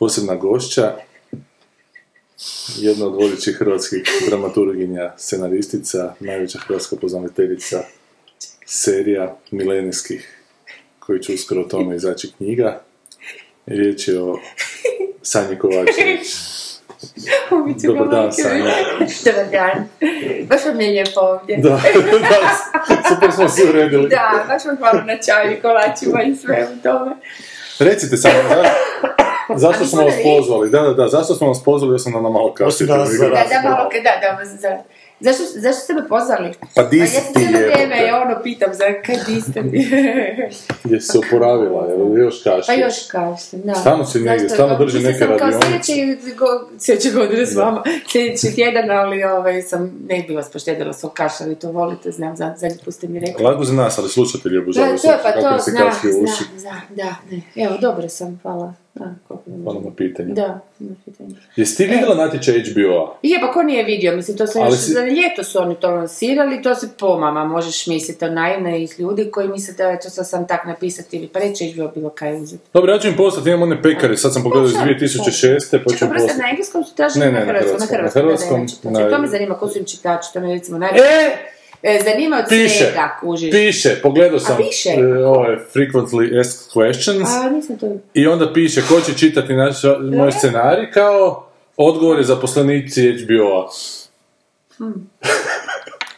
posebna gošća, jedna od vodećih hrvatskih dramaturginja, scenaristica, najveća hrvatska poznavateljica serija milenijskih, koji će uskoro o tome izaći knjiga. Riječ je o Sanji Kovačević. Dobar dan, Sanja. Dobar dan. Baš vam je lijepo ovdje. Da, da, super smo se uredili. Da, baš vam hvala na čaju, kolačima i sve u tome. Recite samo, da, zašto smo vas pozvali? Da, da, da, zašto smo vas pozvali, ja sam na malo kasnije. za Da, da, malo, da, da, za, zašto, zašto ste me pozvali? Pa di A si ja se ti cijelo vrijeme ono pitam za kad di ste mi. Gdje si se oporavila, jel još kašlje? Pa još kašljem, da. Stalno si negdje, stalno drži neke sam kao radionice. sljedeće, go, sljedeće godine s vama, sljedeći tjedan, ali ovaj, sam, ne bi vas poštedila svog kašlja, vi to volite, znam, za, zadnji put ste mi rekli. Lago za nas, ali slušatelji Da, obožavaju to je pa kako to, se znam, kašlje u uši. znam, da, da, ne. Evo, dobro sam, hvala. Mi- Hvala na pitanju. Da, na pitanju. Jesi ti vidjela natječaj HBO-a? Je, pa ko nije vidio, mislim, to se još si- za ljeto su oni to lansirali, to se pomama možeš misliti o naivnih ljudi koji misle da to sam tak napisati ili preći i bilo kaj uzeti. Dobro, ja ću im poslati, imam one pekare, sad sam pogledao iz Pa šta? 2006. pa ću Čekaj, im poslati. na engleskom su tražili na hrvatskom, na hrvatskom, hrvatskom, na hrvatskom, To me zanima, ko su im čitači, to me recimo naj... E! E, zanima od Piše, svega, kužiš. piše, pogledao sam piše? e, ove frequently asked questions A, nisam to... i onda piše ko će čitati naš, moj scenarij kao odgovori zaposlenici HBO-a.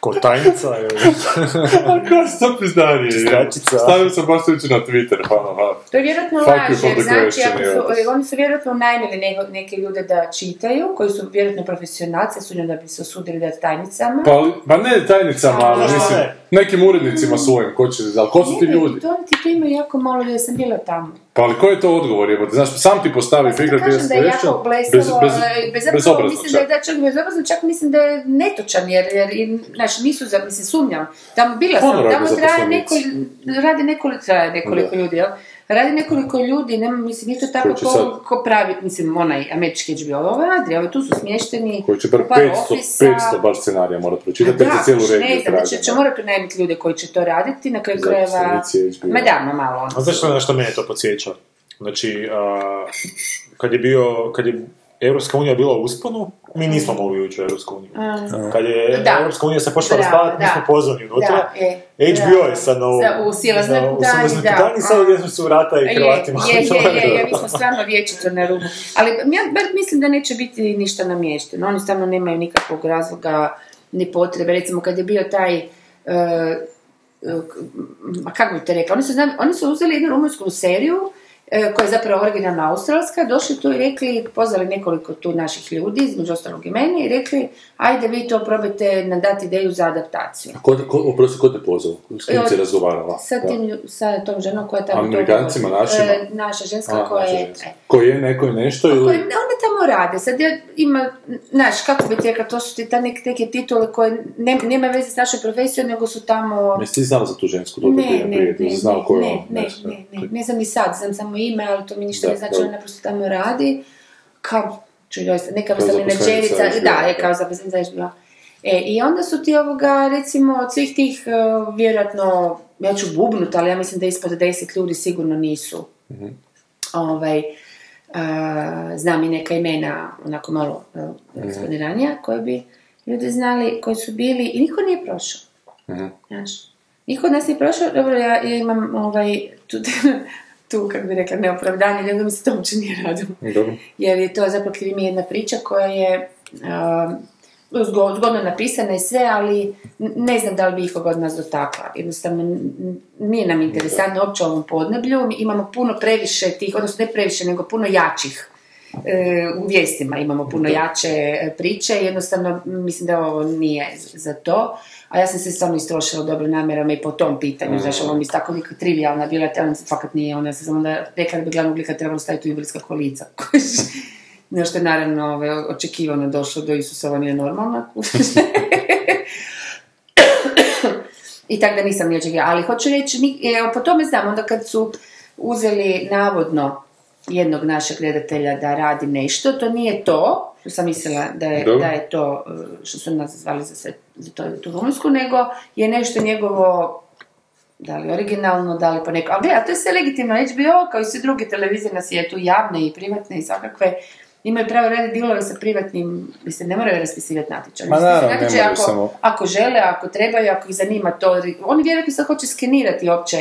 Ko tajnica ili... A kako se to priznanje? je? Čistačica. Stavio sam baš na Twitter, pa ono, To je vjerojatno laž, znači, ako su, evo. oni su vjerojatno najmili neke, neke ljude da čitaju, koji su vjerojatno profesionalci, su da bi se osudili da tajnicama. Pa, ali- pa ne tajnicama, ali mislim, ne. Nekim urednicima svojim, ko će, ali ko su ti ljudi? To ti to imaju jako malo, jer sam bila tamo. Pa ali koji je to odgovor, jebote? Znaš, sam ti postavi Pa kažem asked da je jako blesavo, bez, bez, e, bez, bez mislim da je čak. da čak bezobrazno, čak mislim da je netočan, jer, jer znaš, nisu, za, mislim, sumnjam. Tamo bila sam, tamo traje neko, radi nekoliko, traje nekoliko Da. ljudi, jel? Radi nekoliko ljudi, nema, mislim, nije to tako ko, sad- ko pravi, mislim, onaj američki HBO, ovo radi, ovi tu su smješteni Koji će bar u par 500, ofisa. 500 baš scenarija morat pročitati, da, cijelu regiju ne znam, znači će da. morati najmiti ljude koji će to raditi, na kraju krajeva... Ma da, ma malo. ono A znaš što, na što mene to podsjeća? Znači, a, kad je bio, kad je Europska unija bila u usponu, mi nismo mogli ući u Europsku uniju. Kad je Da. Europska unija se počela raspadati, mi smo pozvani unutra. Da, e, HBO da. je sad na ovom... Sa- u silaznoj silaznoj da. sad gdje smo se u rata i Je, Hrvatima. je, je, je, je, mi smo stvarno vječito na rubu. Ali ja bar mislim da neće biti ništa namješteno. Oni stvarno nemaju nikakvog razloga ni potrebe. Recimo kad je bio taj e, e, ma kako bi te rekla, oni su, znam- oni su uzeli jednu rumunjsku seriju e, koja je zapravo originalna australska, došli tu i rekli, pozvali nekoliko tu naših ljudi, između ostalog i meni, i rekli, ajde vi to probajte nam dati ideju za adaptaciju. Ko, ko, oprosti, ko te pozvao? S kim Evo, si razgovarala? Sa, tim, sa tom ženom koja tamo... to Amerikancima, našima? E, naša ženska A, koja naša je... ženska. e, Koji je neko nešto koje, ili... one tamo rade, sad ja, ima, znaš, kako bi ti rekla, to su ti ta nek, neke titule koje ne, nema veze s našom profesijom, nego su tamo... Jesi ti znala za tu žensku dobro Ne, prije, ne, prije, ne, nisi znao ne, ko je ne, ona? ne, Nešto. ne, ne, ne znam ni sad, znam samo ime, ali to mi ništa Da, ne znači, ona naprosto tamo radi, kao, čuj, neka zaposlenica menadžerica, da, je kao zaposlenica. E, i onda su ti ovoga, recimo, od svih tih, uh, vjerojatno, ja ću bubnut, ali ja mislim da ispod deset ljudi sigurno nisu. Mhm. Ovaj, a, znam i neka imena, onako malo uh, Mhm. eksponiranija, koje bi ljudi znali, koji su bili, i niko nije prošao. Mhm. Znaš, niko od nas nije prošao, dobro, ja, ja imam ovaj, tu, tu, kako bi rekla, neopravdanje, nego mi se to uopće nije radilo. Dobro. Jer je to zapravo krivi mi jedna priča koja je um, zgo- zgodno napisana i sve, ali ne znam da li bi ikoga od nas dotakla. Jednostavno, nije nam interesantno uopće ovom podneblju. Mi imamo puno previše tih, odnosno ne previše, nego puno jačih u vijestima imamo puno jače e, priče, jednostavno mislim da ovo nije za to, a ja sam se stvarno istrošila dobro namjerama i po tom pitanju, znaš, ovo mi je tako trivialna bila, ona fakat nije, ona se samo da rekla da bi glavnog lika trebalo staviti u iblijska kolica. Nešto je naravno ove, očekivano došlo do Isusova nije normalna. I tako da nisam ni očekivala. Ali hoću reći, ni- evo, po tome znam, onda kad su uzeli navodno jednog našeg redatelja da radi nešto, to nije to, što sam mislila da je, da je to, e, što su nas zvali za, sve, za to, tu Rumunjsku, nego je nešto njegovo da li originalno, da li po neko... Ali gledaj, to je sve legitimno. HBO, kao i sve druge televizije na svijetu, javne i privatne i svakakve, imaju pravo raditi dilove sa privatnim, mislim, ne moraju raspisivati natječaj. Ma naravno, ne moraju ako, samo- ako žele, ako trebaju, ako ih zanima to, oni vjerojatno sad hoće skenirati uopće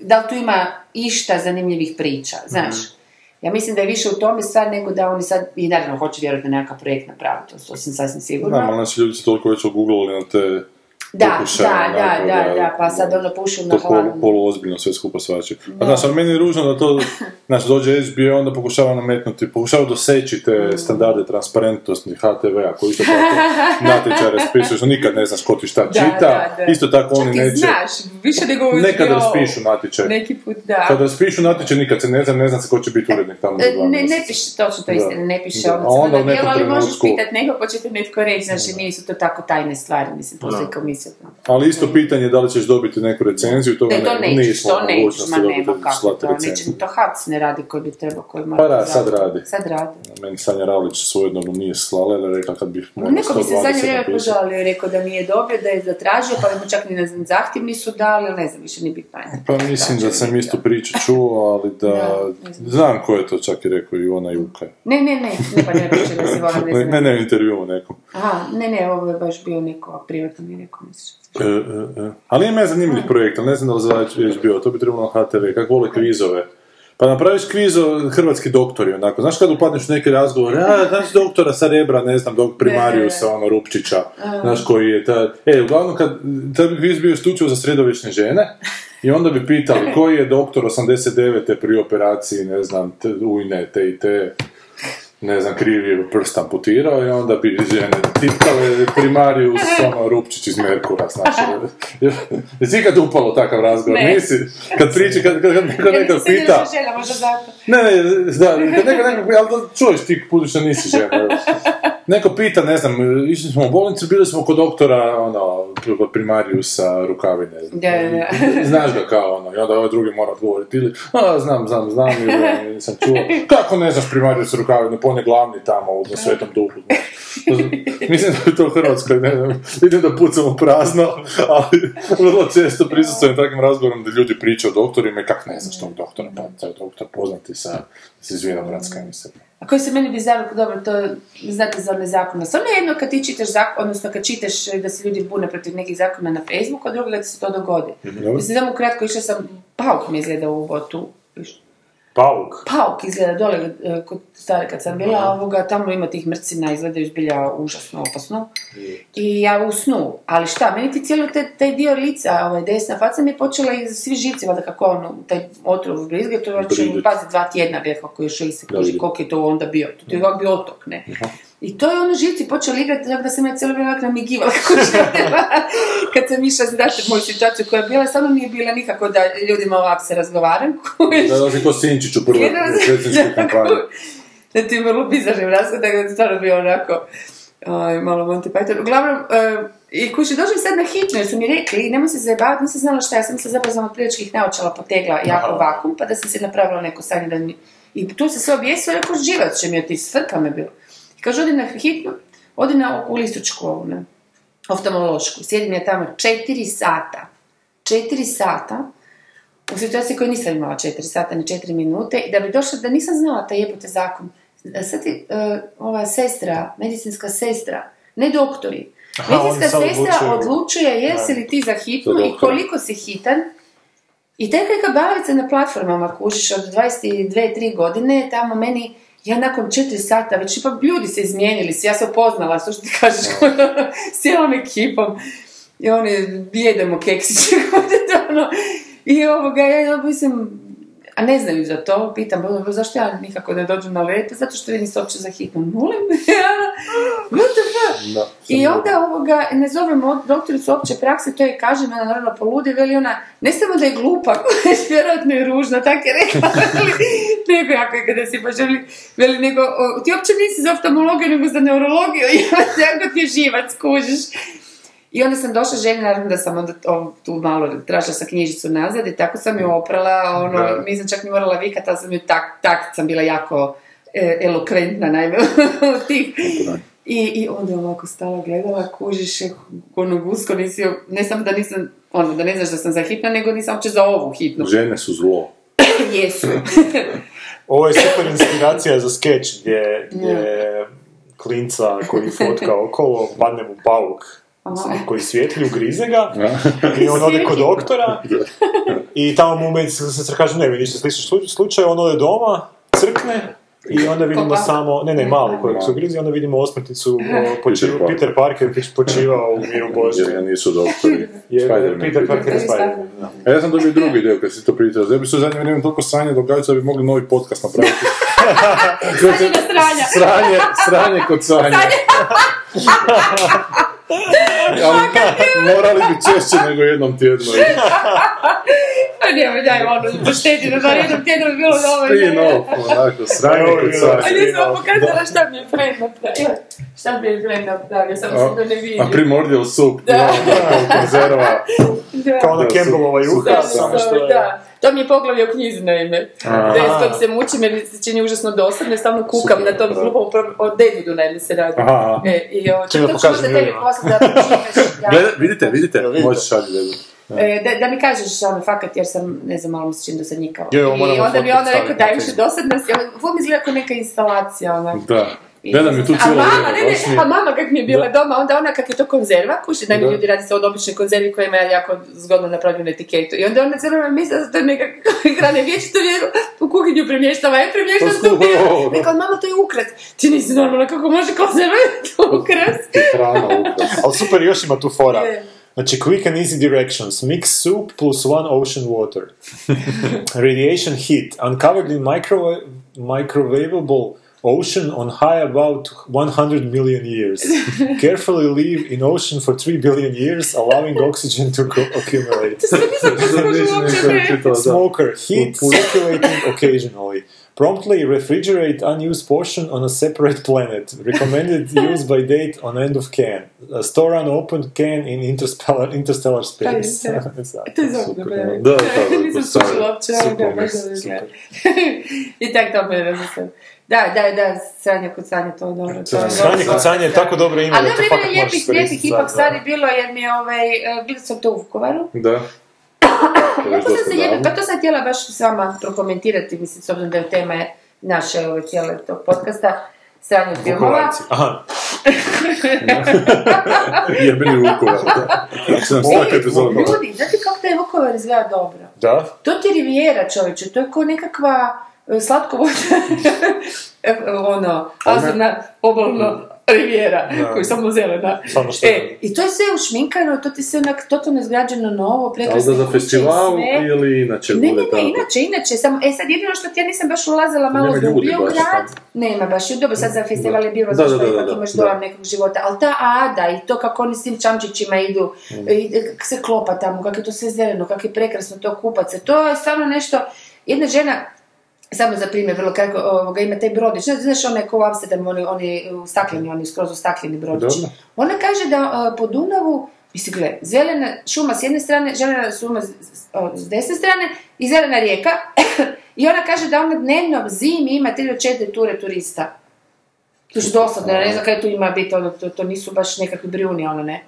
da li tu ima išta zanimljivih priča, znaš. Mhm. Ja mislim da je više u tome stvar nego da oni sad, i naravno hoće vjerojatno nekakav projekt napraviti, to sam sasvim sigurna. Normalno, znači ljudi su toliko već ogooglali na te Da, pokušaje, da, da, da, da, pa sad ono pušu na to polu, hladno. poluozbiljno sve skupa svači. Pa znaš, ali meni je ružno da to, znaš, dođe HBO, onda pokušava nametnuti, pokušava doseći te standarde transparentnosti HTV-a, koji isto tako natječaj raspisuju, nikad ne znaš ko ti šta čita, isto tako oni neće, znaš, više nego u nekad HBO. raspišu natječaj. Neki put, da. Kad raspišu natječaj, nikad se ne zna, ne zna se ko će biti urednik tamo za E, dva Ne, ne piše točno to istina, ne piše A u na ali možeš trenutku- pitat nekog ko će ti netko reći, znači nisu to tako tajne stvari, mislim, postoji komisija. Ali isto pitanje je da li ćeš dobiti neku recenziju, toga Ne, to ne, nećeš, nismo to nećeš, ma nema kako to, neće, recenziju. to Havc ne radi koji bi trebao, koji mora... Pa da, sad radi. Sad radi. Meni Sanja Ravlić svojedobno nije slala, je rekla kad bih morao Neko bi se 120 zadnje vrijeme požalio i rekao da nije dobio, da je zatražio, pa mu čak ni na zahtjev nisu dali, ali ne znam, više nije bitno. ajde. Pa mislim da sam isto priču čuo, ali da... Da, ne znam. Ko je to čak i rekao, Ivona Juka. Ne, ne, ne, ne, pa ne priča da se volim, ne Ne, znam. ne, ne u intervjuu nekom. Aha, ne, ne, ovo je baš bio neko privatno mi rekao, misliš. E, e, e. Ali ima je zanimljiv projekt, ali ne znam da li za bio, to bi trebalo na HTV, kako vole kvizove. Pa napraviš kviz o hrvatski doktori, onako. Znaš kad upadneš u neki razgovor, a, znaš doktora sa Rebra, ne znam, dok primarijusa, ono, Rupčića, znaš koji je ta... E, uglavnom, kad, tad bi kviz bio isključivo za sredovječne žene, i onda bi pitali koji je doktor 89. pri operaciji, ne znam, te, ujne, te i te, ne znam, krivi prst amputirao i onda bi žene tipkale primarijus, ono, Rupčić iz Merkura, znaš. Jesi ikad upalo takav razgovor? Ne. Nisi? Kad priči, kad, kad, kad neko nekog pita... Ne, ne, da, kad neko, neko, ali da čuješ ti budući da nisi žena. Neko pita, ne znam, išli smo u bolnicu, bili smo kod doktora, ono, kod primarijusa rukavine. Da, da, da. Znaš ga kao ono, i onda ovaj drugi mora odgovoriti ili, a, znam, znam, znam, ili ja nisam čuo. Kako ne znaš primarijusa rukavine, pa on je glavni tamo u na svetom duhu. Mislim da je to u Hrvatskoj, ne znam, idem da pucamo prazno, ali vrlo često prisustvujem takvim razgovorom da ljudi pričaju o doktorima i kak ne znaš tog doktora, pa taj doktor poznati sa, sa iz Vinogradska, mislim. A koji se meni bizarno, dobro, to znate za one zakone. Stvarno je jedno kad ti čitaš zakon, odnosno kad čitaš da se ljudi bune protiv nekih zakona na Facebooku, a drugo da se to dogodi. Dobro. Mislim, samo ukratko, išla sam, pauk mi izgleda u botu. Pauk. Pauk izgleda dole e, kod stare kad sam bila, ovoga, tamo ima tih mrcina, izgledaju zbilja užasno opasno. I ja u snu, ali šta, meni ti cijelo te, taj dio lica, ovaj, desna faca mi je počela iz svi živci, valjda kako ono, taj otrov brizga, to već Brizgat. pazi dva tjedna bio kako još i se kuži, koliko je to onda bio, to je ovak bio otok, ne. I to je ono živci počeli igrati, tako da sam ja cijelo vrijeme ovak namigivala kako. Kad sam išla, znate, moju situaciju koja je bila, samo nije bila nikako da ljudima ovak se razgovaram. Da, da ko Sinčić u prvoj ti je vrlo bizarnim razgledom, da je stvarno bio onako aj, malo Monty Python. Uglavnom, e, i kući dođem sad na hitno, jer su mi rekli, nemoj se zajebavati, nisam znala šta, ja sam se zapravo za priličkih naočala potegla jako vakum, pa da sam se napravila neko sanje da mi... I tu se sve objesio, rekao, živac će mi otići, svrka me bilo. Kaže, odi na hitno, odi na okulističku ovu, ne, oftalmološku. Sjedim ja tamo četiri sata. Četiri sata u situaciji koju nisam imala četiri sata ni četiri minute i da bi došla da nisam znala taj jebote zakon. Sad ti, e, ova sestra, medicinska sestra, ne doktori, Aha, medicinska sestra odlučuju. odlučuje jesi li ti za hitnu i koliko si hitan i tek kad bavit se na platformama kužiš od 22-3 godine, tamo meni, ja nakon 4 sata, već ipak ljudi se izmijenili, ja se upoznala, što što ti kažeš, s cijelom ekipom. I oni jedemo keksiće, ono, i ovoga, ja, ja mislim, a ne znaju za to, pitam, "Dobro, zašto ja nikako ne dođem na let? Zato što vi niste uopće za hitno. Molim? What the fuck? Da, I onda ovoga, ne zovem doktoricu opće prakse, to je kažem, ona naravno poludi, veli ona, ne samo da je glupa, vjerojatno je ružna, tak je rekla, veli, nego jako je kada si baš veli, nego, o, ti uopće nisi za oftalmologiju, nego za neurologiju, jako ti je živac, kužiš. I onda sam došla ženi, naravno da sam onda o, tu malo tražila sa knjižicu nazad i tako sam ju oprala, ono, Da. nisam čak ni morala vikati, ali sam ju tak, tak sam bila jako e, elokventna, naime, u tih. I, I onda ovako stala gledala, kužiš, ono gusko nisi, ne samo da nisam, ono, da ne znaš da sam za hitno, nego nisam uopće za ovu hitnu. Žene su zlo. Jesu. Ovo je super inspiracija za skeč gdje, gdje klinca koji fotka okolo, padne mu pauk. Koji svijetlju, grize ga i on ode kod doktora i tamo mu medicinska sestra kaže ne, ništa slično slu- slučaj, on ode doma, crkne i onda vidimo samo, ne ne, mali kojeg su grizi, onda vidimo osmrtnicu o, počiva, Parker. Peter Parker počiva u miru Božju. Jer ja nisu doktori. Jer Spider-Man. Peter Parker je Spider-Man. da. A ja sam dobio drugu ideju kad si to pričao. Ja bi se u zadnje vrijeme toliko sranje događa da bi mogli novi podcast napraviti. Sranje na sranja. sranje, sranje kod sranja. Ali morali bi češće nego jednom tjedno. Pa nije, daj, ono, poštedi, da bar jednom tjednom bi bilo dovoljno. Spin off, onako, sranje kod evo. A sranja. nisam vam pokazala šta mi je Fred napravio. Šta mi je Fred napravio, samo sam to ne vidio. A primordial soup, Da. da. kao konzerva. Kao Da, Campbellova juha, samo što je... Da, to mi je poglavlje u knjizi na ime. Da, s kojim se mučim jer mi se čini užasno dosadno i stalno kukam Super, na tom da. glupom o Devidu naime se radi. Aha. E, i o, da to ću pokažem možda tebi poslati da pročitaš. da. Gleda, vidite, vidite, možeš šaliti dedu. E, da, da mi kažeš, ono, fakat, jer sam, ne znam, malo mi se čini dosadnjikava. I onda je fotku onda rekao, daj na više dosadna si, ali ovo mi izgleda kao neka instalacija, ona. Da. Gledam je tu A cijelo mama, vrijeme, ne, ne, je- a mama kak mi je bila doma, onda ona kak je to konzerva, kuši, naime Da. ljudi radi se od obične konzervi koja ima jako zgodno napravljenu etiketu. I onda ona cijelo vrijeme misle da to je neka hrane vječito vjeru u kuhinju premještava, ja premještam Pa tu vjeru. Rekao, mama, to je ukras. Ti nisi normalna kako može konzerva to ukras. Hrana, ukras. Ali super, još ima tu fora. Je. Znači, quick and easy directions. Mix soup plus one ocean water. Radiation heat. Uncovered in microwave, microwavable ocean on high about 100 million years. Carefully leave in ocean for 3 billion years, allowing oxygen to co- accumulate. Smoker. Heat circulating occasionally. Promptly refrigerate unused portion on a separate planet. Recommended use by date on end of can. Store unopened can in interstellar, interstellar space. Da, To je dobro, Da, da, da, da, Nisam slušala uopće, baš dobro. I tak to me različam. Da, da, da, sranje kod sanje, to je dobro. to je dobro. kod sanje je tako dobro ime Ali dobro, možeš lijepih, lijepih ipak za- stvari bilo, jer mi je ovaj, e, bila sam to u Vukovaru. Da. To Ja sam se jebe, davno. pa to sam htjela baš s vama prokomentirati, mislim, s obzirom da je tema naše ove cijele tog podcasta, sranje filmova. Aha. Vukovar, da. Za ono. Ljudi, znate kako taj Vukovar izgleda dobro? Da? To ti je rivijera, čovječe, to je kao nekakva e, slatkovodna, e, ono, azurna obalna rivijera, Da. koja je samo zelena. Samo što- E, I to je sve ušminkano, to ti se onak totalno izgrađeno novo, da za festival ili inače Ne, ne, ne, inače, inače, samo, e sad jedino što ti ja nisam baš ulazila malo dublje u grad, nema baš, i dobro sad za festival je bilo, Da, zašto da, da, ipak da, imaš da. dojam nekog života, ali ta ada i to kako oni s tim čamčićima idu, Mm. i kak se klopa tamo, kako je to sve zeleno, kako je prekrasno to kupaca, to je stvarno nešto, jedna žena, samo za primjer, vrlo kratko, ovoga, ima taj brodić, znaš, onaj ko u Amsterdamu, oni, oni u stakleni, oni skroz u stakleni brodić. Ona kaže da a, po Dunavu, mislim, gle, zelena šuma s jedne strane, zelena šuma s, s desne strane i zelena rijeka. I ona kaže da ona dnevno zimi ima 3 do 4 ture turista. To je dosadno, ja ne znam kaj tu ima biti, ono, to, to nisu baš nekakvi brijuni, ono, ne?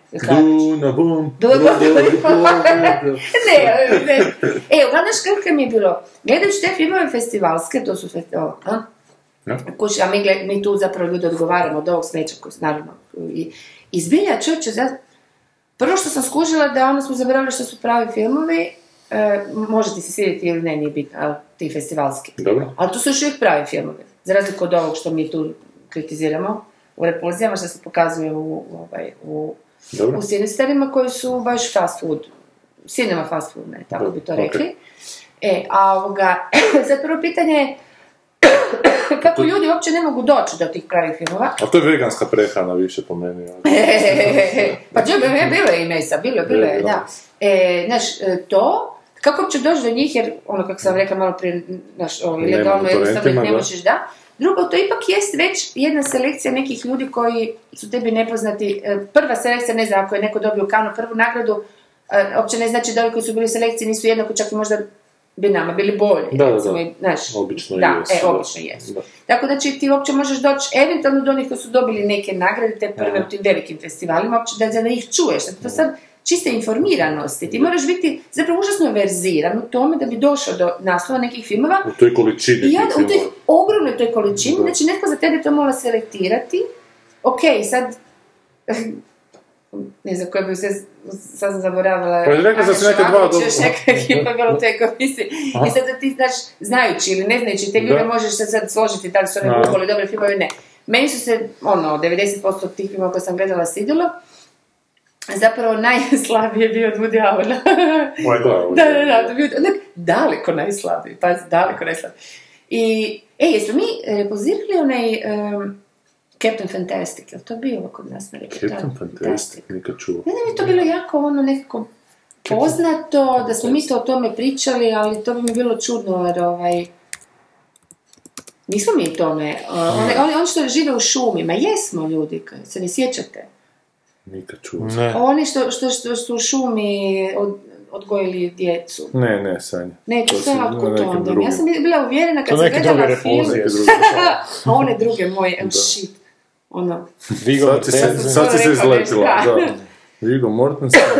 Brodovi plove. ne, ne. E, uglavnom škrka mi je bilo, gledajući te filmove festivalske, to su festival, a? Ja. Kući, a mi, gled, mi tu zapravo ljudi odgovaramo od ovog smeća, koji, naravno, i, i zbilja čovječe, za, prvo što sam skužila da ono smo zaboravili što su pravi filmovi, e, može ti se svidjeti ili ne, nije bitno, ali ti festivalski. Dobro. Ali to su još uvijek pravi filmovi, za razliku od ovog što mi tu kritiziramo u repulzijama, što se pokazuje u, ovaj, u Dobro. u sinistarima koji su baš fast food, cinema fast food, ne, tako bi to Ok. rekli. E, a ovoga, sad prvo pitanje je kako ljudi uopće ne mogu doći do tih pravih filmova. A to je veganska prehrana više po meni. pa džebe, je, bilo je i mesa, bilo bilo je, da. E, znaš, e, to, kako uopće doći do njih, jer ono kako sam rekla malo prije, znaš, ovo, jednostavno ih torrentima, ne da. možeš da. Drugo, to ipak jest već jedna selekcija nekih ljudi koji su tebi nepoznati. E, Prva selekcija, ne znam, ako je neko dobio kanu prvu nagradu, e, uopće ne znači da ovi koji su bili u selekciji nisu jednako, čak i možda bi nama bili bolji. Da, da, recimo, da. Znaš, Obično da, jesu, e, da. obično jesu. Da. Tako da će ti uopće možeš doći eventualno do onih koji su dobili neke nagrade, te prve u tim velikim festivalima, uopće da za njih čuješ. To sad čiste informiranosti. Ti moraš biti zapravo užasno verziran u tome da bi došao do naslova nekih filmova U toj količini i onda u toj ogromnoj toj količini, Da. znači netko za tebe to mora selektirati. Ok, sad ne znam koje bi se, sad sam zaboravila. Pa rekla sam da su neke dva dobro. još neka ekipa je bila u toj komisiji. I sad da ti znaš, znajući ili ne znajući te ljude, možeš se sad složiti da li su oni dobri filmovi ili ne. Meni su se, ono, 90% tih filmova koje sam gledala svidjelo, zapravo najslabije bio od Woody Allena. Ovaj, Da, Da, je- da, da, bio onak daleko najslabiji, pazi, daleko najslabiji. I, e, jesmo mi e, pozirali onaj em, Captain Fantastic, je to bilo kod nas na repertoaru? Captain Fantastic, nikad čuo. Ne znam, je to bilo jako ono nekako poznato, da smo mi to o tome pričali, ali to bi mi bilo čudno, jer ovaj... Nismo mi tome, uh, oni, oni, oni što žive u šumi, ma jesmo ljudi, se ne sjećate. Nikad čuo. Ne. Oni što, što, što su u šumi od, odgojili djecu. Ne, ne, Sanja. Ne, to To otkud to onda? Ja sam bila uvjerena kad sam gledala film... repulzije. Neke druge. A one druge moje, oh Da. shit. Ono, Vigo Sad si se, Mortensen. sad si se Rekao nešto, izletila, da. Viggo Mortensen.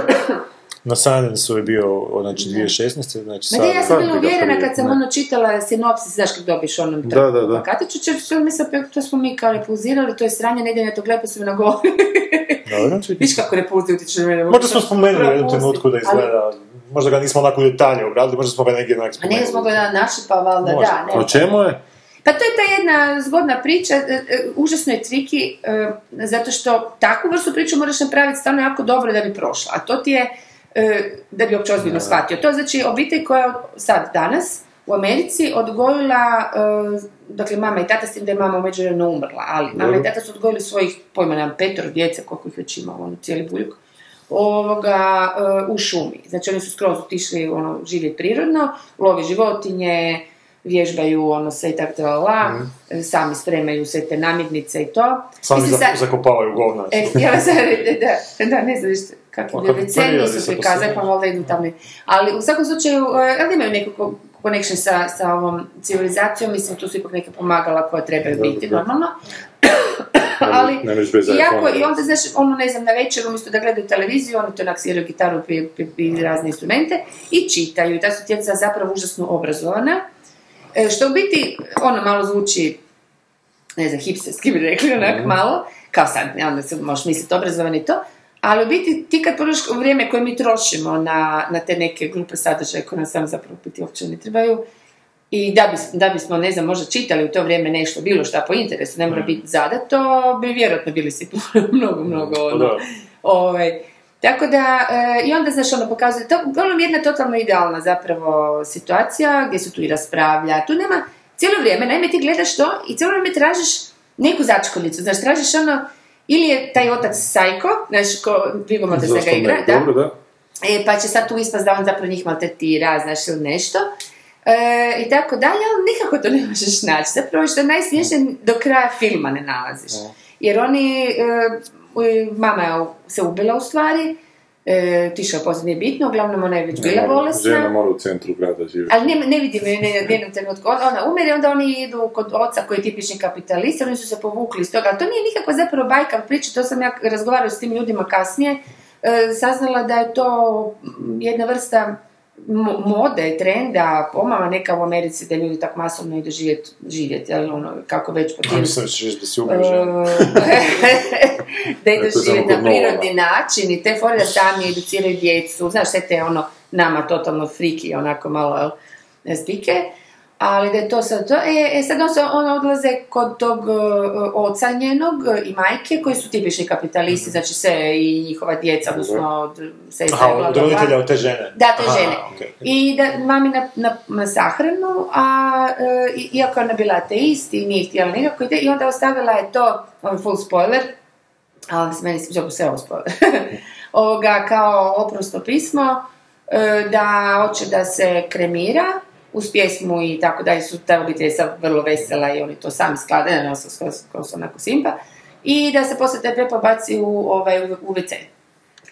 Na Sundance je bio, znači 2016. Znači Ma ne, ja sam bila uvjerena kad sam ne. ono čitala sinopsis, znaš kad dobiš onom Da, da, da. Katiću će film, mislim, to smo mi kao repulzirali, to je sranje, ne idem ja to gledati, pa su mi. Dobro. Viš kako repulzija utječe na mene. Možda smo spomenuli u jednom trenutku da Ali- izgleda, možda ga nismo onako u detalje obradili, možda smo ga negdje onak A spomenuli. ne smo ga na naši, pa valjda, da, ne. O čemu je? Pa to je ta jedna zgodna priča, e, e, užasno je triki, e, zato što takvu vrstu priču moraš napraviti stvarno jako dobro da bi prošla. A to ti je, da bi uopće ozbiljno shvatio. To je znači obitelj koja sad, danas, u Americi odgojila, e, dakle mama i tata, s tim da je mama umeđuvremenu umrla, ali mama i tata su odgojili svojih, pojma nemam, petoro djece, koliko ih već ima, ono, cijeli buljuk, ovoga, e, u šumi. Znači oni su skroz otišli ono, živjeti prirodno, lovi životinje, vježbaju ono sve i tako la, Mhm. sami spremaju sve te namirnice i to. Sami Mislim, za- sad- zakopavaju govna. E, htjela sam da, da, ne znam više kakvi A bi kad receni prvi su se prikazali, pa valjda idu tamo. Ali u svakom slučaju, ali imaju neku ko- connection sa, sa ovom civilizacijom, mislim, tu su ipak neka pomagala koja trebaju Dobro, biti normalno. ali, iako, i onda, znaš, ono, ne znam, na večer, umjesto da gledaju televiziju, oni to onak sviraju gitaru i razne instrumente i čitaju. I ta su djeca zapravo užasno obrazovana. E, što u biti, ono, malo zvuči ne znam, hipsterski bi rekli, onak Mhm. malo, kao sad, onda se možeš misliti obrazovan i to, ali u biti ti kad pogledaš vrijeme koje mi trošimo na, na te neke glupe sadržaje koje nam sam zapravo biti uopće ne trebaju, i da, bis, da bismo, ne znam, možda čitali u to vrijeme nešto, bilo šta po interesu, ne mora Mhm. biti zadato, bi vjerojatno bili si mnogo, mnogo, ono, Da. Ovaj, tako da, e, i onda, znaš, ono pokazuje, to ono jedna totalno idealna zapravo situacija, gdje se tu i raspravlja, tu nema, cijelo vrijeme, naime ti gledaš to i cijelo vrijeme tražiš neku začkoljicu, znaš, tražiš ono, ili je taj otac sajko, znaš, ko Viggo Mortensen Zašto ga igra, da, Dobro, da. E, pa će sad tu ispast da on zapravo njih maltretira, znaš, ili nešto. E, I tako dalje, ali nikako to ne možeš naći. Zapravo što je najsmiješnije, do kraja filma ne nalaziš. Jer oni, e, mama je se ubila u stvari, e, tiša poslije nije bitno, uglavnom ona je već bila Žena bolesna. mora u centru grada živjeti. Ali ne, ne vidim je ne, u jednom trenutku. Ona, ona umire, onda oni idu kod oca koji je tipični kapitalist, oni su se povukli iz toga. Ali to nije nikakva zapravo bajka priča, to sam ja razgovarala s tim ljudima kasnije, e, saznala da je to jedna vrsta mode, trenda, pomala neka u Americi da ljudi tako masovno idu živjeti, živjeti jel, ono, kako već po tim Mislim da ćeš reći da si ugrožen. da idu živjeti na prirodni način i te fore da sami educiraju djecu, znaš, sve te ono nama totalno friki, onako malo jel, spike. Ali da je to sad to. E, e sad on, se, on odlaze kod tog uh, oca njenog uh, i majke, koji su tipični kapitalisti, znači sve i njihova djeca, odnosno od sestre, Aha, od roditelja od te žene. Da, te Aha, žene. okej. I da mami na, na, na sahranu, a e, i- iako ona bila ateist i nije htjela nikako ide, i onda ostavila je to, je full spoiler, ali se meni sviđa sve ovo spoiler, ovoga kao oprosto pismo, e, da hoće da se kremira, uz pjesmu i tako dalje su ta sad vrlo vesela i oni to sami sklade, ne, ne, skroz, skroz onako simpa, i da se poslije taj pepa baci u, ovaj, u, u WC.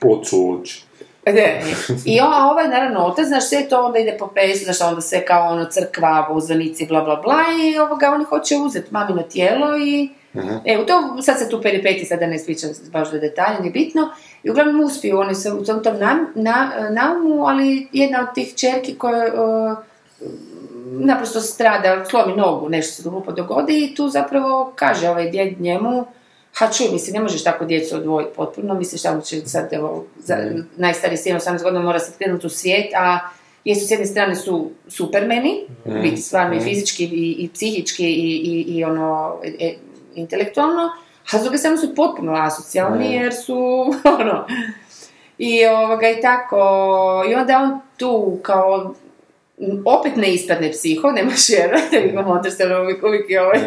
Pocuć. Ne. I on, a ovaj, naravno, otac, znaš, sve to onda ide po pesu, znaš, onda sve kao ono crkva, uzvanici, bla, bla, bla, i ovoga, oni hoće uzeti mamino tijelo i... Evo, to, sad se tu peripeti, sad da ne svičam baš do detalja, nije bitno. I uglavnom uspiju, oni se u tom, tom nam, na, naumu, ali jedna od tih čerki koja uh, naprosto strada, slomi nogu, nešto se glupo dogodi i tu zapravo kaže ovaj djed njemu, ha čuj, mislim, ne možeš tako djecu odvojiti potpuno, misliš tamo će sad, evo, za, najstariji sin 18 godina mora sad krenuti u svijet, a jesu s jedne strane su supermeni, biti stvarno i fizički i, i psihički i, i, i ono, e, e, intelektualno, a s druge strane su potpuno asocijalni jer su, ono, i ovoga i tako, i onda on tu kao opet ne ispadne psiho, nemaš vjerovati, jer imamo odrastane uvijek, uvijek i ovaj,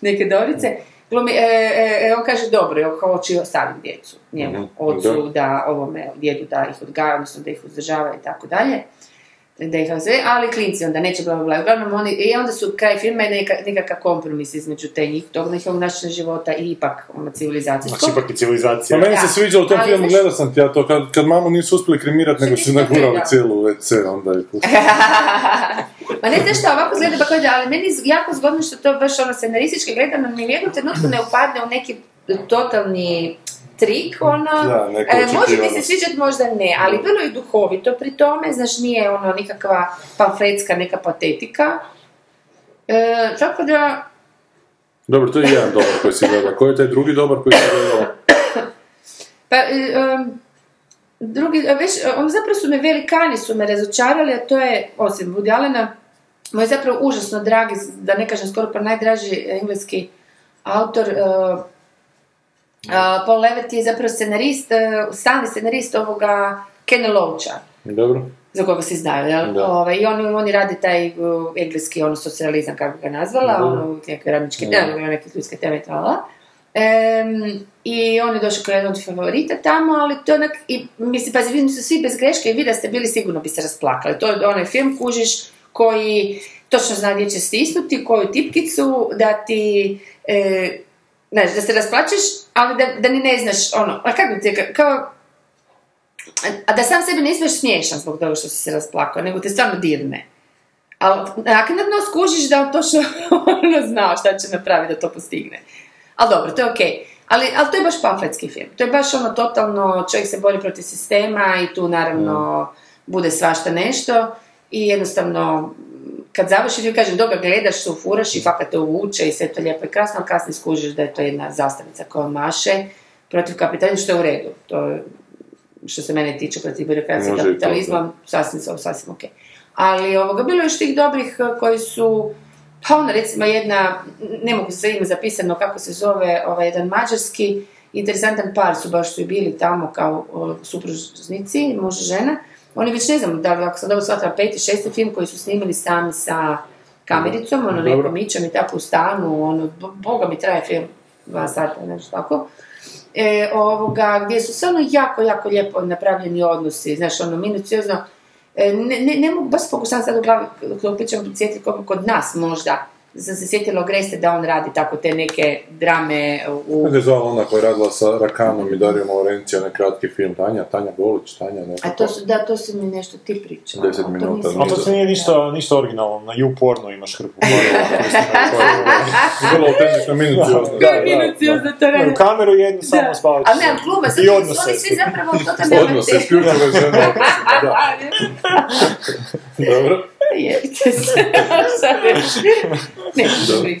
neke dorice. Glumi, e, e, e, on kaže, dobro, ja hoću ostaviti djecu njemu, ocu, da ovome, djedu da ih odgaja, odnosno da ih uzdržava i tako dalje. Sve, ali klinci onda neće bla bla bla. Uglavnom oni, i onda su kraj filma je neka, nekakav kompromis između te njih, tog njihovog načina života i ipak ono civilizacijskog. Znači, ipak i civilizacija. Pa meni se sviđa u tom Ali filmu, znaš- gledao sam ti ja to, kad, kad mamu nisu uspjeli kremirati, nego su Što ti nagurali cijelu WC, onda je. Ma ne znaš šta, ovako izgleda pa kao da, ali meni je jako zgodno što to baš ono scenaristički gledano ni u jednom trenutku ne upadne u neki totalni trik, ono, Da, e, može mi se očekivanost. sviđat, možda ne, ali bilo je duhovito pri tome, znaš, nije ono nikakva pamfletska neka patetika. E, tako da, Dobro, to je jedan dobar koji si gledao. Koji je taj drugi dobar koji si gledao? Pa, e, um, drugi, a već, ono zapravo su me velikani su me razočarali, a to je, osim Woody Allena, moj zapravo užasno dragi, da ne kažem skoro pa najdraži engleski autor, uh, uh, Paul Levitt je zapravo scenarist, uh, stalni scenarist ovoga Kena Loacha Dobro. za koga svi znaju, jel? Da. Ovaj, I oni, oni rade taj uh, engleski ono, socijalizam, kako ga nazvala, Da. ono, neke radničke teme, neke ljudske teme, tralala. Em, I on je došao kao jedan od favorita tamo, ali to onak, i, mislim, pazi, vi su svi bez greške i vi da ste bili sigurno bi se rasplakali. To je onaj film, kužiš, koji točno zna gdje će stisnuti, koju tipkicu, da ti, e, znaš, da se rasplačeš, ali da, da ni ne znaš, ono, a kako ti, je, kao, a da sam sebi nisi baš smiješan zbog toga što si se rasplakao, nego te stvarno dirne. Ali naknadno skužiš da on točno ono znao šta će napraviti da to postigne. Ali dobro, to je okej. Ali, ali to je baš pamfletski film. To je baš ono totalno, čovjek se bori protiv sistema i tu naravno bude svašta nešto i jednostavno kad završi film, kažem, dok gledaš, se ufuraš i fakat te uvuče i sve to lijepo i krasno, ali kasnije skužiš da je to jedna zastavnica koja maše protiv kapitalizma, što je u redu. To je, što se mene tiče protiv birokracije kapitalizma, sasvim, sasvim ok. Ali ovoga, bilo je još tih dobrih eh, koji su, pa ono recimo jedna, ne mogu se ime zapisano kako se zove, ovaj jedan mađarski, interesantan par su baš su i bili tamo kao supružnici, muž i žena. Oni već ne znam, da li, ako sam dobro shvatila, peti, šesti film koji su snimili sami sa kamericom, ono Dobro. nekom mičem i tako u stanu, ono, bo- boga mi traje film, dva sata, nešto tako. E, ovoga, gdje su sve ono jako, jako lijepo napravljeni odnosi, znaš, ono, minuciozno, E, ne, ne, ne mogu, baš fokusan sad u glavi, dok pričam, kod nas možda, sam se sjetila Greste da on radi tako te neke drame u... Kako je zvala ona koja je radila sa Rakanom i Darijom Laurencija, onaj kratki film, Tanja, Tanja Golić, Tanja, A nekako. to su, da, to su mi nešto ti pričali. Deset minuta, Ali to se nije ništa, ništa originalno, na YouPornu imaš hrpu Vrlo autentično, minuciozno. Je minuciozno to radi. U kameru jednu samo spavaš. Ali nemam kluba, sad oni odnose su oni svi zapravo totalno Odnose, isključivo žene. Da, dobro. Jebite se. Sad je- Ne,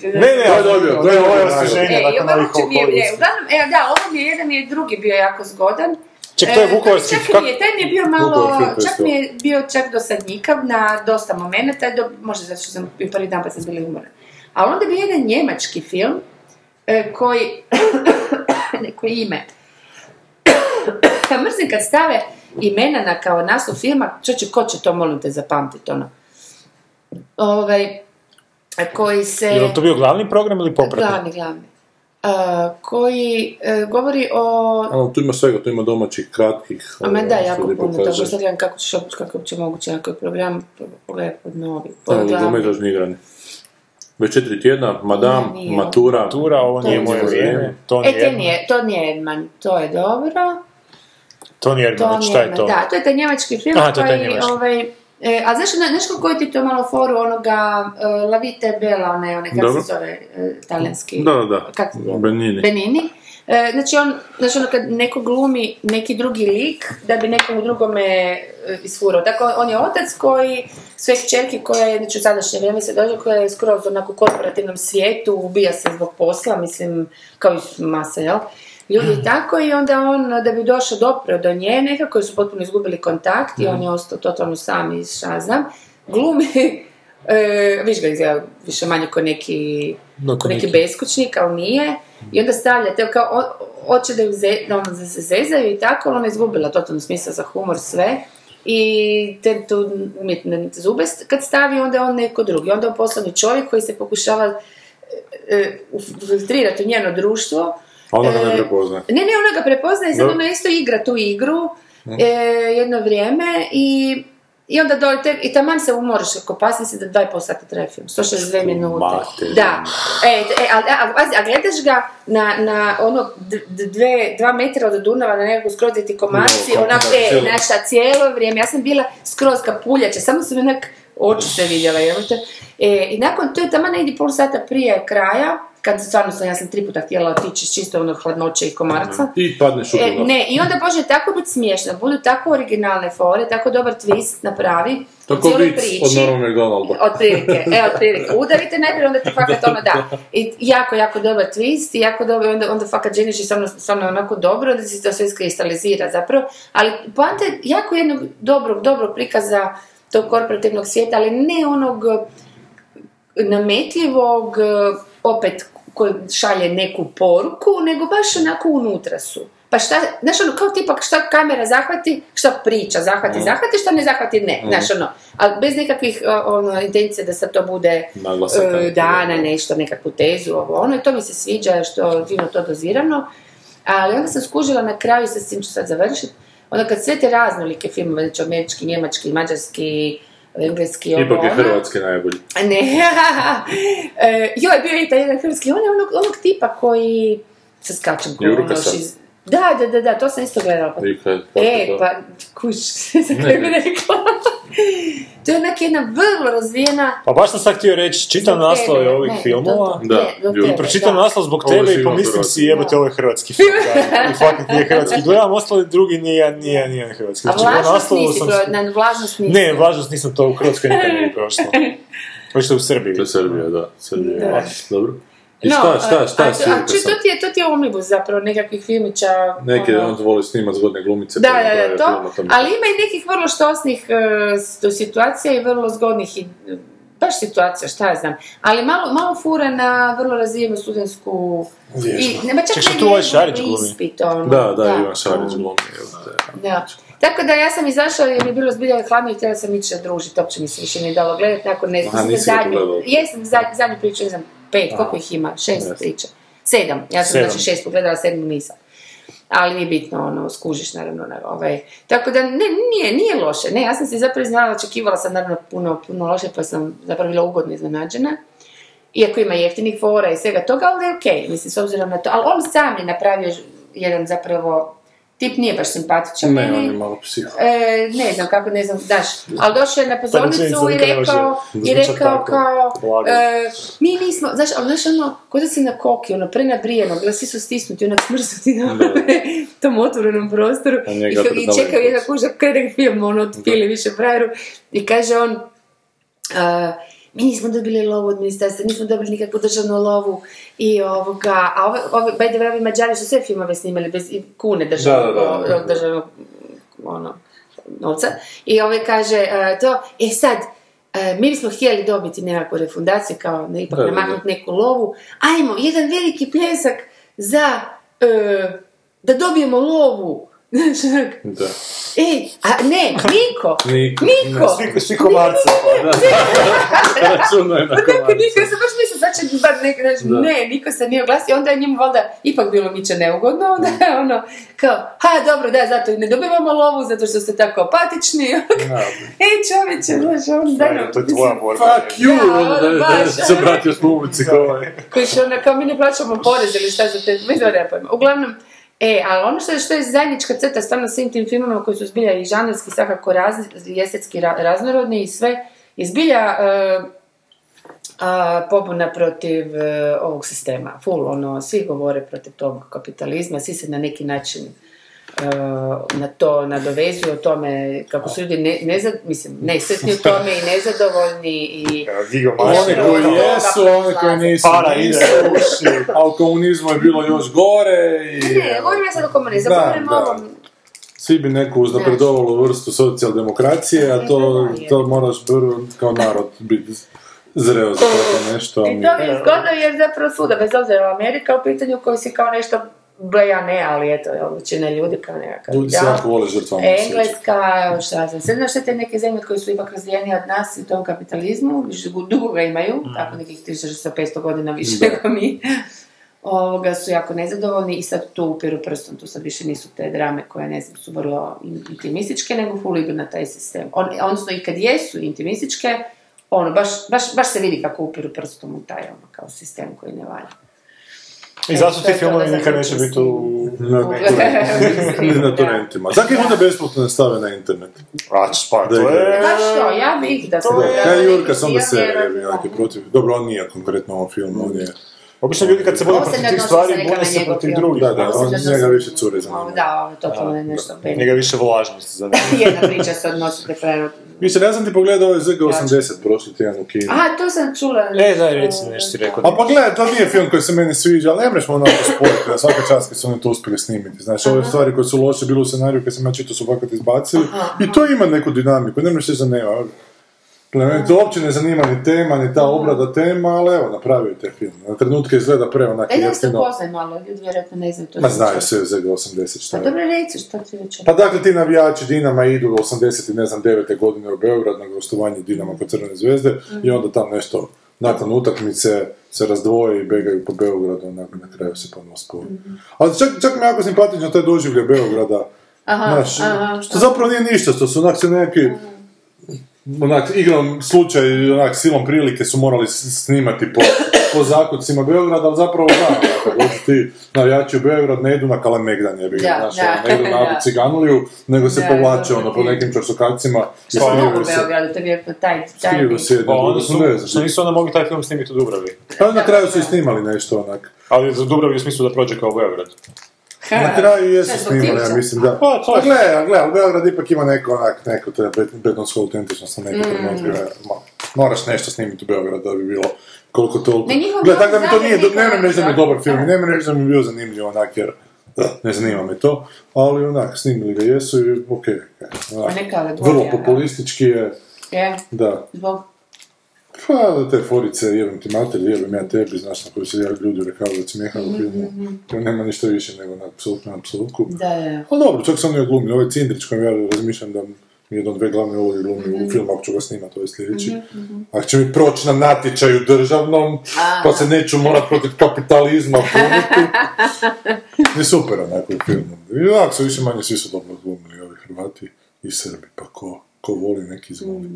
ne. Ne, To je dobio, to je ovo je dobio. osvježenje E, nakon ovih mi je, e, okolnosti. uglavnom, e, da, ovo mi je jedan i drugi bio jako zgodan. Ček, to je vukovarski... Čak i kak- nije, taj mi je bio malo, čak mi je bio čak dosadnjikav na dosta momenata, do, možda zato što sam i prvi dan pa sam bila umorna. Ali onda bi jedan njemački film koji, neko ime, ja mrzim kad stave imena na kao naslov filma, čoče, ko će to molim te zapamtiti, ono. Ovaj, koji se... Je to bio glavni program ili popratni? Glavni, glavni. A, koji e, govori o Ali tu ima svega, tu ima domaćih, kratkih. A ono, da, što jako puno toga. Sad gledam kako će, kako je uopće moguće, ako je program pogledaj pod novi. Pod glavni. dugometražni igrani. Već četiri tjedna, Madame, Ne, nije. Matura. Tura, ovo nije je moje vrijeme. vrijeme. To E, nije to nije, to nije Edman, to je dobro. To nije nije šta je Edman, to? Da, to je taj njemački film Aha, to je taj koji, njemački. ovaj, e, a znaš, na- znaš kako je ti to malo foru onoga uh, e Bella, onaj, onaj, kako se zove, e, talijanski? Da, da, da. Kak? Benini. Benini. E, znači on, znači ono kad neko glumi neki drugi lik da bi nekomu drugome e, isfurao. Tako on je otac koji sve kćerke koja je, znači u sadašnje vrijeme se dođe, koja je skroz onako korporativnom svijetu, ubija se zbog posla, mislim, kao i masa, jel? Ljudi i tako i onda on, da bi došao dopro do nje, nekako su potpuno izgubili kontakt i on je ostao totalno sam i šta znam, glumi, e, viš ga izgleda više manje ko neki, No, ko neki beskućnik, ali nije. I onda stavlja, te kao, hoće da ju ze, da on se zezaju i tako, ali ona je izgubila totalno smisla za humor sve. I te tu umjetne zube kad stavi, onda je on neko drugi. Onda je on poslovni čovjek koji se pokušava e, e, filtrirati u njeno društvo. A ona ga ne E, prepoznaje. Ne, ne, ona ga prepoznaje i sad ona isto igra tu igru e, jedno vrijeme i, i onda dojte, i taman se umoriš ako pasni se da dva i pol sata traje film, 162 minute. Da, e, e, a, a, a, gledaš ga na, na ono dve, dva metra od Dunava na nekako skroz ti komarci, No, da, e, cijelo. vrijeme, ja sam bila skroz kapuljača, samo sam onak oči se vidjela, jebote. E, I nakon, to je tamo negdje pol sata prije kraja, kad stvarno sam, ja sam tri puta htjela otići čisto ono hladnoće i komarca. I padneš u E, ne, i onda može tako biti smiješno, budu tako originalne fore, tako dobar twist napravi Tako vic priči. od Norma McDonalda. Otprilike, e, otprilike. Udarite najprije, onda ti fakat ono da. I jako, jako dobar twist i jako dobro, onda, onda fakat ženiš i stvarno, stvarno onako dobro, da se to sve iskristalizira zapravo. Ali poanta je jako jednog dobrog, dobrog prikaza tog korporativnog svijeta, ali ne onog nametljivog, opet koji šalje neku poruku, nego baš onako unutra su. Pa šta, znaš ono, kao tipa šta kamera zahvati, šta priča, zahvati, zahvati, šta ne zahvati, ne, znaš ono, ali bez nekakvih ono, intencije da sad to bude Naglasak, eh, ali- da, na nešto, nekakvu tezu, ovo, ono, i to mi se sviđa što je fino to dozirano, ali onda sam skužila na kraju, sa s tim ću sad završiti, onda kad sve te raznolike filmove, znači američki, njemački, mađarski, engleski, ovo, Ipak je ono, hrvatski najbolji. ne, e, joj, bio je taj jedan hrvatski, on je onog, onog tipa koji, se skačem Jurka ono, sad. šiz- Da, da, da, da, to sam isto gledala. Pa, e, pa, kuć, za kaj bi rekla. To je onak jedna vrlo razvijena... Pa baš sam sad htio reći, čitam naslove ovih ne, filmova. do- do- Da, do tebe, Pročitam da. naslov zbog je tebe i pomislim si jebote ovo je hrvatski film. Da, I fakat nije hrvatski. Gledam ostali drugi nije, nije, nije hrvatski. A Znači, na vlažnost nisi, sam... na vlažnost nisi. Ne, vlažnost nisam to u Hrvatskoj nikad nije prošlo. Očito u Srbiji. To je Srbija, da. Srbija. Da. Dobro. I No, šta, šta, šta a, si a, či, to ti je, to ti je omnibus zapravo nekakvih filmića. Neke, ono. on voli snimat zgodne glumice. Da, pa da, da, napravio to, film ali ima i nekih vrlo štosnih e, s- situacija i vrlo zgodnih i baš situacija, šta ja znam. Ali malo, malo fura na vrlo razvijenu studentsku... Vježbu. I, nema čak Ček, što ne tu ovaj Šarić glumi? ispit, ono. Da, da, Ivan Šarić glumi. Da. Tako da ja sam izašla jer mi je bilo zbilja hladno i htjela sam ići družiti, uopće mi se više nije dalo gledati, nakon ne znam, jesam zadnju, zadnju priču, ne znam, pet, koliko ih ima, šest Jesam. priča, sedam, ja sam Sedam. znači šest pogledala, sedmu nisam. Ali nije bitno, ono, skužiš naravno na ovaj. Tako da, ne, nije, nije loše, ne, ja sam se zapravo znala, očekivala sam naravno puno, puno loše, pa sam zapravo bila ugodno iznenađena. Iako ima jeftinih fora i svega toga, ali je okej, mislim, s obzirom na to. Ali on sam je napravio jedan zapravo, tip nije baš simpatičan. Ne, on je malo psiho. E, ne znam kako, ne znam, daš, ali došao je na pozornicu rečenica i rekao, i rekao kao, e, mi nismo, znaš, ali znaš ono, ko da si na koki, ono, prenabrijeno, gledaj, svi su stisnuti, onak smrznuti na tom otvorenom prostoru. I, i čekao jedan kužak krene film, ono, otpili više frajeru. I kaže on, e, mi nismo dobili lovu od ministarstva, nismo dobili nikakvu državnu lovu i ovoga, a ove, ove, by the way, ovi Mađari su sve filmove snimali bez i kune državnog, Da, da, da, da. državnog ono, novca. I ovaj kaže e, to, e sad, e, mi bismo htjeli dobiti nekakvu refundaciju, kao ne, ipak Da, da, da. namaknuti neku lovu. Ajmo, jedan veliki pljesak za e, da dobijemo lovu. Znaš, onak, Da. E, a ne, Niko! Niko. Niko! Svi, svi komarci. Računaj na Niko, ja sam baš mislila, sad će bar nek, znaš, Da. ne, Niko se nije oglasio, onda je njemu valjda ipak bilo Miće neugodno, onda je ono, kao, ha, dobro, da, zato i ne dobivamo lovu, zato što ste tako apatični, e, čovječe, znaš, on, daj nam, To je tvoja borba. Fuck you! Da, ono, da, ono, da, se vratio s publici kao ovaj. koji će onda, kao mi ne plaćamo porez ili šta za te, mi to ne pojma. Uglavnom, E, ali ono što je, što je zajednička crta stvarno svim tim filmima koji su zbilja i žanarski svakako raz, i estetski ra- raznorodni i sve, je zbilja e, a, pobuna protiv e, ovog sistema. Full, ono, svi govore protiv tog kapitalizma, svi se na neki način na to nadovezuju o tome kako su ljudi ne, nezad, mislim, nesretni u tome i nezadovoljni i Gigo I Maš. Oni koji jesu, oni koji nisu, Para ide. A u komunizmu je bilo još gore i... Ne, govorim ja sad o komunizmu, Da, govorim da. o ovom Svi bi neku uznapredovalu vrstu socijaldemokracije, a to, Ne, to moraš prvo kao narod biti zreo za tako nešto. a I to mi je zgodno jer zapravo svuda, bez obzira Amerika u pitanju koji si kao nešto ble, ja ne, ali eto, većina ljudi kao nekakav Ljudi se jako vole žrtvama. Engleska, šta znam, sve znaš što te neke zemlje koje su ipak razvijenije od nas u tom kapitalizmu, više dugo ga imaju, tako nekih 1500 godina više Da. nego mi, ovoga su jako nezadovoljni i sad tu upiru prstom, tu sad više nisu te drame koje, ne znam, su vrlo intimističke, nego full idu na taj sistem. On, odnosno i kad jesu intimističke, ono, baš, baš, baš se vidi kako upiru prstom u taj, ono, kao sistem koji ne valja. I zato to ti to filmovi nikad neće biti u... Na, na torrentima. Zakaj ih onda besplatno ne stave na internet? A, pa, Da to je... Baš to, ja bih da se... To je- Ja i Jurka sam da Ja protiv. Dobro, on nije konkretno u ovom filmu, on je... Obično ljudi kad se bune se protiv tih stvari, bune na se protiv drugih. Da, da, on njega više cure za. Da, ovo je totalno nešto. Njega više vlažnosti za Jedna priča se odnosi definitivno. Mislim, ja sam ti pogledao ovaj ZG80 prošli tjedan u kinu. Aha, to sam čula. E, daj, reci nešto ti rekao. A pa gledaj, to nije film koji se meni sviđa, ali ne mreš mu onako spojiti, da svaka čast kad su oni to uspjeli snimiti. Znači, ove stvari koje su loše bile u scenariju, kad sam ja čitao su fakat izbacili, i to ima neku dinamiku, ne mreš se za nema. Mene to uopće ne zanima ni tema, ni ta obrada tema, ali evo, napravio je taj film. Na trenutke izgleda pre onak E, da se jeftino. upoznaj malo, ljudi vjerojatno ne znaju to. Ma znaju sve ZG80 šta Pa je. dobro reci što ti već... Pa dakle, ti navijači Dinama idu u 80. i ne znam, 9. godine u Beograd na gostovanje Dinama kod Crvene zvezde i onda tam nešto nakon utakmice se razdvoje i begaju po Beogradu, onako na kraju se ponovno spoju. Ali čak, čak jako simpatično taj doživlje Beograda. Aha, Znaš, aha, što zapravo nije ništa, što su onak se neki onak, igrom slučaj, onak, silom prilike su morali snimati po, po zakucima Beograda, ali zapravo da, ako dođu ti navijači u Beograd, ne idu na Kalemegdan, jebi ga, Da, znaš, da, ono, ne idu na da. Ciganuliju, nego se Da, povlače, ono, po nekim čarsokacima i Što je skrivaju u. Beogradu, to je vjerojatno taj... taj Skrivaju dio. se jedno, Pa onda su su, ne znam. što nisu onda mogli taj film snimiti u Dubravi. Pa na kraju su i snimali nešto onak. Ali za Dubravi u smislu da prođe kao Beograd. Na kraju jesu snimali, ja mislim da. Pa, to je- gle, gle, Beograd ipak ima neko onak, neko te betonsku autentičnost na Mm. neki trenutak. Ma, Moraš nešto snimiti u Beogradu da bi bilo koliko toliko. Gle, tako da mi to nije, ne moram reći da mi je dobar film, ne moram reći da mi je bio zanimljiv onak, jer ne zanima me to, ali onak, snimili ga jesu i okej. onak, Pa neka, ali dvoje, Vrlo da. populistički je, Je, da. zbog... Pa, da te forice, jebem ti mater, jebem ja tebi, znaš na koju se javljaju ljudi rekao da smijeha Mhm, u filmu. To nema ništa više nego na apsolutno apsolutku. Da, da. Ali dobro, čak sam ne glumi, ovaj Cindrić kojem ja razmišljam da mi jedan, dve glavne uloge glumi Mhm. u filmu, ako ću ga snimat, ovaj sljedeći. Ako će mi proći na natječaju državnom, pa se neću morat protiv kapitalizma puniti. I super onako u filmu. I onako su više manje svi su dobro glumili, ovi Hrvati i Srbi, pa ko, ko voli neki zvoli.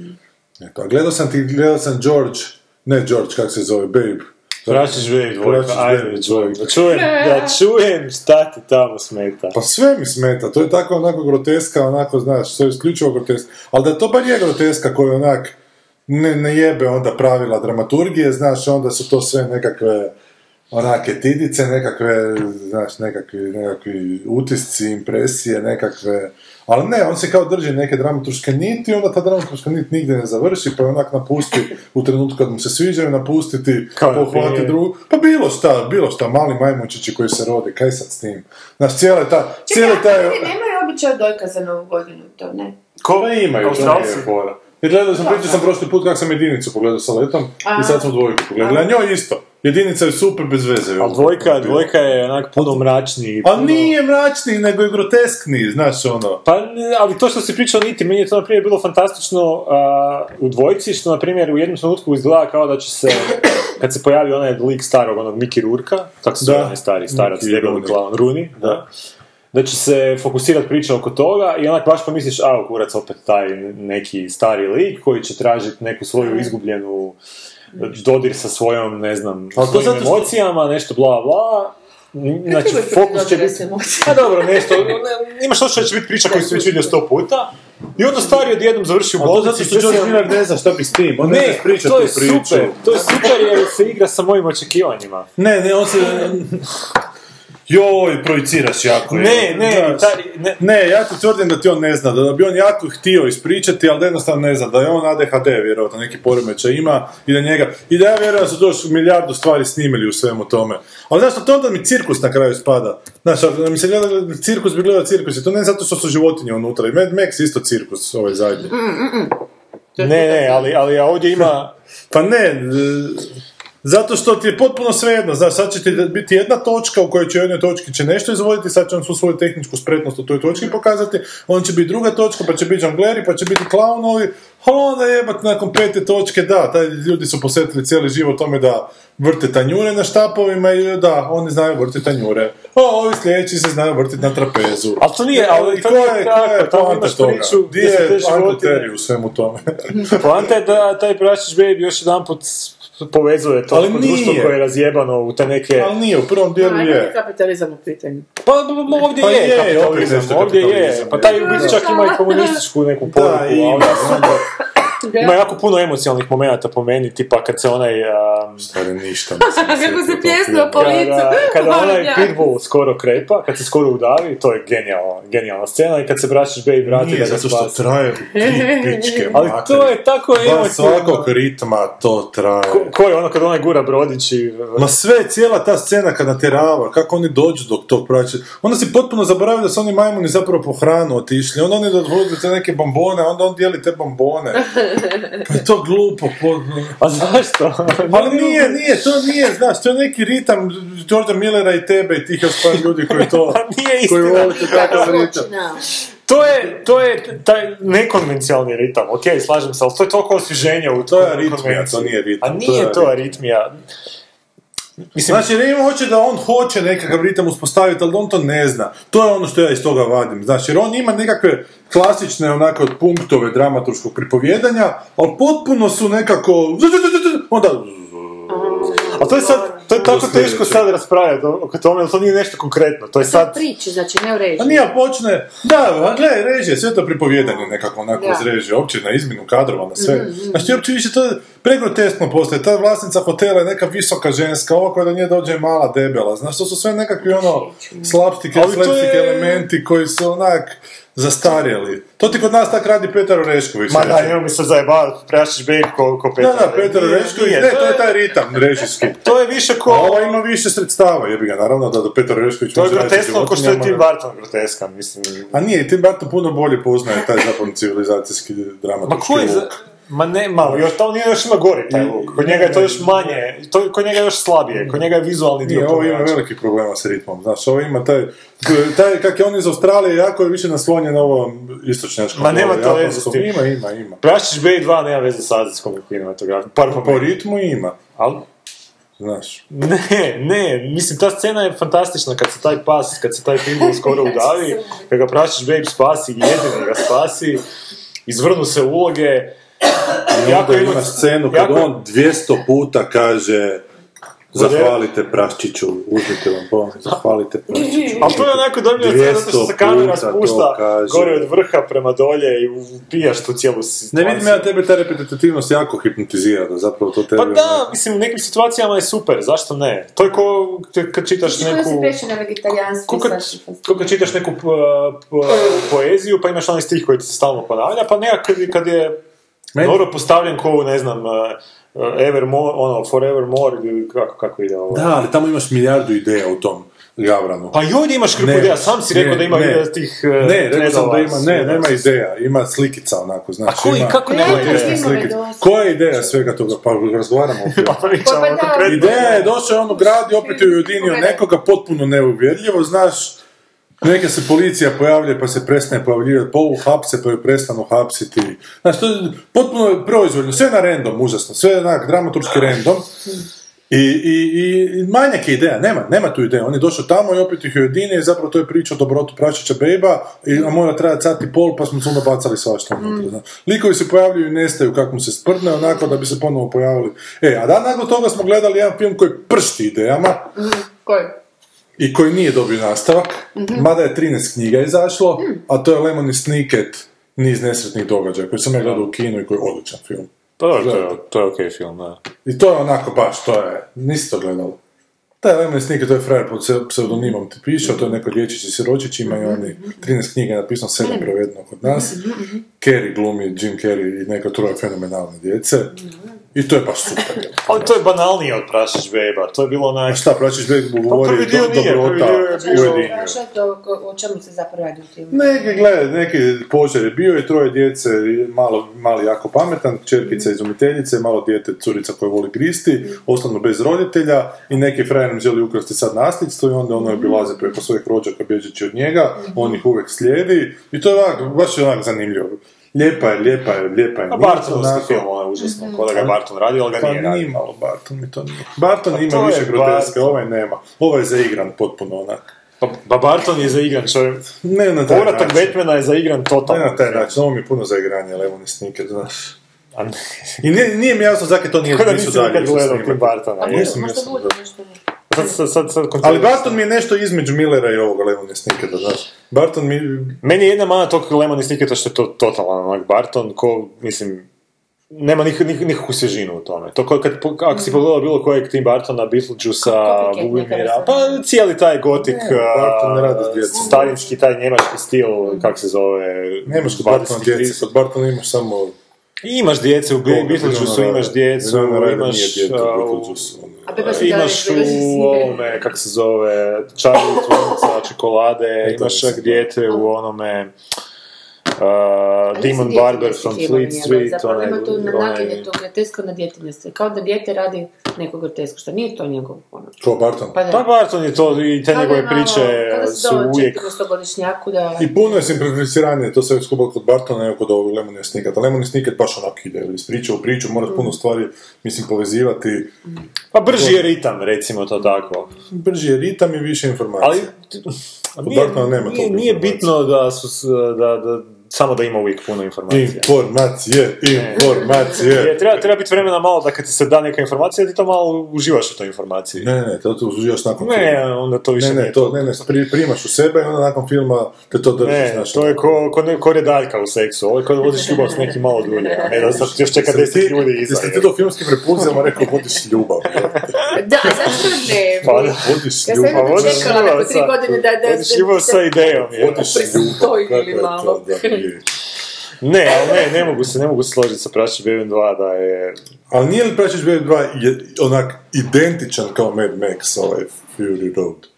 Eto, a gledao sam ti, gledao sam George, ne George, kako se zove, Babe. Vraćaš Babe dvojka, ajde dvojka. da čujem, da čujem šta ti tamo smeta. Pa sve mi smeta, to je tako onako groteska, onako, znaš, to je isključivo groteska. Ali da to bar je groteska koja onak ne, ne jebe onda pravila dramaturgije, znaš, onda su to sve nekakve onake tidice, nekakve, znaš, nekakvi, nekakvi utisci, impresije, nekakve, ali ne, on se kao drži neke dramaturške niti, onda ta dramaturška nit nigdje ne završi, pa je onak napusti u trenutku kad mu se sviđaju napustiti, pohvati drugu, pa bilo šta, bilo šta, mali majmunčići koji se rodi, kaj sad s tim? Znaš, cijela ta, Čekaj, cijeli a taj... ljudi nemaju običaj dojka za novu godinu, to ne? Ko imaju, to Australci? nije fora. Jer gledao sam, pričao sam prošli put kako sam jedinicu pogledao sa letom i sad smo dvojku pogledali. A njoj isto. Jedinica je super bez veze. Ali dvojka, dvojka je onak puno mračniji. A puno- nije mračni, nego je groteskniji, znaš ono. Pa, ali to što si pričao niti, meni je to na primjer bilo fantastično a, u dvojci, što na primjer u jednom trenutku izgleda kao da će se, kad se pojavi onaj lik starog, onog Mickey Rurka, kako se zove Da. onaj stari, starac, debeli klaun, Rooney, da. Da će se fokusirati priča oko toga i onak baš pomisliš, a kurac opet taj neki stari lik koji će tražiti neku svoju izgubljenu dodir sa svojom, ne znam, to svojim što- emocijama, nešto bla bla. Znači, fokus će biti... Pa dobro, nešto, ne, imaš što će biti priča koju si već vidio sto puta i onda stari odjednom završi u bolnici. zato što on- Miller ne zna šta bi s tim. On ne, Ne, ispričati to je tu priču. super, to je super jer se igra sa mojim očekivanjima. Ne, ne, on se... Joj, projiciraš jako. Ne, ne, Da, taj, ne, Ne, ja ti tvrdim da ti on ne zna, da bi on jako htio ispričati, ali da jednostavno ne zna, da je on ADHD vjerojatno neki poremećaj ima i da njega, i da ja vjerujem da su to još milijardu stvari snimili u svemu tome. Ali znaš, to onda mi cirkus na kraju spada. Znaš, da mi se gleda, cirkus bi gledao cirkus i to ne zato što su životinje unutra. I Mad Max isto cirkus, ovaj zadnji. ne, ne, ali, ali ovdje ima... Pa ne, zato što ti je potpuno svejedno, znaš, sad će ti biti jedna točka u kojoj će u jednoj točki će nešto izvoditi, sad će on svu svoju tehničku spretnost u toj točki pokazati, on će biti druga točka, pa će biti žongleri, pa će biti klaunovi, a onda jebat nakon pete točke, da, taj ljudi su posvetili cijeli život tome da vrte tanjure na štapovima i da, oni znaju vrtiti tanjure. A ovi sljedeći se znaju vrtiti na trapezu. Ali to nije, ali I to nije je, poanta imaš toga? priču Gdje je u svemu tome? Poanta je da taj prašić baby još jedan put povezuje to Ali društvo koje je razjebano u te neke... Ali nije, u prvom dijelu je. kapitalizam u pitanju. Pa b- ovdje Pa je, je, kapitalizam, ovdje je, pa taj u biti čak ima i komunističku neku poruku, Da, a onda super. Ima jako puno emocionalnih momenata po meni, tipa kad se onaj... um, Stvari ništa. Kako se pjesno po licu. kada, kada onaj pitbull skoro krepa, kad se skoro udavi, to je genijalna, genijalna scena i kad se braćiš baby vrati Nije, da ga zato što spasi. traje tri pičke Ali to je tako emotivno. svakog ritma to traje. Ko, ko je ono kad onaj gura brodić i... Ma sve, cijela ta scena kad natjerava, kako oni dođu do tog praća. Onda si potpuno zaboravio da su oni majmuni zapravo po hranu otišli. Onda oni dodvodu te neke bombone, onda on dijeli te bombone. Pa je to glupo. Po... A zašto? Ali nije, nije, to nije, znaš, to je neki ritam Georgea Millera i tebe i tih još par ljudi koji to... Pa nije koji istina. volite takav ritam. To je, to je taj nekonvencionalni ritam, ok, slažem se, ali to je toliko osvježenja u To je toj aritmija, konvenciji. to nije ritam, A nije je to aritmija. Mislim, Znači, jer ima hoće da on hoće nekakav ritam uspostaviti, ali on to ne zna. To je ono što ja iz toga vadim. Znači, jer on ima nekakve klasične onako punktove dramaturškog pripovjedanja, ali potpuno su nekako... Onda... to je sad, to je tako teško sad raspravljati oko tome, jer to nije nešto konkretno, to je Sad sad... priče, znači ne u režiji. A nije, počne, da, a gledaj, režije, sve to pripovjedanje nekako onako Da. iz režije, uopće na izmjenu kadrova, na sve. Znači, ti uopće više to je pregroteskno postaje, ta vlasnica hotela je neka visoka ženska, ovo koja do nje dođe mala debela, znaš, to su sve nekakvi ono slapstike, slapstick je- elementi koji su onak zastarjeli. To ti kod nas tak radi Petar Orešković. Ma da, nemoj mi se zajebavati, prašiš babe ko, ko Da, Petar. da, Petar Nije, Orešković, ne, to je taj ritam režijski. To je više ko... A ovo ima više sredstava, jebi ga, naravno da do Petar Orešković To je groteskno ko što je. Tim Burton groteskan, mislim. A nije, Tim Burton puno bolje poznaje taj zapravo civilizacijski dramaturški Ma koji. Ma ne, malo, još, to nije još ima gori taj luk. Kod njega je to još manje, to, kod njega je još slabije, kod njega je vizualni dio Nije, ovo ima velikih problema s ritmom, znaš, ovo ima taj, taj kak je on iz Australije, jako je više naslonjen na ovom istočnjačkom. Ma nema ovo to veze s tim. Ima, ima, ima. Prašiš Bay 2 nema veze s azijskom kinematografijom. Par po Po ritmu ima, Ali, znaš. ne, ne, mislim, ta scena je fantastična kad se taj pas, kad se taj pitbull skoro udavi, kad ga Prašiš Babe spasi, jedini ga spasi, izvrnu se uloge, I onda ima- ima scenu kad jako- on 200 puta kaže Zahvalite Praščiću, uzmite vam pomoć, zahvalite Praščiću. Ali to je onako dobro zato što se 200 kamera spušta gore od vrha prema dolje i upijaš tu cijelu Ne situaciju. vidim ja tebe ta repetitivnost jako hipnotizira, da zapravo to tebe... Pa da, mislim, u nekim situacijama je super, zašto ne? To je ko kad čitaš Što da se neku... na vegetarijanstvo Ko kad, svašta. ko kad čitaš neku po- po- poeziju, pa imaš onaj stih koji ti se stalno ponavlja, pa nekak kad, kad je Meni- dobro postavljen ko, ne znam, uh, uh, evermore, ono, forevermore, ili kako, kako ide ovo. Da, ali tamo imaš milijardu ideja u tom Gavranu. Pa i ovdje imaš hrpu Ne, ideja, sam si rekao ne, da ima ne. tih uh, Ne, rekao sam da ima, ne, nema ideja, ima slikica onako, znači A koji, ima... kako nema ideja? Slikica. Koja je ideja svega toga? Pa razgovaramo o. Pa pričamo Pa da, konkretno. Ideja je došao on u grad i opet je ujedinio nekoga potpuno neuvjerljivo, znaš, neka se policija pojavlja pa se prestane pojavljivati, polu hapse pa ju prestanu hapsiti. Znaš, to je potpuno proizvoljno, sve na random, užasno, sve je onak dramaturški random. I, i, i manjak je ideja, nema, nema tu ideja. On je došao tamo i opet ih je ujedinio i zapravo to je priča o dobrotu prašića Bejba, i, a mora trajati sat i pol, pa smo onda bacali svašta unutra. znaš. Likovi se pojavljuju i nestaju kako mu se sprdne, onako da bi se ponovo pojavili. E, a dan nakon toga smo gledali jedan film koji pršti idejama, Koji? I koji nije dobio nastavak, mada je 13 knjiga izašlo, a to je Lemony Snicket, niz nesretnih događaja, koji sam ja gledao u kinu i koji je odličan film. Pa dobro, to je, to je okej film, da. I to je onako baš, to je, nisi to gledali. Taj Lemony Snicket, to je frajer pod pse- pseudonimom ti piše, to je neko dječić i siročić, ima i oni 13 knjiga napisano, 7 prevedeno kod nas. Carrey glumi, Jim Carrey i neka troje fenomenalne djece. I to je baš super. Ali to je banalnije od Prašić Beba, to je bilo onaj... A šta, Pračić Beg Pa govori prvi dio do, nije, dobrota prvi dio je bio- je o čemu se zapravo radi u filmu? Neki, gledaj, neki požar je bio i troje djece, malo, mali jako pametan, čerkica izumiteljice, malo dijete, curica koja voli gristi, ostanu bez roditelja i neki frajer im želi ukrasti sad nasljedstvo i onda ono obilaze preko svojih rođaka bježeći od njega, on ih uvijek slijedi i to je ovak, baš je onak zanimljivo. Lijepa je, lijepa je, lijepa je. A nit, Bartonovski onako. film, ono je užasno, ko da ga je Barton radio, ali ga Pa nije radio. nije malo Barton mi to nije. Barton Pa ima to više groteske, Barton. ovaj nema. Ovaj je zaigran potpuno onak. Pa, pa Barton je zaigran čovjek. Ne na taj Povratak način. Batmana je zaigran totalno. Ne na taj način, ovo mi je puno zaigranje Lemony Snicket, znaš. A ne- I nije, nije mi jasno zakaj to nije Kako da nisu nisi dalje nikad gledao. Tim Bartona? A možda, bude nešto. Sad, sad, sad, sad Ali Barton mi je nešto između Millera i ovoga Lemony Snicketa, znaš. Barton mi... Meni je jedna mana tog Lemony Snicketa što je to totalan onak Barton, ko, mislim, nema nik, nik, nikakvu svježinu u tome. To kad, ako si pogledao bilo kojeg Tim Bartona, Beetlejuice-a, Bubimira, pa cijeli taj gotik, Ne, Barton ne radi s djecom. starinski taj njemački stil, kak se zove, Nemaš kod 20, Bartona djece, 30. kod Bartona imaš samo... Imaš djece u Beetlejuice-u, imaš djecu, imaš... a, se Imaš u ovome, kak se zove, Charlie tvornica čokolade, Eto, imaš dijete u onome uh, Demon Barber from Fleet Street, Zapravo ima tu naginje to grotesko na djetinjstvo. Kao da dijete radi neko grotesko, što nije to njegov ono. Ko Barton? Pa da. Pa Barton je to, i te da njegove malo- priče se su uvijek... 400-godišnjaku da... I puno je simplificiranje, to sve skupa kod Bartona nego kod ovog Lemony Snicketa. Lemony Snicket baš onak ide, iz priče u priču, moraš puno stvari, mislim, povezivati. Pa brži je ritam, recimo to tako. Brži je ritam i više informacija. Ali Kod nije, Bartona nema nije, nije bitno da su, da, da, samo da ima uvijek puno informacija. Informacije, informacije. Je, treba, treba biti vremena malo da kad ti se da neka informacija, ti to malo uživaš u toj informaciji. Ne, ne, to tu uživaš nakon Ne, filma. onda to više Ne, ne, to, ne, ne, pri, primaš u sebe i onda nakon filma te to držiš, Ne, znaš. to je ko, ko, ne, ko redaljka u seksu. Ovo je da vodiš ljubav s nekim malo dulje, a ne da sad još čeka deset ti- ljudi iza. Jesi li ti to filmskim repulzijama rekao vodiš ljubav? Da, zašto ne? Pa da. Vodiš Ja sam ljubav. jedno vodiš čekala ljubav nakon tri sa- godine da... da Vodiš ljubav sa idejom, je. Vodiš ljubav. Kako je malo. to, da, Ne, ali ne, ne mogu se, ne mogu složiti sa Praći Bevin 2 da je... Ali nije li Praćić Baby 2 je onak identičan kao Mad Max, ovaj Fury Road?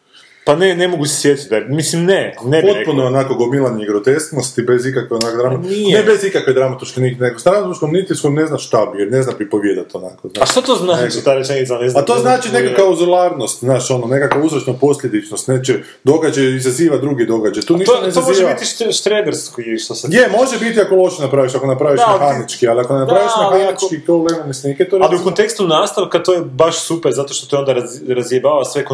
Pa ne, ne mogu se sjetiti da je, mislim ne, ne bi Potpuno rekao. onako gomilanje grotesknosti, bez ikakve onak drama. Nije. Ne bez ikakve dramaturške niti nego. S dramaturškom nitiskom ne zna šta bi, jer ne zna pripovjedati onako. A Znaš. što to znači Nego- ta rečenica? Ne znam, A to ne znači znam, nekakva uzularnost, znaš, ono, nekakva uzročno posljedičnost, neće, događaj izaziva drugi događaj. Tu ništa To, ne to može biti štre- štreberski, što se... Je, može biti ako loše napraviš, ako napraviš Da, mehanički, ali ako napraviš Da, mehanički kao Lemony Snicket, to Ali u kontekstu nastavka to je baš super, zato što to onda raz, razjebava sve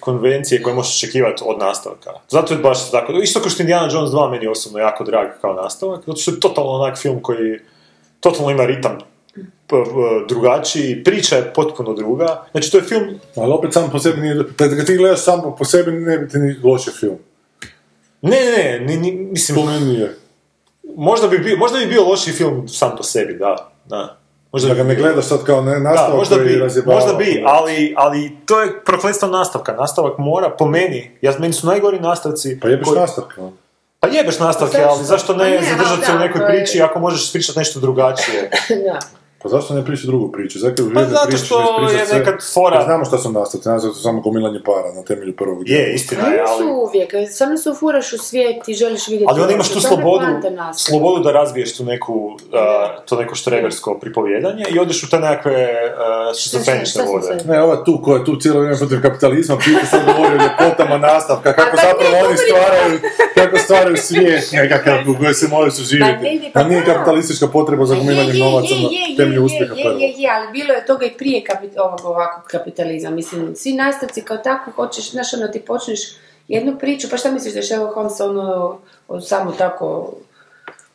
konvencije koje možeš očekivati od nastavka. Zato je baš tako. Isto kao što je Indiana Jones 2 meni je osobno jako drag kao nastavak, zato što je totalno onak film koji totalno ima ritam drugačiji, priča je potpuno druga. Znači, to je film Ali opet sam po sebi nije... Ga ti gledaš samo po sebi, ne bi ti ni loši film. Ne, ne, ne, ni, mislim, Po meni nije. možda bi, bio, možda bi bio loši film sam po sebi, da, da. Možda Da ga ne gledaš sad kao ne, Da, nastavak možda koji bi, razjebava. možda bi, ali, ali to je prokletstvo nastavka. Nastavak mora, po meni, ja, meni su najgori nastavci. Pa jebeš koji- nastavka. ono. Pa jebeš nastavke, Zašto? ali zašto Pa ne, zadržati se u da, nekoj priči ako možeš pričati nešto drugačije? Pa zašto ne pričati drugu priču? Zakaj Pa zato što je nekad fora- Pa znamo šta su nastavci, znamo da su samo gomilanje para na temelju prvog dijela. Je, istina je, ali... uvijek, samo se ufuraš u svijet i želiš vidjeti... Ali onda imaš ono, tu slobodu, slobodu da razviješ tu neku, a, to neko štrebersko pripovjedanje i odeš u te nekakve uh, šizofrenične vode. Ne, ova tu koja je tu cijelo vrijeme protiv kapitalizma, pita sad govori o ljepotama nastavka, kako pa zapravo oni stvaraju, kako stvaraju svijet nekakav u kojem se moraju Pa suživjeti. ide, pa A nije kapitalistička potreba za Je, gomilanjem je, novaca na temelju je, uspjeha je, je, je, ali bilo je toga i prije kapi- ovog ovakvog kapitalizma. Mislim, svi nastavci kao tako hoćeš, znaš, ono, ti počneš jednu priču, pa šta misliš da je Sherlock Holmes ono, on samo tako...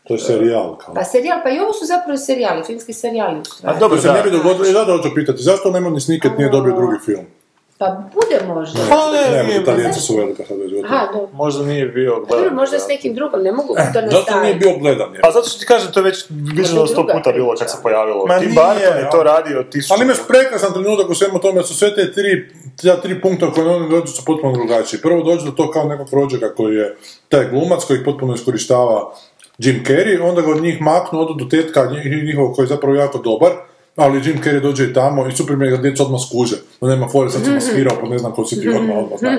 To je serijal. Kao. Pa serijal, pa i ovo su zapravo serijali, filmski serijali. A dobro, se da. ne bi dogodilo, i zato hoću pitati, zašto Lemon ni Snicket nije dobio drugi film? Pa bude možda. Pa ne, Ne, djeca su velika. Aha, dobro. možda nije bio Dobro, gledan. možda da. s nekim drugom, ne mogu to Zato nije nastaviti. bio gledan. jer- Pa zato što ti kažem, to je već viđeno sto puta bilo kad se pojavilo. Ma Tim nije, Burton je to radio tisuću Ali imaš prekrasan trenutak u svemu tome, su sve te tri, ta tri punkta koje oni dođu su potpuno drugačiji. Prvo dođe do to kao nekog rođaka koji je taj glumac koji potpuno iskorištava Jim Carrey, onda ga od njih maknu, odu do tetka njih- njihovog koji je zapravo jako dobar, ali Jim Carrey dođe i tamo i super mi je da djeca odmah skuže. Da nema fore, sad sam maskirao, pa ne znam ko si ti odmah, odmah znam.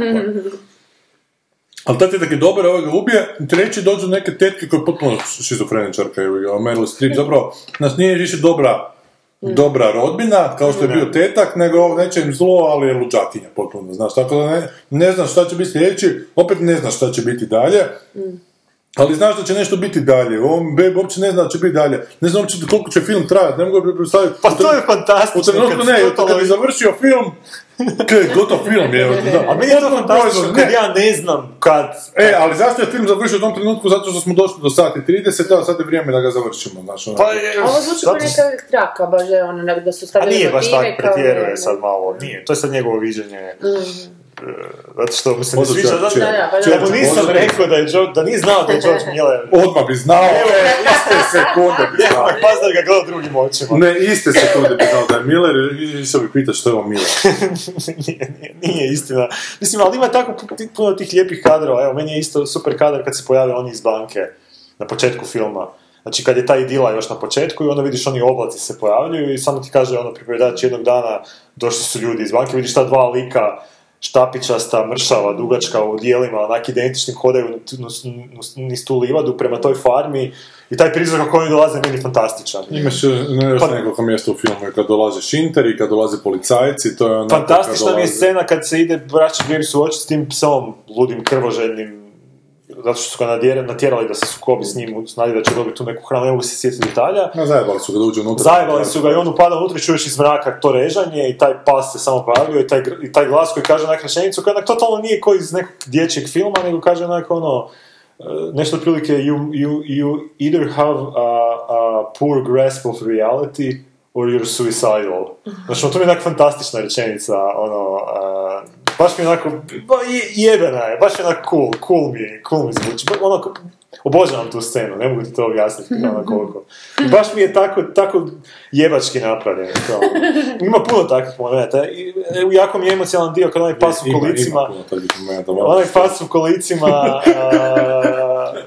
Ali taj tetak je dobar, ovaj ga ubije, i treći dođu neke tetke koje je potpuno šizofreničarka, ga, Meryl Streep, zapravo nas nije više dobra dobra rodbina, kao što je bio tetak, nego neće im zlo, ali je luđakinja potpuno, znaš, tako da ne, ne znaš šta će biti sljedeći, opet ne znaš šta će biti dalje, ali znaš da će nešto biti dalje, u ovom Babe uopće ne zna da će biti dalje, ne znam uopće koliko će film trajati, ne mogu bi predstaviti. Pa to je U fantastično. trenutku kad ne, totalno- kad je završio film, kaj, gotov film je, da. A meni je to fantastično kad ne. ja ne znam kad... E, ali zašto je film završio u tom trenutku? Zato što smo došli do sati 30, a sad je vrijeme da ga završimo, znaš, ono. Pa je, A Ovo zvuči zato neka traka, baš je ono, da su A stavili nije baš tako, pretjeruje sad malo, nije, to je sad njegovo viđenje. Mhm. E, Zato što mu se ne sviđa, zato pa mu nisam rekao da je George, da nije znao da je George Miller. Odmah bi znao, e, iste sekunde bi znao. Nemoj pas da ga gledao drugim očima. Ne, iste sekunde bi znao da je Miller i išao bi pitati što je ovo Miller. nije, nije, nije istina. Mislim, ali ima tako pu- puno tih lijepih kadrova. Evo, meni je isto super kadar kad se pojave oni iz banke na početku filma. Znači, kad je ta idila još na početku i onda vidiš oni oblaci se pojavljuju i samo ti kaže ono pripovjedač jednog dana došli su ljudi iz banke, vidiš ta dva lika štapičasta, mršava, dugačka u dijelima, onak identičnim hodaju niz tu livadu prema toj farmi i taj prizor kako oni dolaze meni fantastičan. Imaš ne, još Pa- nekoliko mjesta u filmu, kad dolaze šinteri, kad dolaze policajci, to je onako Fantastična mi je scena kad se ide braći Grims u oči s tim psom, ludim, krvoželjnim, zato što su ga natjerali da se sukobi s njim, znali da će dobiti tu neku hranu, ne mogu se sjetiti detalja. Ma zajebali su ga da uđe unutra. Zajebali su ga i on upada unutra i čuješ iz mraka to režanje i taj pas se samo pojavljuje i taj, i taj glas koji kaže onak rečenicu koja onak totalno nije koji iz nekog dječjeg filma, nego kaže onak ono, e, nešto otprilike you, you, you either have a, a poor grasp of reality or you're suicidal. Znači, ono, to mi je onak fantastična rečenica, ono, a, baš mi onako, ba, je- jebena je, baš je onako cool, cool mi je, cool mi zvuči, ba, onako, obožavam tu scenu, ne mogu ti to objasniti, ono koliko. Baš mi je tako, tako jebački napravljen. kao. Ima puno takvih momenta. I, e, jako mi je emocijalan dio kad onaj pas u Ima- kolicima, Ima onaj pas u kolicima a,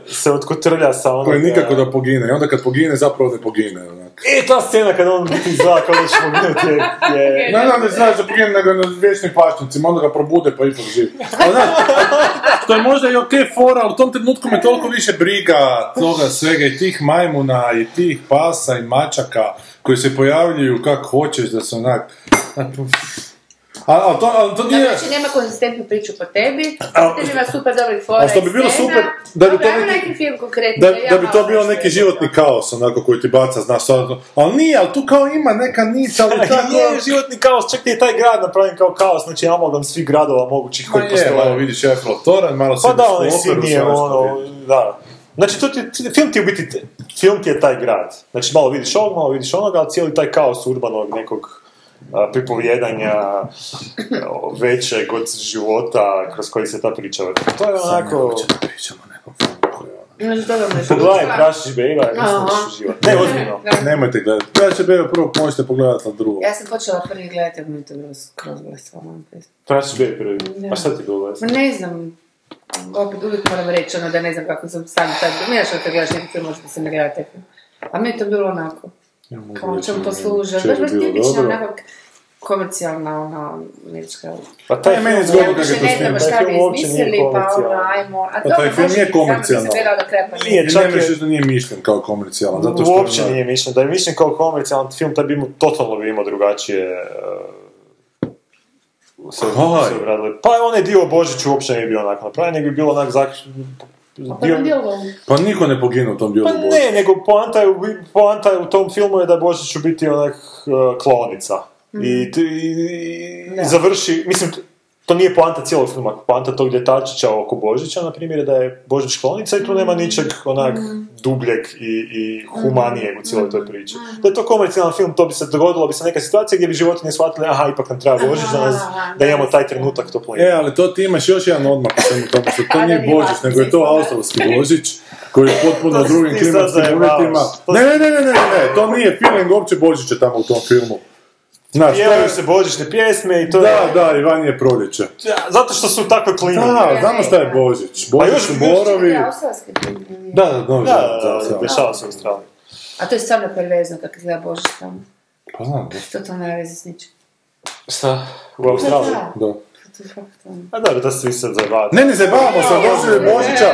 se otkotrlja sa onog... koji nikako da pogine, i onda kad pogine, zapravo ne pogine, onak. E, ta scena kad on ti zna kao da će poginuti je... je... Ne, ne, ne znaš da pogine, nego na vječnim pašnjacima, onda ga probude pa ipak živ. Ali znaš, što je možda i okej fora, ali u tom trenutku me toliko više briga toga svega i tih majmuna i tih pasa i mačaka koji se pojavljuju kako hoćeš da se onak... A, a to, a to nije... Znači, nema konzistentnu priču po tebi, A- tebi ima super dobrih fora a što i bi bilo scena. super, da bi to neki- neki film konkretno. Da, ja da bi to nešto neki životni kaos, onako koji ti baca, znaš, sad, ali nije, ali tu kao ima neka nić, ali tako... je životni kaos, čak ti je taj grad napravljen kao kaos, znači amalgam svih gradova mogućih Ma koji je, postoje. malo vidiš Eiffel Toran, malo Pa da, onaj Sydney je ono, da. Znači, to ti, ti- film ti je u biti, film ti je taj grad. Znači, malo vidiš ovog, malo vidiš onoga, ali cijeli taj kaos urbanog nekog pripovjedanja većeg od života kroz koji se ta priča vrti. To je onako... Ne pričamo nekom ono. Pogledaj. Prašić Bejba, ja mislim da Aha. ćeš uživati. Ne, ozbiljno. Nemojte gledati. Ja će bebe prvo možete pogledati na drugo. Ja sam počela prvi gledati, ali mi je to bilo skroz blesavo. Prašić Bejba prvi. Da. A šta ti bilo gledati? ne znam, opet uvijek moram reći ono da ne znam kako sam sam taj, ne što te gledaš neki film, možda se ne gleda taj film. A meni je to bilo onako, Ja mogu kao čemu to ono, služe, baš je baš tipično onako komercijalna ona američka. Pa taj meni je film- zgodno Ja kako više to ne šta bi film uopće nije izmislili, pa ono, komercijalan. ajmo. A Pa taj film nije komercijalan. Nije, I čak ne je- misliš da nije mišljen kao komercijalan, zato što... Uopće ono- nije mišljen. Da je mišljen kao komercijalan film, taj bi imao, totalno bi imao drugačije uh, se, se obradili. Pa onaj dio o Božiću uopće ne bi bio onak napravljen, nego bi bilo onak Pa dio- Pa niko ne pogine u tom dijelu Pa ne, nego poanta je, u- poanta je u tom filmu je da Božić u biti onak uh, klonica. I, ti- i, i- i završi, mislim, to nije poanta cijelog filma, poanta tog djetačića oko Božića, na primjer, je da je Božić klonica i tu nema ničeg onak dubljeg i, i humanijeg u cijeloj toj priči. Da je to komercijalan film, to bi se dogodilo, bi se neka situacija gdje bi životinje shvatili, aha, ipak nam treba Božić, da, nas, da imamo taj trenutak topline. E, ali to ti imaš još jedan odmak u svemu tome, što to nije Božić, nego je to australski Božić, koji je potpuno To drugim klimatskim uvjetima. To- Ne, ne, ne, ne, ne, ne, to nije feeling uopće Božića tamo u tom filmu. Znaš, to Pjevaju je... se božićne pjesme i to Da, je... da, i van je proljeće. Zato što su takve klime. Da, znamo šta je Božić. Božić su borovi... Da, da, da, Da, da, da, da. dešava se u Australiji. A to je stvarno pervezno kako izgleda Božić tamo. Pa znam, da. Što to nema veze s ničim. Šta? U Australiji? Da, da. ono. A dobro, da se vi sad zajebavate. Ne, ne zajebavamo se, došli je Božića.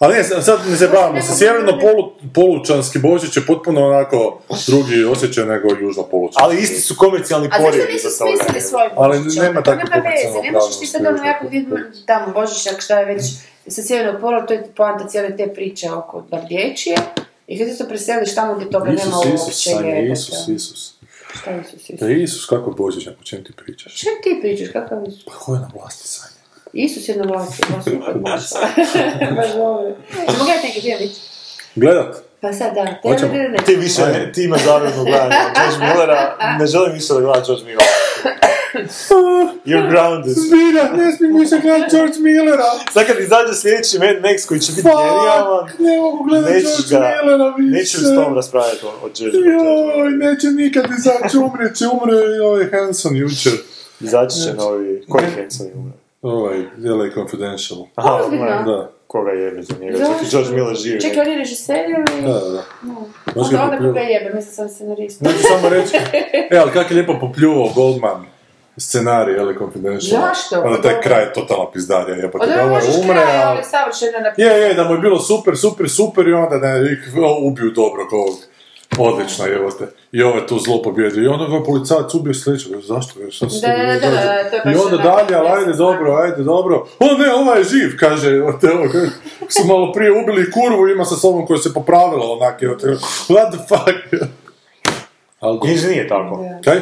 E, Ali ne, sad ne zajebavamo se. Sjeverno polu, polučanski Božić je potpuno onako drugi osjećaj nego južno polučanski. Ali isti su komercijalni zašto porivi nisu za svoj Ali Božić? nema To takve nema veze, komercijalne ne možeš ti sad ono jako vidjeti tamo Božićak šta je već sa sjevernog pola, to je poanta cijele te priče oko Bardječije. I kad ti se preseliš tamo gdje toga nema Isus, Isus, uopće jebote. Isus, Isus. Šta je Isus, Isus? Da je Isus, kako Božić, o čem ti pričaš? Čem ti pričaš, kakav Isus? Pa ko je na vlasti Sanja? Isus je na vlasti, baš super, baš. Baš dobro. Ćemo gledati neki film, vidiš? Gledat? Pa sad da, te Hoćemo. ne, ne, Ti više, Ajde. ti imaš zavrjedno gledanje George Millera, ne želim više da gledam George Millera. You're grounded. Zbira, ne smijem više gledat George Millera. Sad kad izađe sljedeći Mad Max koji će biti genijalan, ne mogu gledat nećeš George ga, Millera više. neću s tom raspravljati o, o George Joj, Millera. neće nikad izaći, umre će, umre i ovaj Hanson jučer. Izaći će novi, koji Hanson umre? Ovaj, LA Confidential. Aha, Ozbiljno? Da, Koga jebe za njega, čak i George Miller živi. Čekaj, on je režiser ili? da, da. Možeš Onda, onda koga jebe, mislim sam scenarist. Neću samo reći, e, ali kak je lijepo popljuvao Goldman scenarij LA Confidential. Zašto? Onda taj kraj je totalna pizdarija, jebote. Onda Da ovaj umre, kraj, a... ali savršeno napisano. Je, je, da mu je bilo super, super, super i onda ne, ubiju dobro ovog. Odlično, evo te. I ovo je tu zlo pobjedio. I onda ga policajac ubio sljedećeg. Zašto? Šta se Da, da, da, da, to je I onda dalje, ali ajde dobro, ajde dobro. O ne, ovaj je živ, kaže. evo te, evo, su malo prije ubili kurvu, ima sa sobom koja se popravila onak. evo te, What the fuck? Ali, Knjiži nije tako. kaj?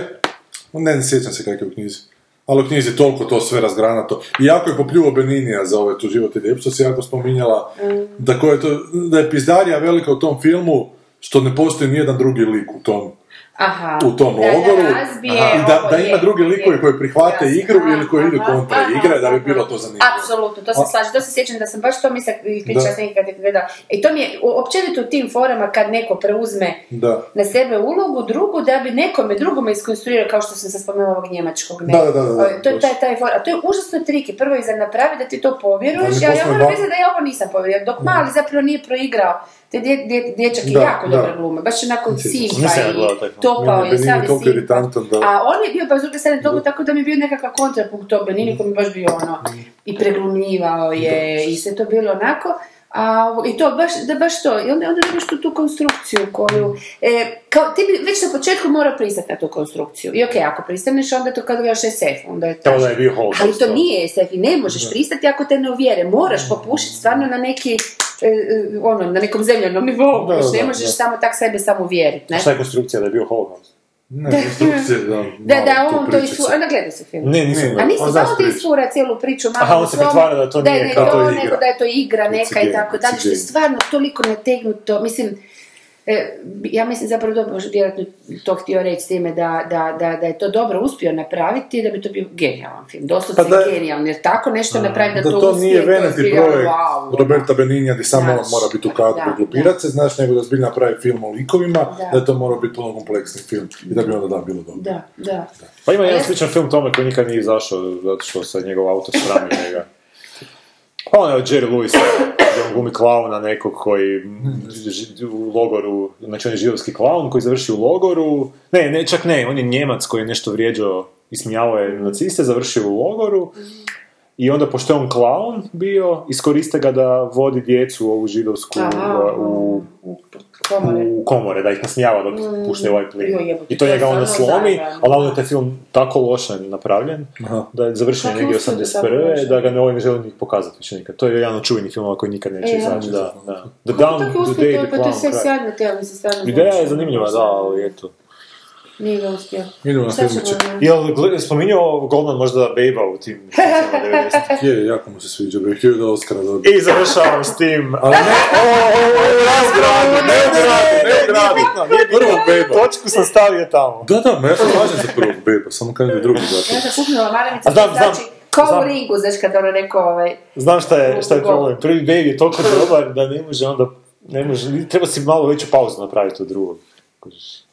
Ne, ne sjećam se kak je u knjizi. Ali u knjizi je toliko to sve razgranato. Iako je popljuvao Beninija za ovaj tu život i si jako spominjala, da, ko je to, da je pizdarija velika u tom filmu, što ne postoji nijedan drugi lik u tom Aha. u tom logoru razbije i da, da je, ima drugi likovi je. koji prihvate igru aha, ili koji idu kontra aha, igre, da bi bilo to zanimljivo. Apsolutno, to se slažem, to se sjećam da sam baš to mislila i pričala s nekim kad je gledala. I to mi je općenito u tim forama kad neko preuzme Da. na sebe ulogu drugu da bi nekome drugome iskonstruirao kao što sam se spomenula ovog njemačkog. Ne? Da, da, da, da, O, to je taj, taj for, a to je užasno triki. Prvo i za napravi da ti to povjeruješ. Ja, ja moram da ja ovo nisam povjerio. Dok mali zapravo nije proigrao. Te dje, dje, dječak je jako dobro glume. Baš onako simpa i topao Meni je, toliko simpa. A on je bio pa s druge strane toliko tako da mi je bio nekakav kontrapunkt to Benini koji mi baš bio ono i preglumljivao je i sve to bilo onako. A, I to, baš, da baš to. I onda, onda dobiš tu, tu konstrukciju koju... E, kao, ti bi već na početku morao pristati na tu konstrukciju. I okej, ako pristaneš, onda to kad gledaš SF, onda je To taš- da je bio. Ali to nije SF i ne možeš pristati ako te ne uvjere. Moraš popušiti stvarno na neki, ono, na nekom zemljanom nivou. Da, ne da, možeš da. samo tak sebe samo uvjeriti, ne? Šta je konstrukcija da je bio Holocaust? Ne, da, Da, da, tu on to isfura, ne gleda se film. Ne, nisam. A nisi on zna ti isfura cijelu priču, malo Aha, on se pretvara da to da nije ne kao to, to je nego igra. da je to igra neka i tako dalje, što je stvarno toliko nategnuto, mislim, e, ja mislim zapravo dobro, vjerojatno to htio reći s time da, da, da, da je to dobro uspio napraviti da bi to bio genijalan film, doslovce Pa da- genijalan, jer tako nešto napraviti da, Da to, to uspije, nije veneti projekt wow, Roberta Beninja gdje samo on Znaš, mora biti u kadru da, i glupirat se, znaš, nego da zbilj napravi film o likovima, Da. da je to mora biti puno kompleksni film i da bi onda da bilo dobro. Da, da. Pa ima jedan sličan film tome koji nikad nije izašao, zato što se njegov autor srami njega. Pa ono je od Jerry on glumi klauna nekog koji u logoru, znači on je židovski klaun koji završi u logoru, ne, ne, čak ne, on je Njemac koji je nešto vrijeđao i smijao je naciste, završio u logoru i onda, pošto je on klaun bio, iskoriste ga da vodi djecu ovu židovsku Aha, u, u komore. u komore, da ih nasmijava dok puštaju ovaj plin. I to to je njega onda slomi, ali onda je taj film tako loše napravljen, Aha. da je završen negdje je uspio da tako 81. loše? da ga ne ovaj ne želim ni pokazati više nikad. To je jedan od čuvenih filmova koji nikad neće E, izaći, da, da. The Down, The Day, The pa Clown, Ideja je znači, zanimljiva, da, ali eto. Nije ga uspio. Idemo na ćemo? Jel spominjao Goldman možda Bejba u tim filmima 90 Je, jako mu se sviđa, bih htio da Oscara dobije. I završavam s tim. Ali ne, o, o, o, razgradu, ne ugradu, ne ugradu. Prvog beba. Točku sam stavio tamo. Da, da, ma ja se slažem za prvog beba, samo kažem drugi Ja zato. sam kupnula maramicu, A znam, to znači znam, kao znam. u ringu, znaš kad ono neko ovaj... Znam šta je, šta je problem. Prvi Babe je toliko dobar da ne može onda, ne može, treba si malo veću pauzu napraviti od drugog. Kužiš.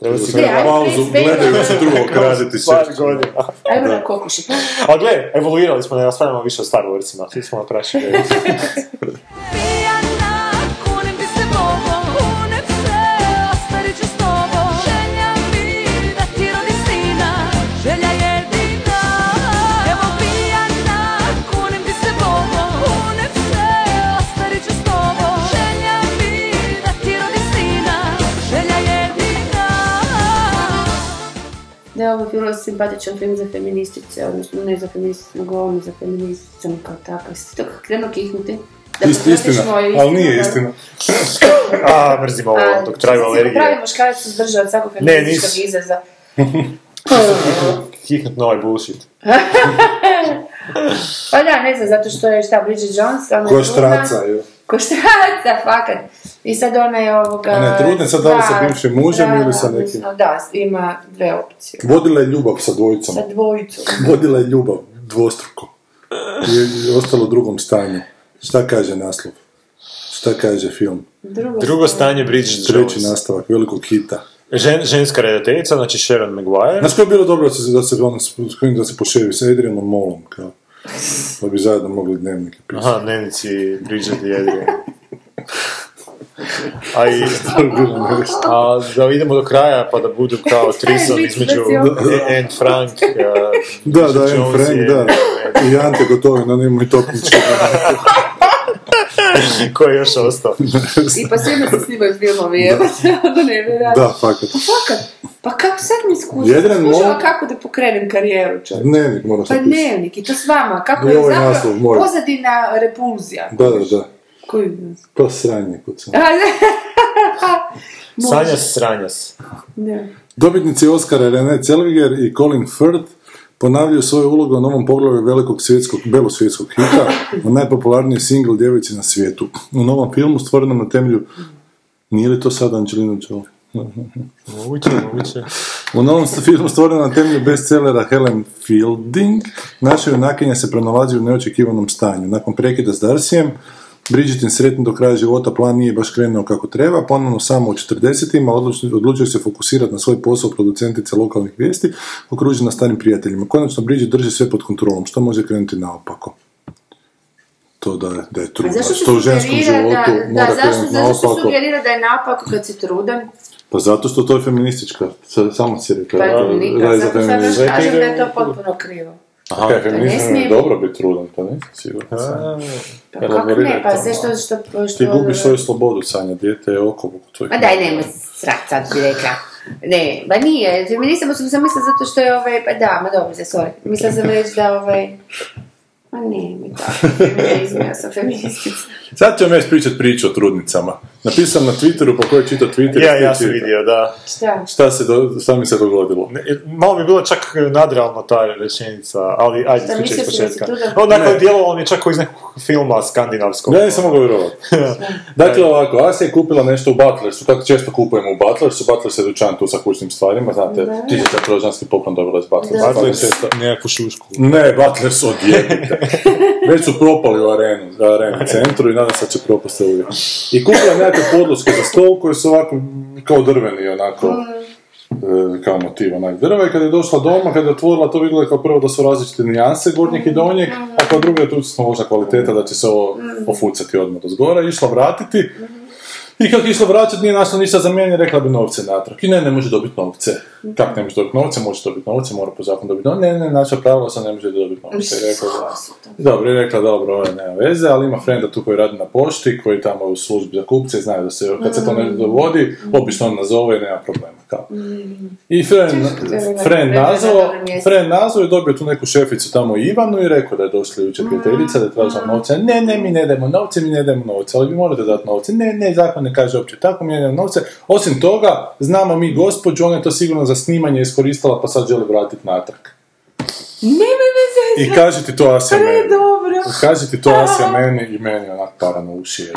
Treba si ajde, pauzu, gledajući drugog raditi godina. Ajmo na kokuši. A gle, evoluirali smo, ne raspravljamo više o Star Warsima, svi smo napravili. Da je ovo bilo simpatičan film za feministice, odnosno ne za feministice, nego ono za feministice, kao tako. Jeste to krenuo kihnuti? Da Ist- Istina, moju ali nije istinu, istina. A, mrzim ovo, A, dok traju alergije. Pravi muškarac se zdržao od svakog feminističkog nis. izraza. Kihnut na ovaj bullshit. Pa da, ne znam, zato što je šta, Bridget Jones, ona je Ko štraca, jo. Ko štraca, fakat. I sad ona je ovoga... Ona je trudna, sad da li sa bivšim mužem da, ili sa nekim? Da, ima dve opcije. Vodila je ljubav sa dvojicom. Sa dvojicom. Vodila je ljubav, dvostruko. I je ostalo u drugom stanju. Šta kaže naslov? Šta kaže film? Drugo, Drugo stanje Bridget Treći nastavak, velikog hita. Žen, ženska redateljica, znači Sharon Maguire. Znaš koje je bilo dobro da se, da se, ono, da se poševi sa Adrianom Molom, kao. Da bi zajedno mogli dnevnike pisati. Aha, dnevnici Bridget i Adrian. A, i, a da idemo do kraja pa da budu kao trisom između da Anne Frank, uh, Da, da, Anne Frank, i da. I Ante Gotovin, on ima i topnički. Ko je još ostao? I pa svima se snimaju filmovi, evo. Ono ne vjerojatno. Da, fakat. Fakat, pa kako sad mi skušam? Jedran mol- kako da pokrenem karijeru, čovjek. Dnevnik mora Pa se pisati. dnevnik, i to s vama. Kako je ovaj zapravo naslov moj. pozadina repulzija. Da, da, da. Koji Pa sranje. Može. Sanjas, sranjas. Ne. Dobitnici Oscara René Zellweger i Colin Firth ponavljaju svoju ulogu u novom poglavlju velikog svjetskog, belosvjetskog hita, o najpopularniji single djevici na svijetu. U novom filmu stvorenom na temelju... Nije li to sad Angelina Jolie? Moguće, moguće. U novom filmu stvorenom na temelju bestsellera Helen Fielding, naša junakinja se pronalazi u neočekivanom stanju. Nakon prekida s Darsijem, Bridgetin sretno do kraja života plan nije baš krenuo kako treba, ponovno samo u 40-ima odlučio, se fokusirati na svoj posao producentice lokalnih vijesti, okružena starim prijateljima. Konačno Bridget drži sve pod kontrolom, što može krenuti naopako? To da je, da je A trudna, zašto se što u ženskom životu da, da, mora zašto, krenuti zašto se sugerira da je naopako kad si trudan? Pa zato što to je feministička, sa- samo si rekla, Pa da- zato sad baš feminizam. kažem da to. Aha, kaj, ne feminizam smije je dobro biti trudan, pa nisam siguran. Pa kako ne, pa to sve što... što, što Ti gubiš svoju slobodu, Sanja, dijete je oko tvojih... Ma daj, nemoj srat, sad bi rekla. Ne, ba nije, feminizam sam sam mislila zato što je ovaj, pa da, ma dobro, sorry. Mislila sam reći da ovaj, ma ne, mi tako, feminizam, ja sam feministica. Sad ćemo ja ispričat priču o trudnicama. Napisao na Twitteru, pa ko je čitao Twitter? Ja, ja sam vidio, da. Šta? Šta, se do, šta mi se dogodilo? Ne, Malo mi je bilo čak nadrealno ta rečenica, ali ajde, ispričaj iz da početka. da- Onako Ne. je djelovalo mi je čak kao iz nekog filma skandinavskog. Ja nisam mogao vjerovati. dakle, ovako, Asija je kupila nešto u Butlersu, kako često kupujemo u Butlersu, Butlers je dućan tu sa kućnim stvarima, znate, ti će trojanski poklon dobila iz Butlersa. Butlers, Često- nekakvu šušku. Ne, Butlers odjebite. Već su propali u arenu, arenu centru i nadam se da će propasti uvijek. I kupila je nekakve podloške za stol koje su ovako kao drveni, onako, e, kao motiv onak drva i kada je došla doma, kada je otvorila to vidjela je kao prvo da su različite nijanse gornjeg i donjeg, a kao drugo je tu možda kvaliteta da će se ovo ofucati odmah do zgora, išla vratiti i kako je išla vraćati, nije našla ništa za mene, rekla bi novce natrag. I ne, ne može dobiti novce. Kako ne može dobiti novce, može dobiti novce, mora po zakonu dobiti novce. Ne, ne, naša pravila sam ne može dobiti novce. I rekla, da. Dobro, i rekla, dobro, ovo nema veze, ali ima frenda tu koji radi na pošti, koji tamo je u službi za kupce znaju da se, kad se to ne dovodi, obično on nazove i nema problema. Kao. I friend, nazvao, friend nazvao i dobio tu neku šeficu tamo Ivanu i rekao da je došla jučer prijateljica, da je tražila novce. Ne, ne, mi ne dajemo novce, mi ne dajemo novce, ali vi morate dati novce. Ne, ne, zakon ne kaže uopće tako, mi ne dajemo novce. Osim toga, znamo mi gospođu, ona je to sigurno za snimanje iskoristila pa sad želi vratiti natrag. Nema veze. I kaže ti to Asija meni. dobro. Kaže ti to Asija meni i meni onak para na uši.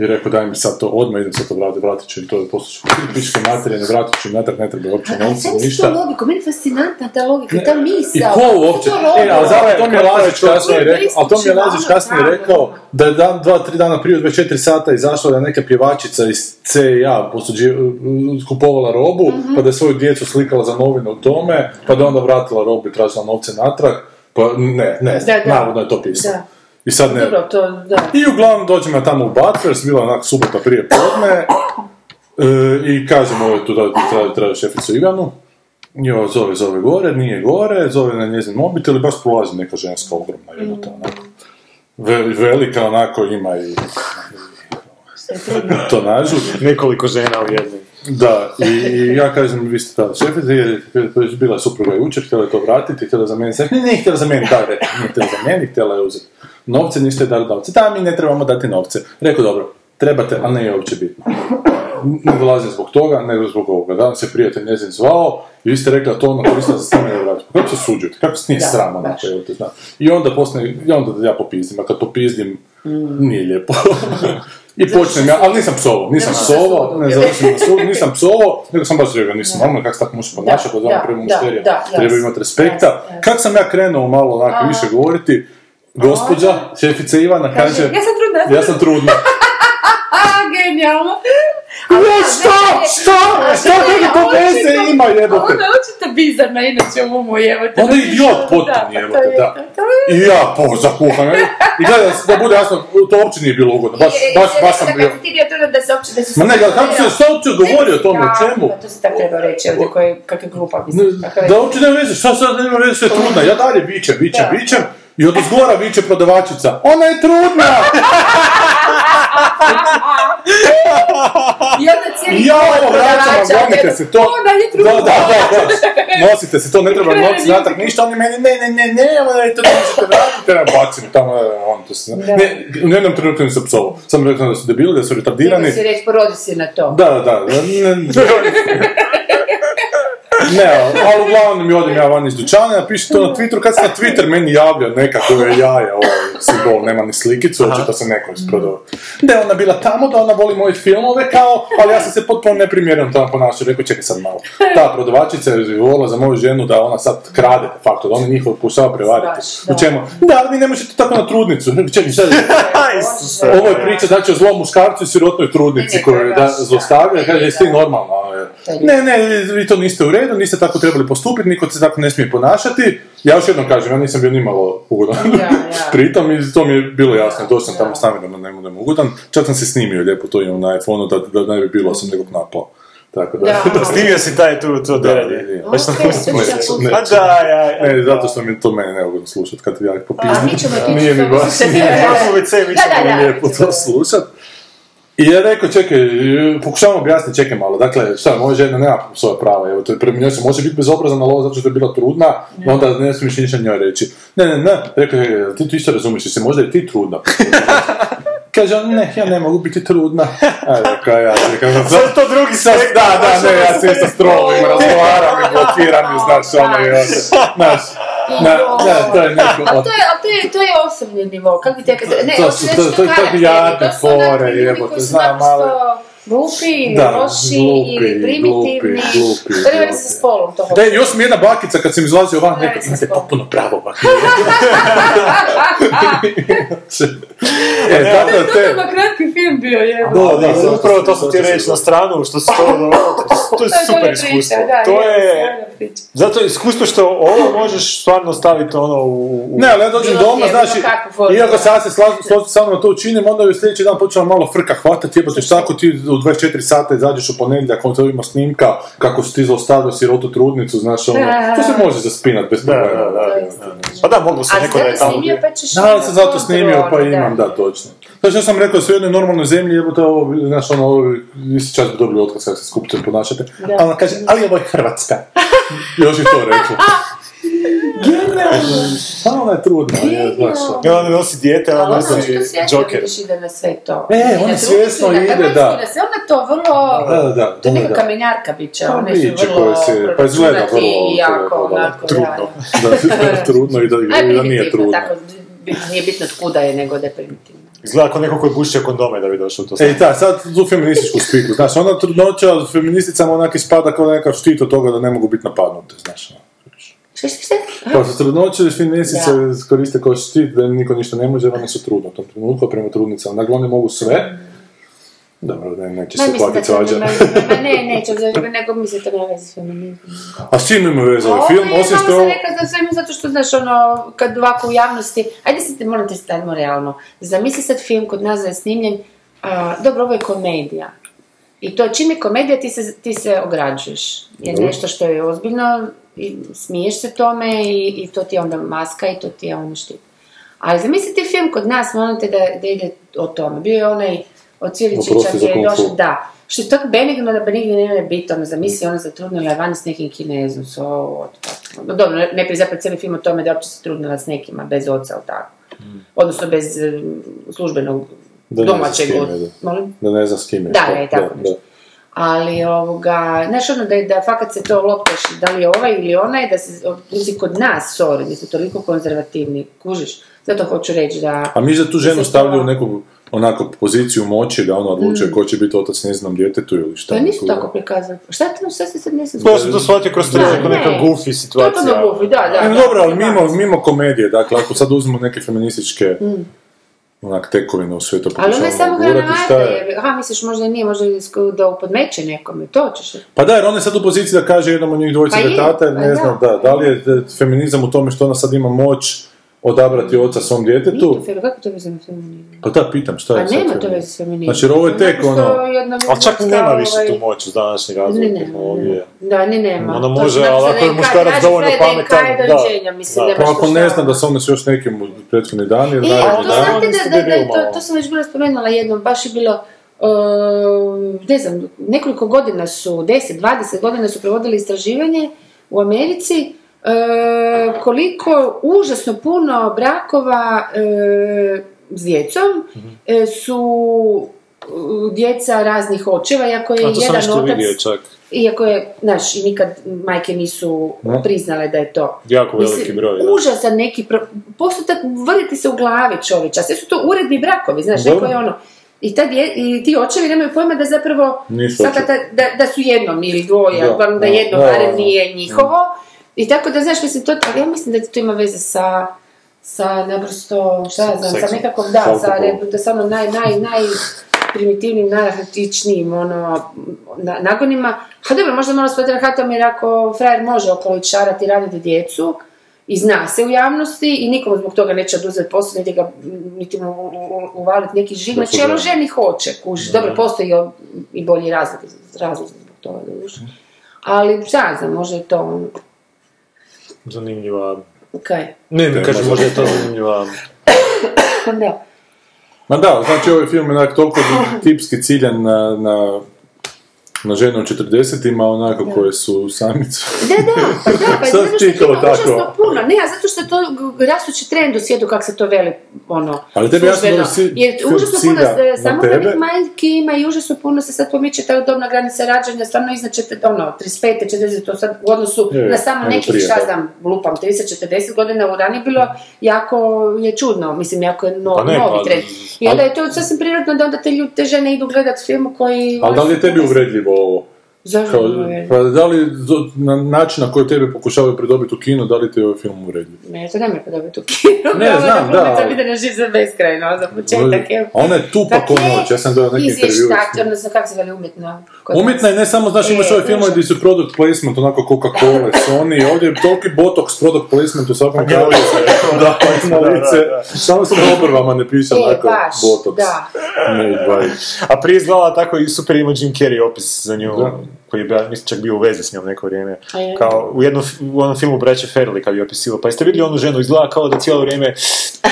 I rekao daj mi sad to, odmah idem sad to vratiti, vratit ću im to, poslušaj, piške materije, ne vratit ću im natrag, ne treba uopće novca, Sam ništa. tu logiku, meni je fascinantna ta logika, ta I misao. ko uopće? to? E, ali zato to mi je Lazić to? kasnije To je rekao, ali to mi je Lazić kasnije rekao da je dan, dva, tri dana prije, u 24 sata izašla da je neka pjevačica iz CIA posuđi, kupovala robu, Mhm. pa da je svoju djecu slikala za novine u tome, pa da je onda vratila robu i tražila novce natrag, pa ne, ne, Da, da. navodno je to pisao. I sad ne, Dobro, to, da. i uglavnom dođemo ja tamo u Butlers, bila onak subota prije podne, e, i kažemo ovo tu da treba, treba šeficu Ivanu, jo, zove, zove gore, nije gore, zove na njezin mobitel i baš prolazi neka ženska ogromna jebota, onako. Ve- velika, onako, ima i tonažu. Nekoliko žena u jednoj. Da, i, i ja kažem, vi ste tada šefica, jer bila je supruga jučer, htjela je to vratiti, htjela je za meni, ne, ne, htjela za meni, da, rekao, nije htjela za meni, htjela je uzeti novce, niste dali novce, da, mi ne trebamo dati novce. Rekao, dobro, trebate, ali ne je uopće bitno. Ne dolazi zbog toga, nego zbog ovoga. Danas se prijatelj njezin zvao i vi ste rekli da to ono koristila za snimanje vratiti. Kako se suđujete? Kako se nije Da, sram baš. onako, evo te znam. I onda posne, i onda ja popizdim, a kad popizdim, nije lijepo. I počnem ja, ali nisam psovao, nisam psovao, sudu. ne završim na sudu, nisam psovao, nego sam baš rekao, nisam normalno, kako se tako možeš ponašati, od ono prema mušterija, treba imati respekta. Kako sam ja krenuo malo onako više govoriti, gospođa, šefica Ivana, kaže, ja sam trudna, ja sam trudna. Genijalno. Ne, što, što, što tebi to veze ima, jebote? Ona je očito bizarna, inače u umu, jebote. Onda je idiot potpuni, pa jebote, je da. to, to je. I ja, po, zakuham. I gledaj, da bude jasno, to uopće nije bilo ugodno, baš, baš, baš sam bio. Ti bio da se uopće, da Ma ne, kako se, što uopće govori o tome, o čemu? pa To se tako treba reći ovdje, koji, kakve glupa mislim. Da uopće nema veze, šta sad nema veze, je trudna, ja dalje vičem, vičem, Da. I od uzgora viče prodavačica, ona je trudna! I onda cijeli Ja, ovo vraćam, se to. Ona je Da, trudna. da, da, da. Nosite se to, ne treba novci natrag, ništa, oni meni, ne, ne, ne, ne, ona je to ne možete vratiti, ja bacim tamo, on to se, Da. ne, u jednom trenutku nisam psovao, sam rekao da su debili, da su retardirani, Nego si reći, porodi si na to. Da, da, da. Ne, ali uglavnom mi odem ja van iz dućana, napiši to na Twitteru, kad se na Twitter meni javlja neka koja je jaja, ovaj simbol, nema ni slikicu, očito se neko isprodao. Da je ona bila tamo, da ona voli moje filmove kao, ali ja sam se potpuno neprimjereno tamo ponašao, rekao čekaj sad malo. Ta prodavačica je volila za moju ženu da ona sad krade, de facto, da oni njih pokušava prevariti. U čemu? Da, ali vi ne možete tako na trudnicu. Čekaj, sad, ovo je priča znači o zlom muškarcu i sirotnoj trudnici koju da zlostavlja, kaže jesi ti normalna? Je Ne, ne, vi- vi to niste u redu, niste tako trebali postupiti, niko se tako ne smije ponašati. Ja još jednom kažem, ja nisam bio nimalo ugodan. Ja, ja. Pritom i to mi je bilo jasno, došao sam Ja. tamo s namjerom da ne budem ugodan. Čak sam se snimio lijepo, to imam na iPhone-u, da, da ne bi bilo, sam nekog napao. Tako da, Da. da, Snimio si taj tu, to da, deranje. da, da. Baš sam Ok, uspio. to Ne, A da, ja, ja. Ne, zato što mi to mene neugodno slušati kad ja A popizdim. mi ćemo ti Nije mi ćemo baš, Možemo u WC, mi ćemo lijepo to slušat. I ja rekao, čekaj, pokušavam objasniti, čekaj malo, dakle, šta, moja žena nema svoja prava, evo, to je prema njoj se može biti bezobrazan, ali ovo zato što je bila trudna, onda ne smiješ ništa njoj reći. Ne, ne, ne, rekao, je, ti to isto razumiješ, jesi možda i ti trudna. Kaže on, ne, ja ne mogu biti trudna. Ajde, kaj ja, rekao, Sad to drugi Sad, da, da, ne, ja se isto s trolom razgovaram i blokiram i znaš ono i onda, znaš, na, da, to je neko A to je, ali to je, to je osobni nivo, kako te kazali, ne, To su- reći to- to to- to je karakteri, jadne to su onakvi fore, ljudi jebote, koji su znam, naprosto glupi ili Da, loši glupi, ili primitivni, glupi, glupi, to nema glupi. veze sa spolom, to Da, još mi jedna bakica kad sam izlazio van, Ne, neka, imate potpuno pravo bakica. e, tako da te... To je kratki film bio, jebo. Da, da, Da, da, upravo to da, sam da, ti da, reći da. na stranu, što se to, to je super iskustvo. da, To je, je, zato je iskustvo što ovo možeš stvarno staviti ono u... Ne, ali ja dođem doma, znači, iako da. sad se sla- složiti sa mnom da to učinim, onda je sljedeći dan počela malo frka hvatati, jebote, šta ako ti u 24 sata izađeš u ponedjeljak, to ima snimka, kako si ti zaustavio sirotu trudnicu, znaš, ono, to se može zaspinat bez Da, problema. da, da. Zaista. Pa da, moglo se neko da je tamo... snimio pa ćeš... Da, ali sam zato snimio, pa da. imam, da, točno. Znači, ja sam rekao, sve u jednoj normalnoj zemlji, jebote, ovo, znaš, ono, ovo, isti čas bi dobili otkaz kako se skupite ponašate. Da. A ona kaže, ali ovo je Hrvatska. Još je to rekla. A ona je trudna, je, ono. I onda nosi dijete, Ali ona nosi što svjesno Joker. vidiš ide na sve to. E, ona svjesno ide, da. na sve, ona to vrlo... Da, da, da, To je neka kamenjarka bit će, su biće vrlo pa izgleda vrlo jako onako, trudno. da, je trudno i da, nije trudno. nije bitno tkuda je, nego da je primitivno. Izgleda kao neko koji bušće kondome da bi došao u to E, da, sad tu feminističku spiku, znaš, ona trudnoća od feministicama onak ispada kao neka štit od toga da ne mogu biti napadnute, znaš. Šta, šta, šta? Kao što trudnoće feministice Da. koriste kao štit da im niko ništa ne može, one su trudne u tom trenutku, prema trudnicama. Dakle, one mogu sve. Dobro, ne, neće se platiti svađa. ne, neće, nego mislim da to nema veze s feminizmom. A s čim ima veze ovaj Ovo film, je, osim malo sam rekla za svemu zato što, znaš, ono, kad ovako u javnosti, ajde se, molim te, stavimo realno, zamisli sad film kod nas da je snimljen, a, dobro, ovo je komedija. I to čim je komedija ti se, ti se ograđuješ. Jer Dobro. nešto što je ozbiljno, i smiješ se tome i, i to ti je onda maska i to ti je ono štit. Ali zamislite film kod nas, molim te da, da ide o tome. Bio je onaj od za gdje je došao, da, što je tako benigno da benigno ne biti, ono, zamisli ona zatrudnila je vani s nekim kinezom, so, otpad. No, dobro, ne prije zapravo cijeli film o tome da je uopće se trudnila s nekima, bez oca, ili tako. Odnosno bez eh, službenog Da ne znam s domaćeg od- da. Molim? Da ne znam s kime. Da, što- je, tako nešto. Ali, ovoga, znaš ono da, je- da fakat se to loptaš, da li je ovaj ili onaj, da se, mislim, kod nas, sorry, mi smo toliko konzervativni, kužiš, zato hoću reći da... A mi da tu da ženu to- stavljaju neku onako poziciju moći da ona odlučuje ko će biti otac njezinom djetetu ili šta. Mm. To nisu neko- tako prikazali. Šta ti, šta se sad nisam... Ja sam to shvatio kroz to Da, neko neka ne. goofy situacija. Totalno goofy, da, da. E, da, dobro, ali da. mimo, mimo komedije, dakle, ako sad uzmemo neke feminističke onak tekovine u to Mm. Ali ona je samo šta granata, je? jer, aha, misliš možda nije, možda da upodmeće nekome, to ćeš. Pa da, jer ona je sad u poziciji da kaže jednom od njih dvojice Pa je tata, pa ne da. znam, da, da li je feminizam u tome što ona sad ima moć odabrati oca svom Nije djetetu? to fer, kako to veze s feminizmom? Pa da, pitam, šta je sad nema to feminizam? veze s feminizmom. Znači, jer ovo je tek Naprosto ono- Ali čak nema više ovaj, tu moć uz današnji Ne, razvoj ne, tehnologije. Da, ni nema. Ona To može, znači ali ako je muškarac dovoljno pametan, da. mislim, Da. Pa ako ne znam da se ona s još nekim u prethodni dan ili I, a naredni to dan. znate da, da, da, to, to sam već bila spomenula jednom, baš je bilo, uh, ne znam, nekoliko godina su, 10, 20 godina su provodili istraživanje u Americi, uh, koliko užasno puno brakova uh, s djecom Mhm. uh, su djeca raznih očeva, iako je A to jedan otac, vidio čak. iako je, znaš, i nikad majke nisu No. priznale da je to. Jako veliki Mislim, broj, da. Užasan neki pro... postotak vrti se u glavi čovječa. Sve su to uredni brakovi, znaš, neko je ono. I, ta dje, I ti očevi nemaju pojma da zapravo svaka ta, da, da su jednom ili dvoje, Da, da, jedno barem nije njihovo. I tako da, znaš, mislim, to, ali ja mislim da to ima veze sa sa naprosto, šta ja znam, sa nekakvom, da, Sa da sa ono naj, naj, naj primitivnim, najrahatičnijim ono, na, nagonima. Ha dobro, možda malo s patriarhatom jer ako frajer može okolo šarati i raditi djecu i zna se u javnosti i nikomu zbog toga neće oduzeti posao, niti ga niti mu uvaliti neki žig, Da znači ono ženi hoće, kuži. Dobro, postoji i bolji razlog, razlog zbog toga, doduše. Ali šta znam, može je to ono, Zanimljiva. kaj. Ne, ne, Ne, kažem, možda- možda je to zanimljiva. Da. Ma da, znači ovaj film je onak toliko tipski ciljan na, na na žene u 40-ima, onako koje su samice. Da, da, pa da, pa zato što ima tako. puno. Ne, a zato što je to rastući trend u svijetu, kako se to veli, ono, Ali tebi jasno da si- Jer užasno puno samohranih majki ima i užasno puno se sad pomiče ta dobna granica rađanja, stvarno iznad četir- ono, 35. 40. to sad u odnosu Je, je, na samo nekih, prije, šta da. znam, lupam, 30-40 godina u ranije bilo jako je čudno, mislim, jako je no, Pa ne, novi pa- trend. I onda je to sasvim prirodno da onda te, ljudi, te žene idu gledat film koji... Ali da li je tebi uvredljivo ovo? Zašto Kao, pa da li do- na način na koji tebe pokušavaju pridobiti u kino, da li ti je ovaj film uvredljiv? Ne, to ne me podobiti u kino. Ne, Ovo znam, da. da, živ za beskrajno, za početak je... Ona je tupa Pa ko noć, ja sam dao neki intervju. Izvještač, odnosno kako se veli nas? Umjetna je ne samo, znaš, imaš ove filmove gdje su product placement, onako Coca-Cola, Sony, ovdje je toliki botox product placement u svakom kadru. Da, ima lice, samo se na obrvama ne piše onako botox. da. Ne. A prije izgledala tako i super ima Jim Carrey opis za nju. Koji je mislim, čak bio u vezi s njom neko vrijeme. Kao u jednom, u onom filmu Braće Farrelly kad je opisivao. Pa jeste vidjeli onu ženu, izgleda kao da cijelo vrijeme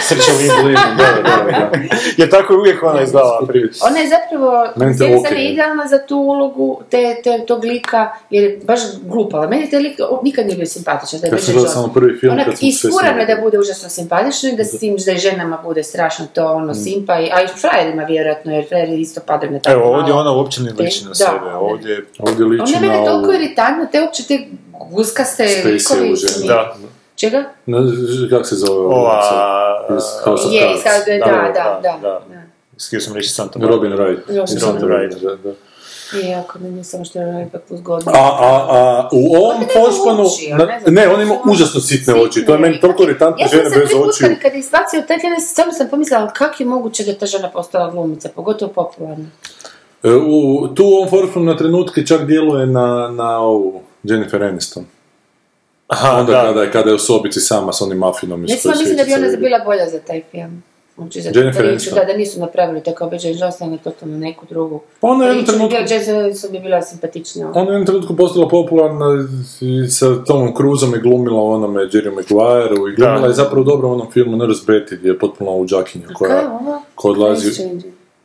srče limu. Da, da, da. Jer tako je uvijek ona izgledala prije. Ona je zapravo, Meni s to jedne ok. strane idealna za tu ulogu te, te, tog lika, jer je baš glupala. Meni taj lik nikad nije bio simpatičan. Da je Bridget sam Jones. samo prvi film Ona kad smo sve da bude užasno simpatično i da s tim da i ženama bude strašno to ono simpa, i, a i frajerima vjerojatno, jer frajeri isto padaju na tako Evo, ovdje malo. ona uopće ne liči na sebe. Ovdje... Ovdje liči Ona je na mene toliko iritantna, te uopće te guskaste Spacey likovi. Da. Čega? Na, kako se zove Ova... House of Cards. da, da, da, da. Htio sam reći Santa Robin Wright. Robin Wright. Da, da. I ako ne nisam što je ipak uzgodno. A, a, a, u ovom ja na- ne ne, to on ima užasno sitne oči, to je meni toliko iritantne Ja žene sam se bez prvi put očiju. kad, kad je izbacio taj film, samo sam pomislila, ali kako je moguće da je ta žena postala glumica, pogotovo popularna. E, U, tu u ovom na trenutke čak djeluje na, na ovu Jennifer Aniston. Aha, Onda da. kada, je, kada je u sobici sama s onim mafinom iz Recimo, koje mislim da bi ona bila bolja za taj film. Znači, za Jennifer priču, Aniston. da, da nisu napravili tako običaj Jones, nego totalno neku drugu. Pa ona je jednom Priču, trenutku, bi bila simpatičnija. ona je u jednom trenutku postala popularna i sa Tomom Cruiseom i glumila onome Jerry Maguireu i glumila Da. je zapravo dobro u onom filmu Nurse Betty gdje je potpuno u džakinju je koja, koja odlazi...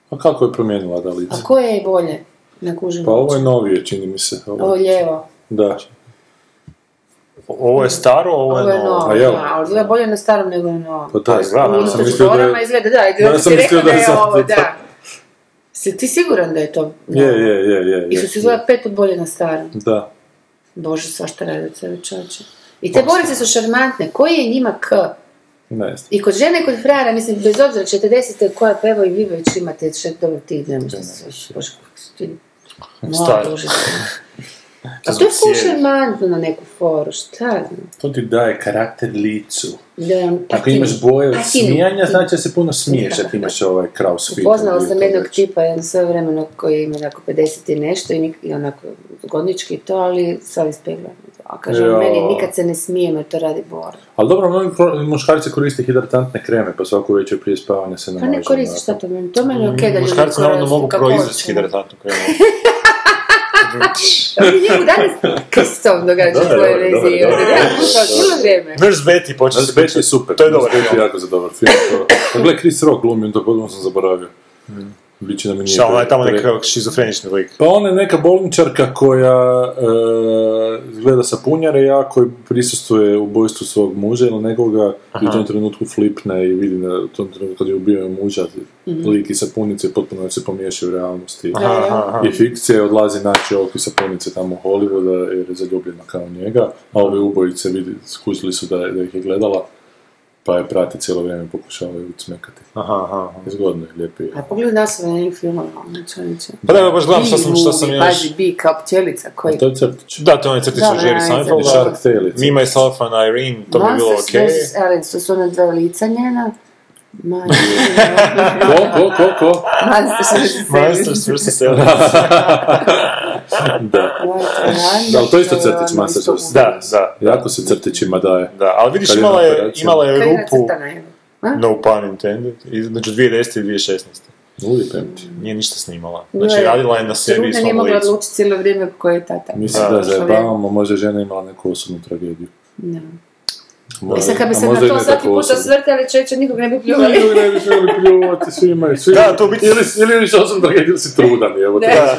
A kako je promijenila da lice? A koje je bolje? Na kužinu. Pa ovo je novije, čini mi se. Ovo, Ovo je lijevo. Da. Ovo je staro, ovo Ovo je je novo. novo, A jel? da, ali izgleda bolje na starom nego na novom. Pa da, izgleda, Ono ja sam mislio da je... izgleda, da, Da, sam mislio da je je ovo, da. Si ti siguran da je to? Je, je, je, je. I je, su se je. izgleda pet put bolje na starom. Da. Bože, svašta radi od sebe čovječe. I te borice su šarmantne. Koji je njima k? Ne znam. I kod žene i kod frajera, mislim, bez obzira 40. koja pevo i vi već imate še dobro ti, se Bože, kako su ti... Stari. A to je full šarmantno na neku foru, šta znam. To ti daje karakter licu. Da, pa Ako ti- imaš boje od pa smijanja, znači da se puno smiješ, da ti imaš ovaj kraus fit. Upoznala sam jednog tipa, jedan sve vremeno koji ima onako 50 i nešto i, i onako godnički i to, ali sve ispegla. A kaže, Jo. meni nikad se ne smijem jer to radi Bora. Ali dobro, mnogi muškarci koriste hidratantne kreme, pa svaku večer prije spavanja se Pa namažu. ne koristi šta to meni, to meni je okej da ljudi Muškarci naravno mogu proizvesti hidratantnu kremu. Njemu danas Kristom događa Da, slušao cijelo vrijeme. Nurse Betty počne Nurse Betty je super. To je dobar Nurse Betty film. je jako za dobar film. To... Gle, Chris Rock glumi, to potpuno sam zaboravio. Biće da mi nije... Šta, ona je tamo pre- nekakav šizofrenični lik. Pa ona je neka bolničarka koja e, gleda sa punjare jako i prisustvuje ubojstvu svog muža ili nekoga i u tom trenutku flipne i vidi u tom trenutku kad je ubio muža lik iz sapunice potpuno se pomiješaju u realnosti. Aha, aha, aha. I fikcija odlazi naći ovog iz sapunice tamo u Hollywooda jer je zaljubljena kao njega, a ove ubojice vidi, skužili su da, da ih je gledala pa je prati cijelo vrijeme pokušavaju smekati. Aha, aha, aha. Zgodno je, lijepi je. A pogledaj naslov na njih filmova, ono čovječe. Pa da, baš gledam šta sam, šta sam još... Pazi, bi kao pčelica koji... To je crtić. Da, to je onaj crtić Da, od Jerry da, Seinfelda. da. Je Me, Myself and Irene, to bi bilo Monsters okej. vs. Aliens, to su one dva lica njena. Ma, Ko, ko, ko, ko? Monsters vs. Monsters vs. Aliens. Da. Da, ali to je isto crtić Monsters vs. Da, da, Jako se crtićima daje. da. Ali vidiš, imala je, imala je rupu, no pun intended, između 2010. i 2016. Uvijek ti. Nije ništa snimala. Znači, radila je na sebi i Trudna nije svom mogla licu. odlučiti cijelo vrijeme ko je tata. Mislim Da, da, zajebavamo, možda žena imala neku osobnu tragediju. Da. Možda- I sad kad bi a se na možda i to svaki puta svrtali, čeće nikog ne bi pljuvali. Nikog ne bi smjeli pljuvati, svi imaju, svi Da, to biti- Ili, ili viš osobno tragediju ili si trudan, evo te. Da.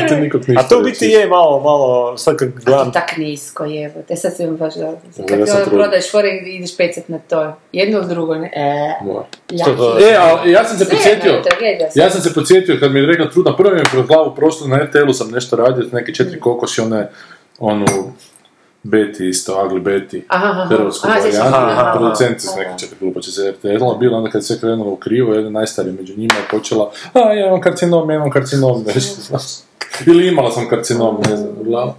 Da te nikog ništa A to biti je malo, malo, sad kad gledam, tak nisko, jevo. Te sad se mi baš dobro. Ja Kad sam ti ono trudan. prodaješ fore i ideš pecat na to. Jedno ili drugo, ne? E, to- jaki. E, ali ja sam se podsjetio, je tragedija ja sam se podsjetio kad mi je rekla trudna, prvo mi je kroz glavu prošlo, na RTL-u sam nešto radio, neke četiri kokoši, one, onu, Betty isto, Aha, aha. hrvatsku se, varijantu, aha, aha. producentice s neke četiri glupoće za RTL-a, bilo onda kad se krenulo u krivo, jedna najstarija među njima je počela, a ja imam karcinom, ja imam karcinom, nešto, znaš. Ili imala sam karcinom, ne znam, uglavnom.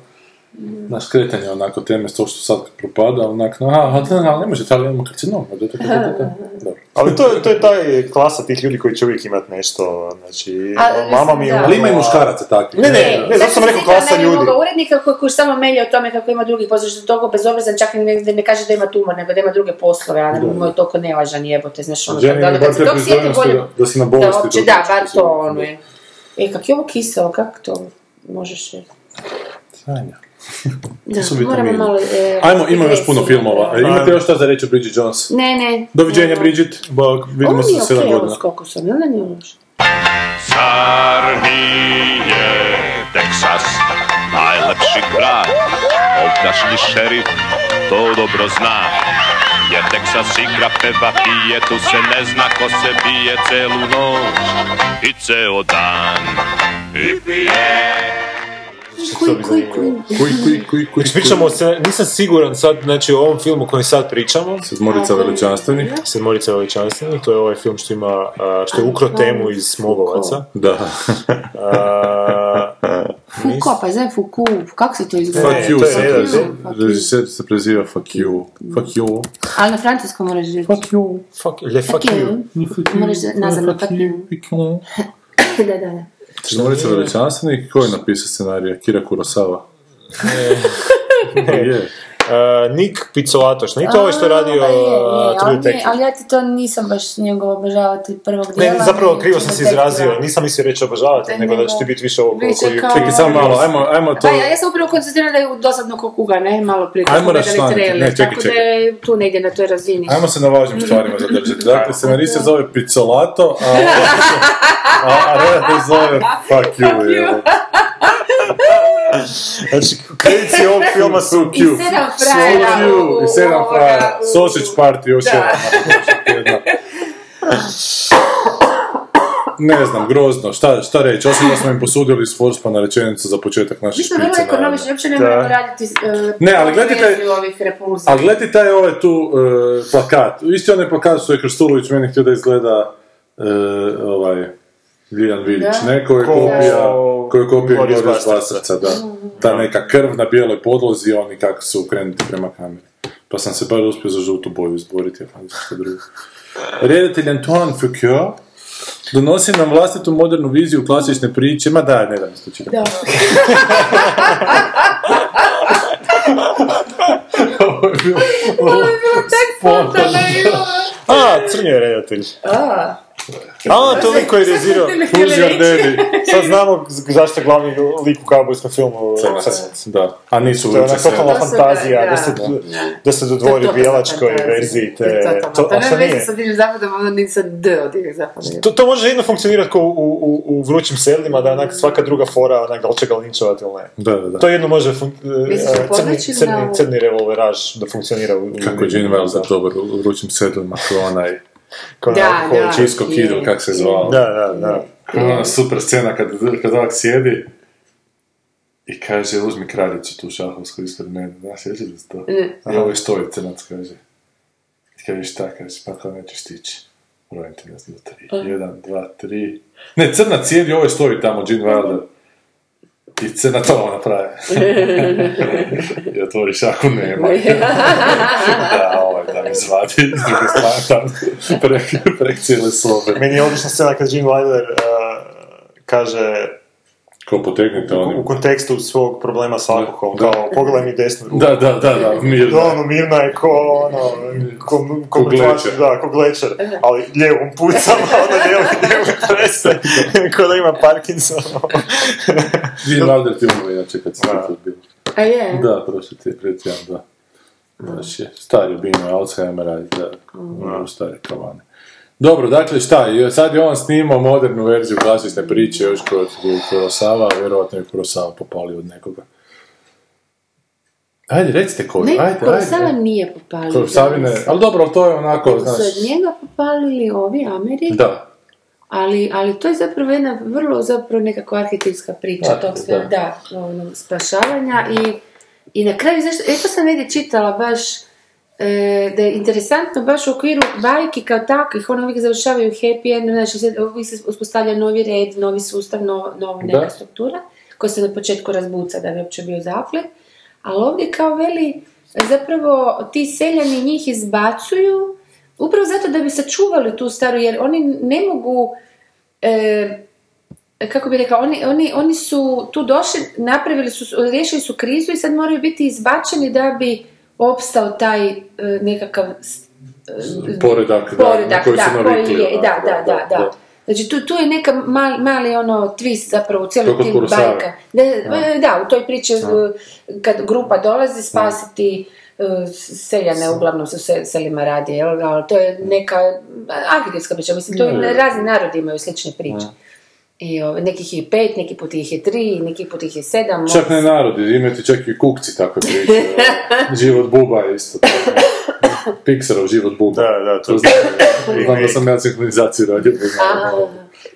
Naš kretanje onako teme, to što sad propada, onak, no, aha, da, ali ne možete, ali imamo karcinom, da, da, da, da, da, dobro. ali to, je- to je taj klasa tih ljudi koji će uvijek imat nešto, znači, Ali, mama mi je da. umrla- Ali ima i muškaraca takvih. Ne, ne, Da. ne, zato sam rekao klasa ljudi. Ovoga urednika koji, koji samo melje o tome kako ima drugih poslova, što je toliko bezobrazan, čak i ne, ne kaže da ima tumor, nego da ima druge poslove, a ne mu je toliko nevažan jebote, znaš ono, da, da, kad se tog sjeti prizornosti bolje, da- da si na da bolesti druge da, bar to ono je. E, kak je ovo kiselo, kako to možeš reći? Sanja. Da, su moramo malo... E, Ajmo, ima još puno filmova. E, da. Imate još šta za reći o Bridget Jones? Ne, ne. Doviđenja, ne. Bridget. Bog, vidimo Ovo se za sedam okej, ovo godina. s kokosom, jel da nije loš? Sarnije, Teksas, najlepši grad, ovdašnji šerif to dobro zna. Jer Teksas igra, peva, pije, tu se ne zna ko se bije celu noć i ceo dan. I pije. Kuj, kuj, kuj. Kuj, kuj, kuj, kuj. Pričamo se, nisam siguran sad, znači o ovom filmu kojem sad pričamo, Sedmorica veličanstvenih. Sedmorica veličanstvenih, to je ovaj film što ima, što je ukro temu iz Smogovaca. Da. Foucault, pa zove Foucault, kako se to izgleda? Fuck you, to je se jedan- preziva. Fuck you. Režiser se preziva Fuck you. Fuck you. Ali na francuskom moraš reći. Fuck you. fuck, le fuck you. Moraš nazvati fuck you. Da, da, da. Sedmorica veličanstvenih. Ko je napisao scenarija? Kira Kurosawa. Je. A, Nick Pizzolatoš, nije to ovaj što je radio pa je, je, True ali, ne, Detective? ali ja ti to nisam baš njegov obožavatelj prvog Ne, dijela. zapravo ni krivo sam se izrazio, nisam mislio reći obožavatelj, nego da će ti biti više ovo koji... kao- Čekaj, samo malo, ajmo, ajmo to... Pa ja, ja sam upravo koncentrirala da je dosadno ko kuga, ne? Malo prije Ajmo trailer, Ne, čekaj, tako da je tu negdje na toj razini. Ajmo se na važnim stvarima zadržati. Dakle, scenarist se zove Pizzolato, a, a, a redatelj zove Fuck you. Fuck you. Znači, kredici ovog filma su... Fuck I you. sedam frajera you. u- I sedam frajera. Sausage party još jedan. Ne znam, grozno, šta, šta reći, osim da smo im posudili s Forspana rečenicu za početak naše Mi smo vrlo špice. ekonomični, uopće ne moramo raditi uh, Ne, ali gledajte- verziju ovih repulzija. Ali gledaj taj ovaj tu e, plakat. Isti onaj plakat što je Krstulović meni htio da izgleda e, ovaj Ljiljana Vidić, Da. ne? Koji je Ko- kopija, koji je kopija Boris. Bastarca, da. Ta neka krv na bijeloj podlozi, oni kako su okrenuti prema kameri. Pa sam se bar uspio za žutu boju izboriti, a drugo. Redatelj Antoine Foucault donosi nam vlastitu modernu viziju klasične priče, ma daj, ne da mi. Da. Ovo je bilo- Spontano, joj. A, crni je redatelj. A, A, to lik koji je rezirao. Who's your daddy? Sad znamo zašto je glavni lik u kaubojskom filmu Crnac, crnac. da. A nisu To je ona totalna To fantazija, da, da se, da. da se To dodvori bijelačkoj verziji To je te... To, To a šta nije? sa divnim zapadom, ono ni sa D od divnog zapada. To, to može jedno funkcionirati kao u, u, u vrućim sedlima, da onak svaka druga fora, onak, da li će ga linčovati ili ne. Da, da, da. To jedno može fun- da e, crni, crni, crni revolveraž da funkcionira u... Kako je Gene Wilder dobar u vrućim sedlima, kao onaj kao Da, na- da. Čisko Kidl, kak se zvao. Da, da, da. Ona super scena kad, kad ovak sjedi i kaže uzmi kraljicu tu šahovsku ispred mene. Znaš, sjećaš se to? Ne. I ovo je stoji crnac, kaže. I kaže šta, kaže, pa to nećeš stići. Brojim ti nas do tri. Jedan, dva, tri. Ne, crnac sjedi, ovo je stoji tamo, Gene Wilder. I crna to ovo napravi. I otvori šaku, nema. da, ovaj tam izvadi s druge strane, tam prek, prek cijele sobe. Meni je odlična scena kad Gene Wilder uh, kaže Ko potegnite u, oni. u kontekstu svog problema s alkoholom, Da. kao pogledaj mi desnu ruku. Da, da, da, da, mirno. Da, ono, mirna je ko, ono, ko, ko, Ko glečer. Da, ko glečer, ali lijevom pucama, ono, lijevom, lijevom trese, ko da ima Parkinson. Gene Wilder ti umro inače kad Da. tu bio. A je? Da, prošli ti je pred tjedan, da. Znači, stari bino Alzheimera i da, ono stare kavane. Dobro, dakle šta, sad je on snimao modernu verziju klasične priče još kod Kurosawa, vjerojatno je Kurosawa popalio od nekoga. Ajde, recite koji, Ne, ajde, Kurosawa ajde. nije popalio. Kurosavine, ali dobro, to je onako, Nego su znaš, od njega popalili ovi Ameri, da, ali, ali to je zapravo jedna vrlo zapravo nekakva arhetipska priča Da, tog sve, da. da, ono, spašavanja i, i na kraju, zašto, e to sam negdje čitala baš, e, da je interesantno baš u okviru bajki kao takvih, one uvijek završavaju happy end, znači se, uvijek se uspostavlja novi red, novi sustav, no, nova neka Da. struktura, koja se na početku razbuca da bi uopće bio zaplet, ali ovdje kao veli, zapravo ti seljani njih izbacuju, upravo zato da bi sačuvali tu staru, jer oni ne mogu, e, kako bi rekla, oni, oni, oni su tu došli, napravili su, riješili su krizu i sad moraju biti izbačeni da bi opstao taj e, nekakav e, Poredak, da, poredak, na koji da, su navikli, koji je, da, da, da, da. Znači tu, tu je neka mali, mali ono twist zapravo u kod tim bajka. Da, e, da, u toj priči kad grupa dolazi spasiti seljane, uglavnom su se, selima radi, jel, ali to je neka arhetipska priča, mislim, to razni narodi imaju slične priče. I ove, nekih je pet, neki put ih je tri, neki put ih je sedam. čak ne narodi, imate čak i kukci takve priče, život buba je isto. Pixarov život buba. Da, da, to To znam, znam da sam ja sinhronizaciju radio, pa znam,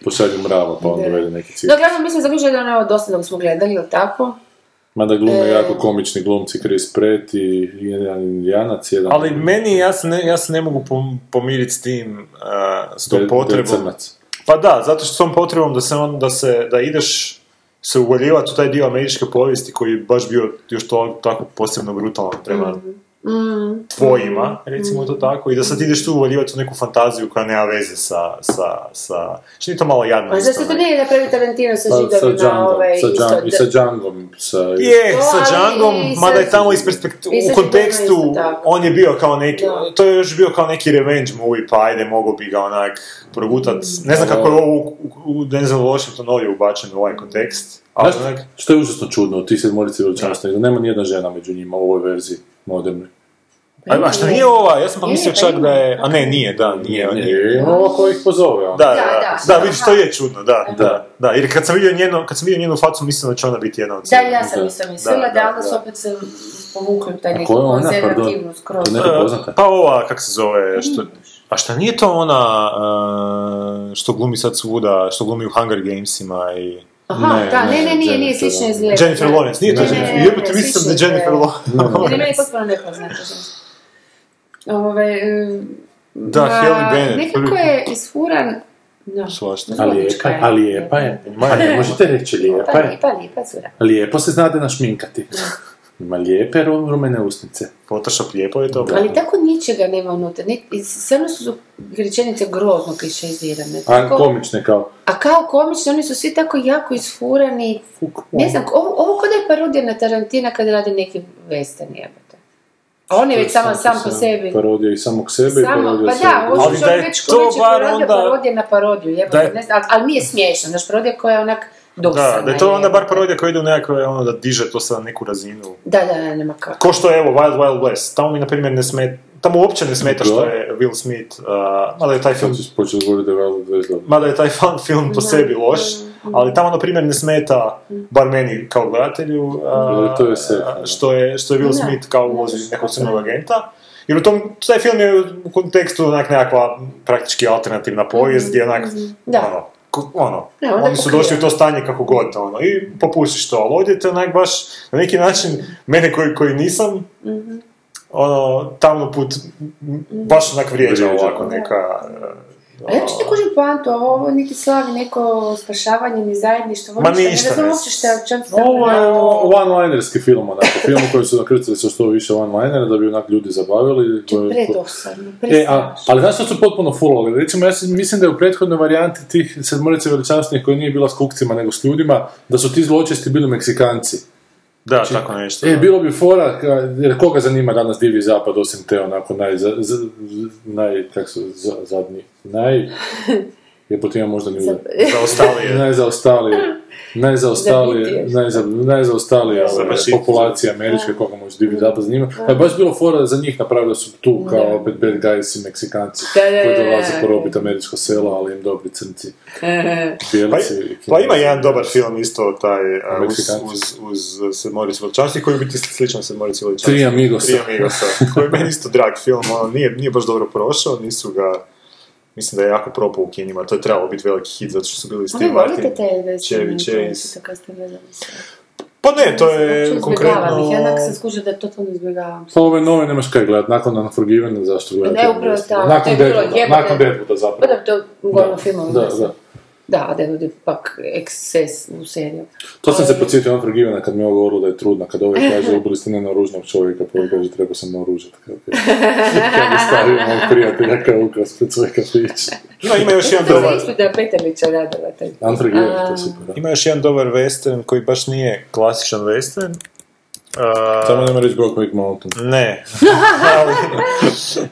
pošalju mrava, pa onda vede neki cilj. No, glavno mislim zaključila da je ono dosta dok smo gledali, ili tako? Mada glume E. jako komični glumci Chris Pratt i jedan indijanac, jedan... Ali meni, ja se ne, ja se ne mogu pom- pomiriti s tim, uh, s tom potrebom. Crnac. Pa da, zato što s tom potrebom da se, on, da se, da ideš se uvaljivati u taj dio američke povijesti koji je baš bio još to tako posebno brutalan prema Mm. tvojima, recimo to tako, i da sad ideš tu uvaljivati u neku fantaziju koja nema veze sa, sa, sa... Čini to malo jadno Pa zašto to nije napravi Tarantino sa Pa, sa židovima, Django, ovaj, sa i da- sa Djangom, sa... Je, To, sa sa- mada je tamo iz perspektive, u kontekstu, on je bio kao neki, Da. to je još bio kao neki revenge movie, pa ajde, mogo bi ga onak progutat. Ne znam kako je ovo u, u Denzel Washington ovdje ubačen u ovaj kontekst, ali Znaš, onak, što je užasno čudno u tih sedmorici veličanstvenih, da. nema nijedna žena među njima u ovoj verziji modernoj. a, a šta nije ova, ja sam pa mislio pa čak da je, a ne, nije, da, nije, nije. Nije, ovo ko ih pozove, ono. Da, da, Da, vidiš, to je čudno, da, Da. da, da, jer kad sam vidio njenu, kad sam vidio njenu facu, mislim da će ona biti jedna od Da, ja sam isto mislila, Da, da, da, onda su da. opet se povukli taj neki konzervativnu skroz. Poznata? Pa ova, kak se zove, što, a šta nije to ona uh, što glumi sad svuda, što glumi u Hunger Gamesima i... Aha, Ne, da, ne, ne, ne, nije, nije Jennifer slično Lawrence. izgleda. Jennifer da. Lawrence, nije to Ne, ne, Jennifer, ne, jebote, ne, mislim da je Jennifer. Lawrence. Je meni potpuno nepoznata žena. Ove, Da, Halle Bennett, Nekako je isfuran... No, Svašta. A lijepa, a lijepa je. Ma, A ne možete reći lijepa Pa je. lijepa, lijepa cura. Lijepo se znade našminkati. Ima lijepe ru- rumene usnice. Photoshop lijepo je to. Ali tako ničega nema unutra. Ni, i stvarno su rečenice grozno klišeizirane. A Tako- komične kao... A kao komični, oni su svi tako jako isfurani. Ne znam, ovo, ovo kod je parodija na Tarantina kad radi neki western jebate. A on je već samo sam po sebi. Parodija i samog sebe i Samo, parodija pa da, ovo što je je već to već je bar parodija, onda- parodija na parodiju, jebote, Da je- ne znam, ali, ali nije smiješno, znaš, parodija koja je onak Da, da je to onda bar parodija koja ide u nekakve, ono, da diže to sa neku razinu. Da, da, da, nema kako. Ko što je, evo, Wild Wild West. Tamo mi, na primjer, ne smeta, tamo uopće ne smeta što je Will Smith, uh, mada je taj film Sad govoriti da je Wild West. Mada je taj fan film po sebi loš, ali tamo, na primjer, ne smeta, bar meni kao gledatelju, a, To je safe, da. što, je, što je Will. Smith kao uvozi nekog crnog agenta. Jer u tom, taj film je u kontekstu onak nekakva praktički alternativna povijest gdje onak, Da. ono, ono, onda oni su došli u to stanje kako god, ono, i popušiš to, ali ovdje te onak baš, na neki način, mene koji, koji nisam, ono, tamno put, baš onak vrijeđa Vrijeđa, ovako da. A ja uopće ne kužim poantu, ovo niti slavi neko spašavanje ni zajedništvo, ovo Ma ništa, ništa ne znam uopće šta, o čem se Ovo je one-linerski film, onako. Film u kojem su nakrcali sa što više one-linera da bi onak ljudi zabavili. To je predosadno, E, a, ali znaš što su potpuno fulali? Recimo, ja mislim da je u prethodnoj varijanti tih sedmorice veličanstvenih koja nije bila s kukcima nego s ljudima, da su ti zločesti bili Meksikanci. Da, tako nešto. E, bilo bi fora, jer koga zanima danas divlji zapad osim te onako naj, za, za- naj kak su, za- zadnji, naj, Jebote, ima možda ni udar. Zaostalije. Najzaostalije, najzaostalije, Za najza, najzaostalije Za ove, mašice. populacije američke, koga može diviti zapad zanima. Pa je baš bilo fora za njih napravili su tu kao opet bad guys i Meksikanci koji dolaze porobiti američko selo, ali im dobri crnci, Pa, pa ima jedan dobar film isto taj uh, uz, uz, uz Sedmoricu veličanstvenih koji je u biti sličan Sedmorici veličanstvenih. Tri Amigosa. Tri Amigosa. koji je meni isto drag film, ono, nije, nije baš dobro prošao, nisu ga Mislim da je jako propao u kinima, to je trebalo biti veliki hit zato što su bili Steve Martin, gledali sve. Pa ne, to je konkretno... izbjegavam ih, ja onak sam skužila da totalno izbjegavam. Pa ove nove nemaš kaj gledat, nakon Unforgiven, zašto gledati? Ne, upravo tako, Nakon je Deadwooda, nakon Deadwooda Pa zapravo. da, to uglavnom filmove. Da, mislim. da. Da, da je pak eksces u seriju. To sam se Ali- podsjetio Unforgivena kad mi je ovo govorilo da je trudna, kad ovaj kaže ubili ste nenaoružnog čovjeka, pa ovaj kaže treba sam naoružati. Kad je, stavio mog prijatelja kao ukras pred svoj kafić. Ima, ima još jedan To dobar... isto da je Peterlića radila. taj. To super. Ima još jedan dobar western koji baš nije klasičan western. Uh, Samo nema reći Brokeback Mountain. Ne. Ali-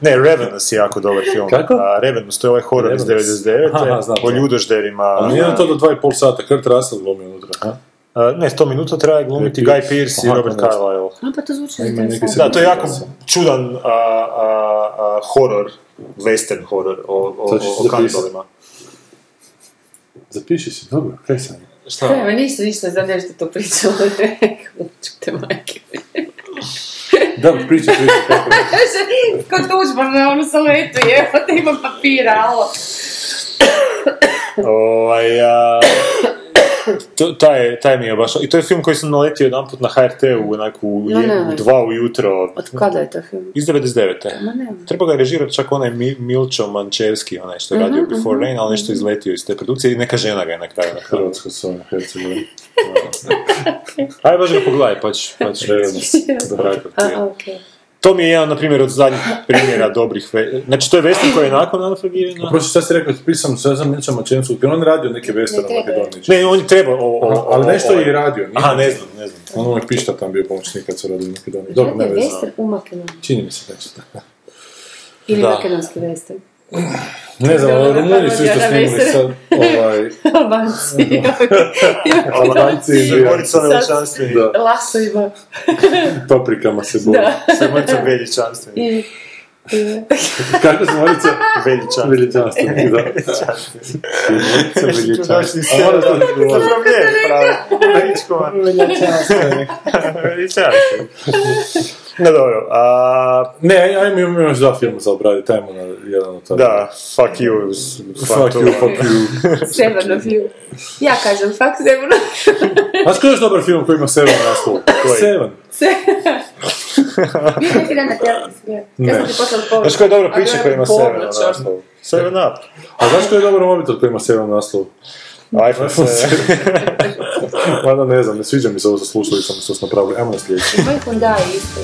ne, Revenus je jako dobar film. Kako? A, Revenus, to je ovaj horor iz Revenus. 99. Aha, znam, o znam. ljudožderima. Ali nije na to do dva i pol sata, Kurt Russell glumi unutra, ha? A, ne, 100 minuta traje glumiti Guy Pearce i Robert. Carlyle. No pa to zvuči. Da, to je jako čudan a, a, a, horor, western horor o, o, o, o kanibalima. Zapiši si, dobro, kaj sam? Šta? Evo, ništa, ništa, za nešto to pričalo. Čukte majke. Da, priča, priča, kako je. Ko tužba na onu saletu, evo, da imam papira, alo. Ovaj, a, to, taj, taj mi je baš... I to je film koji sam naletio jedanput na HRT-u, onako u, No, u dva ujutro. Od kada je to film? Iz 99. Ma ne. Treba ga je režirati čak onaj Mi- Milčo Mančevski, onaj što je radio Before Rain, ali nešto izletio iz te produkcije i neka žena ga je na kraju napravila. Hrvatska Sovna Hercegovina. Ajde, baš ga pogledaj, pa ćeš... Pa ćeš To mi je jedan, na primjer, od zadnjih primjera dobrih ve... Znači, to je Western koji je nakon Unforgivena. Prošli šta si rekao, pisam, sve sam Milča Mačencu, jer on radio neke u treba. Makedoniji. Ne, on je trebao... O, o, o, ali nešto ovaj- je i radio, nije? Aha, ne znam, ne znam. On ovaj pišta tam bio pomoćnik kad su radili u Makedoniji. Dobro, ne Radio western u Makedoniji. Čini mi se da će tako. Ili makedonski western. Ne znam, ali Rumunji su isto parodija na snimili sad, ovaj, Albanci. Albanci i Borica veličanstveni. da, Lasovima. paprikama se. Sa Borica veličanstveni. Kako su Morica? Veličanstveni. Veličanstveni, da. Morica veličanstveni. A moraš to Zapravo govoriti. je, pravi. Veličanstveni. Veličanstveni. No dobro, a... Ne, aj- ajme imamo još dva filma za obraditi, ajmo na jedan od tada. Da, fuck you. Fuck you, fuck you. Seven of you. Ja kažem, fuck Seven of Znaš koji je još dobar film koji ima Seven naslov? Koji? Seven. Bio neki dan na televiziji. Ja sam ti poslala poruku. Znaš koja je dobra A priča to koja ima Seven na naslovu? Seven up. A znaš koji je dobar mobitel koji ima Seven naslov? iPhone 7. Mada ne znam, ne sviđa mi se ovo sa slušalicama što smo napravili. Ajmo na sljedeći. Moj Hyundai isto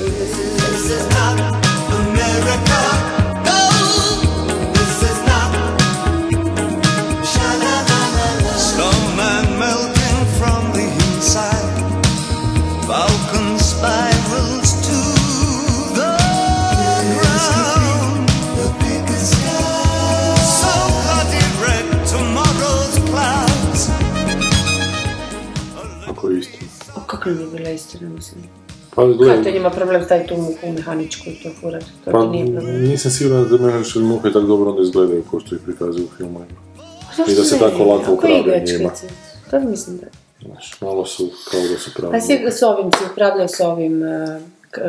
A kako mi je bila istina, mislim? Pa Kako to gledaj, njima problem staviti tu muhu mehaničku i to furat? To pa nije problem. nisam siguran da mehaničke muhe tako dobro onda izgledaju kao što ih prikazuju u. Zašto i da se tako lako Ako upravlja igračkice? njima. To mislim da. Znaš, malo su kao da su pravi. A svi s ovim se upravljaju s ovim uh, k-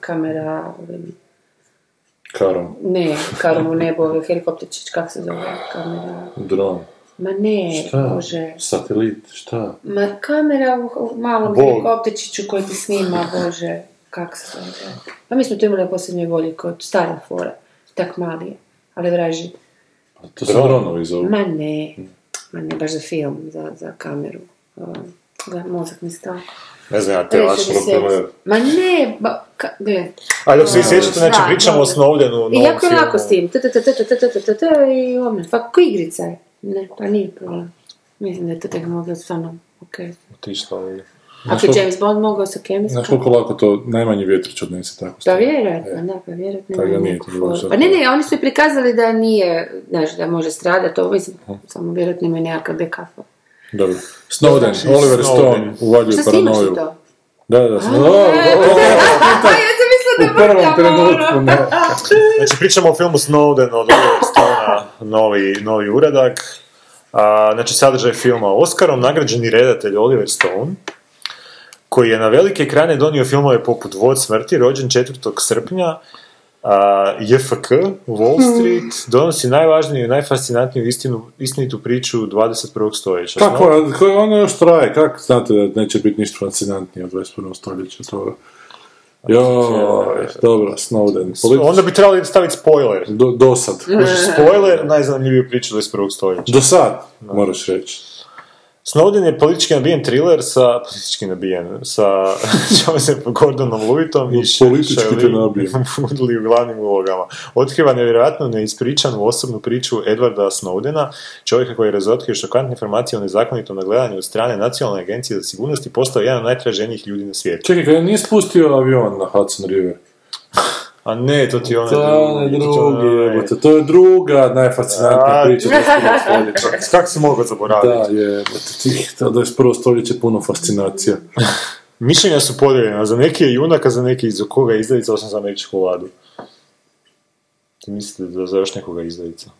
kamera, ovim, Karom, ne, karom u nebu, ove helikopterčić, kak se zove kamera? dron, Ma ne, šta? Bože. Satelit, šta? Ma kamera u, malom helikoptičiću koji ti snima, Bože. Kak se zove? Pa mi smo to imali na posljednjoj volji kod stara fora. Tak mali je. Ali vraži. A to su dronovi zovu. Ma ne. Ma ne, baš za film, za, za kameru. Da, mozak mi stao. Ne znam, ja te vaš problem. Ma ne, ba, ka, gled. A dok se vi sjećate, znači pričamo o snovljenu novom filmu. I jako lako ono? s tim. I omne, pa igrica je. Ne, pa nije problem. Mislim da je to tehnologija stvarno okej. Otišla ovdje. Ako je James Bond mogao sa kemijskom... Znaš koliko lako to najmanji vjetrić odnese tako Pa stvar. vjerojatno, da, pa vjerojatno Tako da ima nije neku to bilo foru. Pa ne, to. ne, oni su i prikazali da nije, znaš, da može stradati, ovo mislim, samo vjerojatno imaju nekakav backup. Dobro. Snowden, Oliver Stone uvaljuje Šta snimaš paranoju. ti to? Da, da, Snowden. A, O, o, o, ja sam mislila U prvom trenutku, ne. Znači, pričamo o filmu Snowden od Oliver Stona, novi, novi uradak. A, znači, sadržaj filma Oscarom, nagrađeni redatelj Oliver Stone, koji je na velike ekrane donio filmove poput Vod smrti, rođen 4. srpnja, a, JFK, Wall Street, donosi najvažniju i najfascinantniju istinu, istinitu priču 21. stoljeća. Kako, je- ono još traje? Kako znate da neće biti ništa fascinantnije od 21. stoljeća toga? Joj, dobro, Snowden. Politi- Onda bi trebali staviti spoiler. Do, dosad. Znači, spoiler, najzanimljiviju priču 21. stoljeća. Do sad, moraš reći. Snowden je politički nabijen thriller sa, politički nabijen, sa Joseph Gordonom Levitom i Politički u glavnim ulogama. Otkriva nevjerojatno neispričanu osobnu priču Edwarda Snowdena, čovjeka koji je razotkrio šokantne informacije o nezakonitom nagledanju od strane Nacionalne agencije za sigurnost i postao jedan od najtraženijih ljudi na svijetu. Čekaj, kada nije spustio avion na Hudson River? A ne, to ti je onaj je drugi, jebote, to je druga najfascinantnija priča 21. stoljeća. Kako si mogao zaboraviti? Da, je, ti, to 21. stoljeće puno fascinacija. Mišljenja su podijeljena, za neke je junak, a za neke iz koga je izdajica, osim za američku vladu. Ti mislite da za još nekoga je izdajica?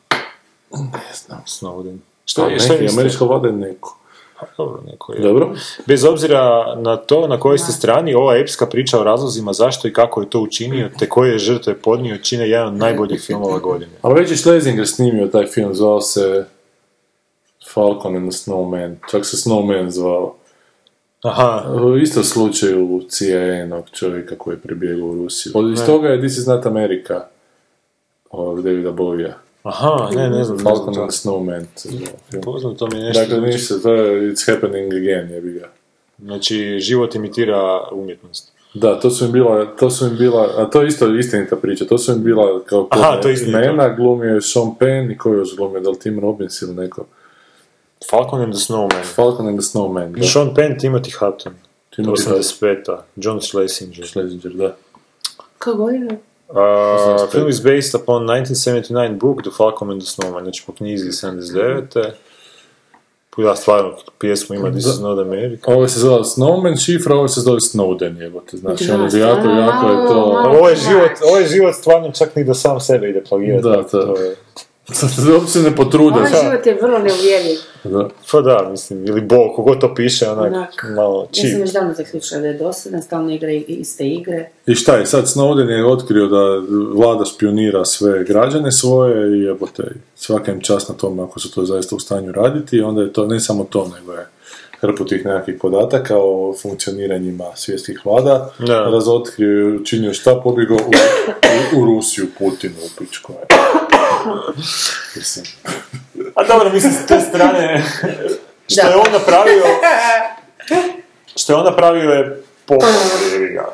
Ne znam. Snowden. Šta je, je, šta je neki, američka vlada je neko. Pa, Dobro, neko je. Dobro. Bez obzira na to na kojoj ste strani, ova epska priča o razlozima zašto i kako je to učinio, te koje je žrtve podnio, čine jedan od najboljih filmova godine. Ali već je Schlesinger snimio taj film, zvao se Falcon and the Snowman. Čak se Snowman zvao. Aha, U istom slučaju CIA-nog čovjeka koji je prebjegao u Rusiju. Od iz toga je This is not America. Od Davida Bovija. Aha, ne, ne znam. Falcon and the Snowman se film. Poznato mi nešto. Dakle, ništa, to je It's happening again, jebi ga. Znači, život imitira umjetnost. Da, to su im bila, to su im bila, a to je isto istinita priča, to su im bila kao Aha, to je imena, glumio je Sean Penn i ko je još glumio, da li Tim Robbins ili neko? Falcon and the Snowman. Falcon and the Snowman, da. Sean Penn, Timothy Hutton. Timothy Hutton. 85. John Schlesinger. Schlesinger, da. Kako godina? Uh, film is based upon 1979 book The Falcon and the Snowman, znači po knjizi 79. Ja stvarno pjesmu ima This is not America. Ovo se zove Snowman šifra, ovo se zove Snowden, jebote, znači Da, ono, jako, stvarno, jako je to... Ovo je život, ovo je život stvarno čak ni do sam sebe ide plagirati. Da, da. To je, Uopće se ne potrude. Ovaj život je vrlo neuvjerljiv. Da. pa da, mislim, ili Bog, kogod to piše, onak, Onak. malo Ja sam već davno zaključila da je dosadan, stalno igra i- iste igre. I šta je, sad Snowden je otkrio da vlada špionira sve građane svoje i jebote, svaka im čast na tom ako su to zaista u stanju raditi i onda je to ne samo to, nego je hrpu tih nekakvih podataka o funkcioniranjima svjetskih vlada, Da. razotkrio i učinio šta, pobjegao u, u, u Rusiju, Putinu, u pičku. je. A dobro, mislim, s te strane, što je on napravio, što je on napravio je ga.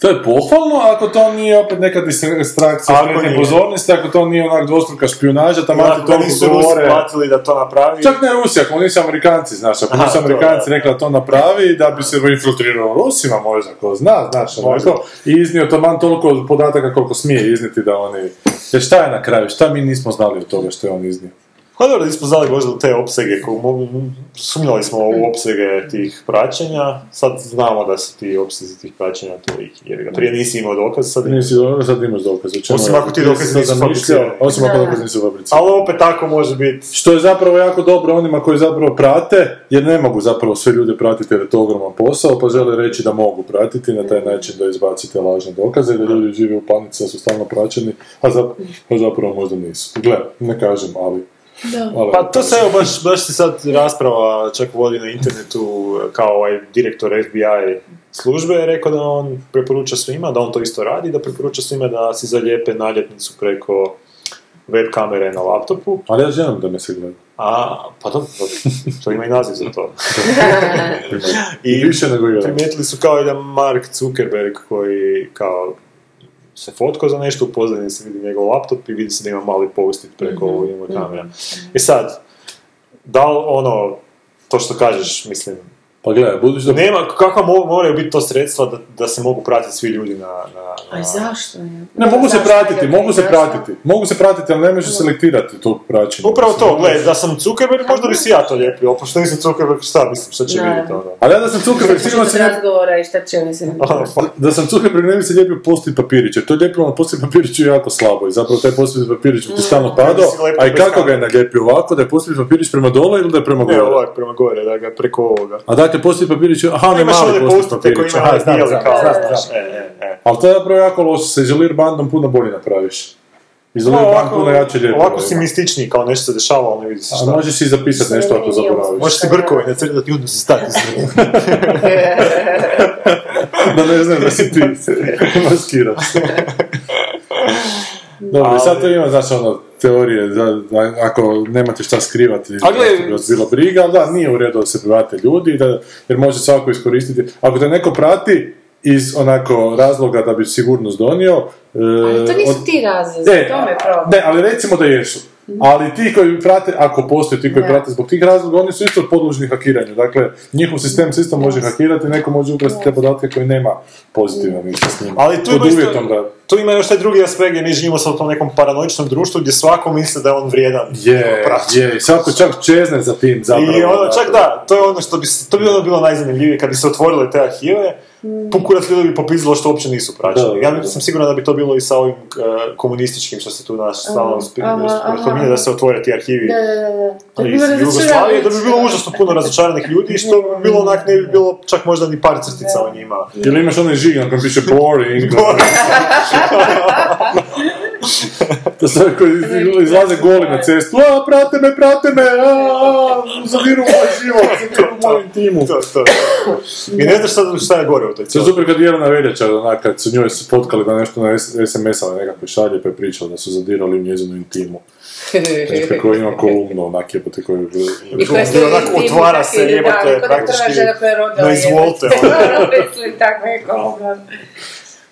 To je pohvalno ako to nije opet neka distrakcija skretne pozornosti, ako to nije onak dvostruka špionaža, tamo ti to nisu govore... platili da to napravi, Čak ne Rusi, ako nisu Amerikanci, znaš, ako nisu Amerikanci rekli da to napravi, da bi se infiltrirao Rusima možda, ko zna, znaš, onako, i iznio to man toliko podataka koliko smije izniti da oni... Jer šta je na kraju, šta mi nismo znali od toga što je on iznio? Pa dobro, nismo znali možda te opsege, sumnjali smo u opsege tih praćenja, sad znamo da su ti opsezi tih praćenja toliki, jer ga prije nisi imao dokaz, sad Nisi, ono, sad imaš čemu Osim ako ti dokazi to nisu fabricirani. Osim ako Da. dokazi nisu fabricirani. Ali opet tako može biti. Što je zapravo jako dobro onima koji zapravo prate, jer ne mogu zapravo sve ljude pratiti jer je to ogroman posao, pa žele reći da mogu pratiti na taj način da izbacite lažne dokaze i da ljudi žive u panici da su stalno praćeni, a zapravo, a zapravo možda nisu. Gle, ne kažem, ali... ali Pa to se evo baš, baš se sad rasprava čak vodi na internetu kao ovaj direktor FBI službe je rekao da on preporuča svima, da on to isto radi, da preporuča svima da si zalijepe naljepnicu preko web kamere na laptopu, Ali ja želim da me se gleda. a pa to, to, to ima i naziv za to. I više nego jedan. Primijetili su kao da Mark Zuckerberg koji kao se fotkao za nešto, u pozadini se vidi njegov laptop i vidi se da ima mali post-it preko mm njegove kamera. I sad, da li ono, to što kažeš, mislim, Pa gledaj, budući da... Nema, kakva mo- moraju biti to sredstva da, da se mogu pratiti svi ljudi na... na, A na... zašto? Ne, mogu se pratiti, ne? mogu se pratiti. Mogu se pratiti, ali ne može selektirati to praćenje. Upravo to, ne gledaj, možeš- da sam Zuckerberg, možda bi si ja to lijepio, a pošto nisam Zuckerberg, šta mislim, šta će vidjeti ono? Ali ja da sam Zuckerberg, sigurno se ne... razgovora i šta će oni se... Pa, Da sam Zuckerberg ne bi se lijepio post papirić, jer to je lijepilo na post papiriću jako slabo i zapravo taj post papirić ti stalno padao, a i kako ga je kamere. nalijepio ovako, da je post papirić prema dole ili da je prema Ne, gore? ovak, prema gore, da ga preko ovoga. A dajte post papirić, aha, ne mali one post postite koji papirić, imaju aha, znam, znam, znam, znam. e, e, e. Ali to je zapravo jako loše, sa izolir bandom puno bolje napraviš. Izolir band Ovako, puno jače lijepo. ovako si mističniji, kao nešto se dešava, ali ne vidi se A šta. možeš si zapisati nešto ako zaboraviš. Možeš si brkove nacrtati i onda se stati da ne znam da si ti maskiraš se. Dobro, i sad to ima, znaš, ono, teorije, da, da ako nemate šta skrivati, A gle- da bi vas bilo briga, ali da, nije u redu da se private ljudi, da, jer može svako iskoristiti. Ako te neko prati iz onako razloga da bi sigurnost donio... e, Ali to nisu od- ti razlozi, E, to me problem. Ne, ali recimo da jesu. Ali ti koji prate, ako postoje ti koji Da. prate zbog tih razloga, oni su isto podložni hakiranju. Dakle, njihov sistem se isto može hakirati, neko može ukrasti te podatke koji nema pozitivno ništa s njima. Ali tu Pod ima, isto, da... tu ima još taj drugi aspekt gdje mi živimo sad u tom nekom paranoičnom društvu gdje svako misli da je on vrijedan. Je, je, svako čak čezne za tim zapravo. I ono, dakle. čak da, to je ono što bi, to bi ono bilo najzanimljivije kad bi se otvorile te arhive, pukurac ljudi bi popizilo što uopće nisu praćeni. Ja sam siguran da bi to bilo i sa ovim eh, komunističkim što se tu naš stalno spominje da se otvore ti arhivi Da, da, da, iz Jugoslavije, da bi bilo užasno puno razočaranih ljudi i što bi bilo onak ne bi bilo čak možda ni par crtica o njima. Ili imaš onaj žig na kojem piše boring. to su koji iz- izlaze goli na cestu. A, prate me, prate me, a, zadiru moj život, zadiru moju intimu. to, to. I ne znaš šta, šta je gore u toj To je cijeloj. super kad Jelena Veljača, onak, kad su njoj spotkali da nešto na SMS-ale nekakve šalje, pa je pričala da su zadirali u njezinu intimu. Nekako ima kolumnu, onak jebote koji... I koja Gdje onako otvara se, jebote, praktički, no izvolite, ono. Mislim, tako je kolumna.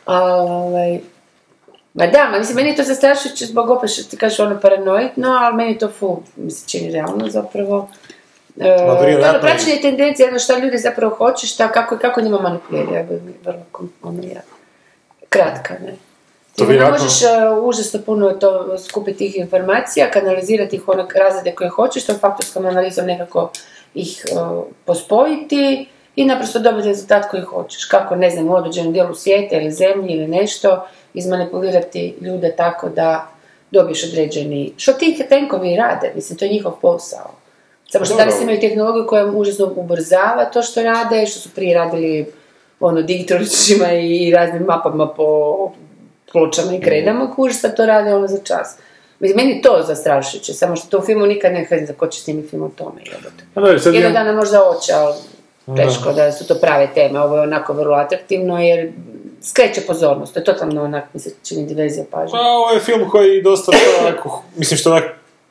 Ovaj... Ma da, ma mislim, meni je to zastrašujuće zbog opet što ti kažeš ono paranoidno, ali meni to fu, mi se čini realno zapravo. E, to je ono praćenje tendencije, ono šta ljudi zapravo hoće, šta, kako, kako njima manipuliraju, ja bi vrlo kom- ono, ja, kratka, ne. To To vjerojatno- možeš e, užasno puno to skupiti tih informacija, kanalizirati ih onak razrede koje hoćeš, to faktorskom analizom nekako ih e, pospojiti i naprosto dobiti rezultat koji hoćeš. Kako, ne znam, u određenom dijelu svijeta ili zemlji ili nešto, izmanipulirati ljude tako da dobiješ određeni... Što ti tenkovi rade, mislim, to je njihov posao. Samo što danas imaju tehnologiju koja užasno ubrzava to što rade, što su prije radili ono, digitalčima i raznim mapama po pločama i kredama, kužiš, sad to rade ono za čas. Mislim, meni je to zastrašujuće, samo što to u filmu nikad ne znam za ko će snimiti film o tome. Pa Jednog imam- dana možda oće, ali teško da su to prave teme, ovo je onako vrlo atraktivno jer skreće pozornost, to je totalno onak, mi se čini diverzija pažnje. Pa ovo je film koji dosta tako, mislim što onak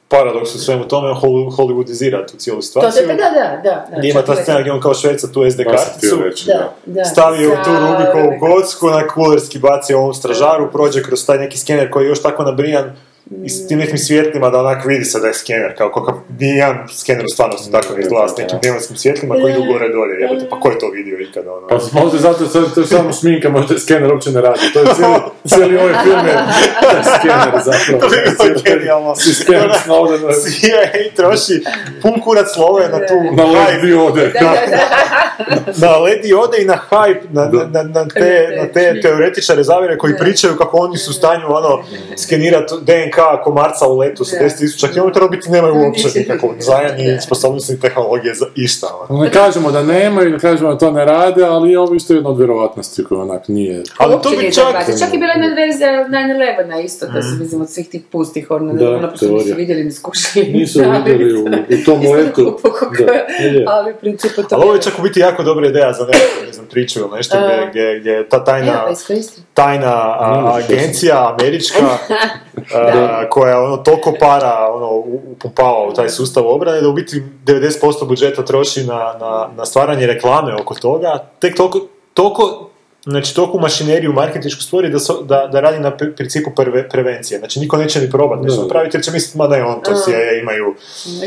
paradoks u svemu tome, Holly- Hollywoodizira tu cijelu To situaciju. se, da, da, da. da Gdje ima ta scena gdje on kao šverca tu SD karticu, Da, da. stavio u tu Rubikovu kocku, na kulerski baci ovom stražaru, prođe kroz taj neki skener koji je još tako nabrijan i s tim nekim svjetlima da onak vidi se da je skener, kao kakav nijedan skener u stvarnosti tako ne izgleda s nekim pneumatskim svjetlima koji idu gore dolje, jebote, pa ko je to vidio ikada, ono? Pa možda zato sad to je samo šminka, možda je skener uopće ne radi. To je cijeli, cijeli ovaj film je skener zapravo. To bi bilo genijalno. Si skener Snowden CIA troši pun kurac love na tu na led hype, diode. Da, da, da. na led diode i na hype, na, na, na, na te, na te teoretičare zavire koji pričaju kako oni su u stanju ono, skenirati DNK komarca u letu sa Da. 10.000 km, biti nemaju uopće nikakvog znaja ni sposobnosti ni tehnologije za išta. ono. Ne kažemo da nemaju, ne kažemo da to ne rade, ali ovo isto je jedna od vjerovatnosti koja onak nije... Ali Uopće to bi nije čak... Čak je bila jedna verzija 9-11 isto, da su, mislim, od svih tih pustih, ono, Da, ono, teorija. nisu vidjeli, ni skušali. Nisu vidjeli u, u tom letu. Da, je. ali u principu to... Ali ovo je čak u biti jako dobra ideja za nekakvu, ne znam, priču ili nešto gdje, gdje ta tajna, pa tajna a, agencija američka koja ono toliko para ono, upumpava u taj sustav obrane da u biti 90% budžeta troši na, na, na stvaranje reklame oko toga, tek toliko, toliko znači toku mašineriju marketinšku stvori da, so- da, da radi na pri- principu prve, prevencije. Znači niko neće ni probati nešto napraviti jer će misliti, ma da je on to CIA imaju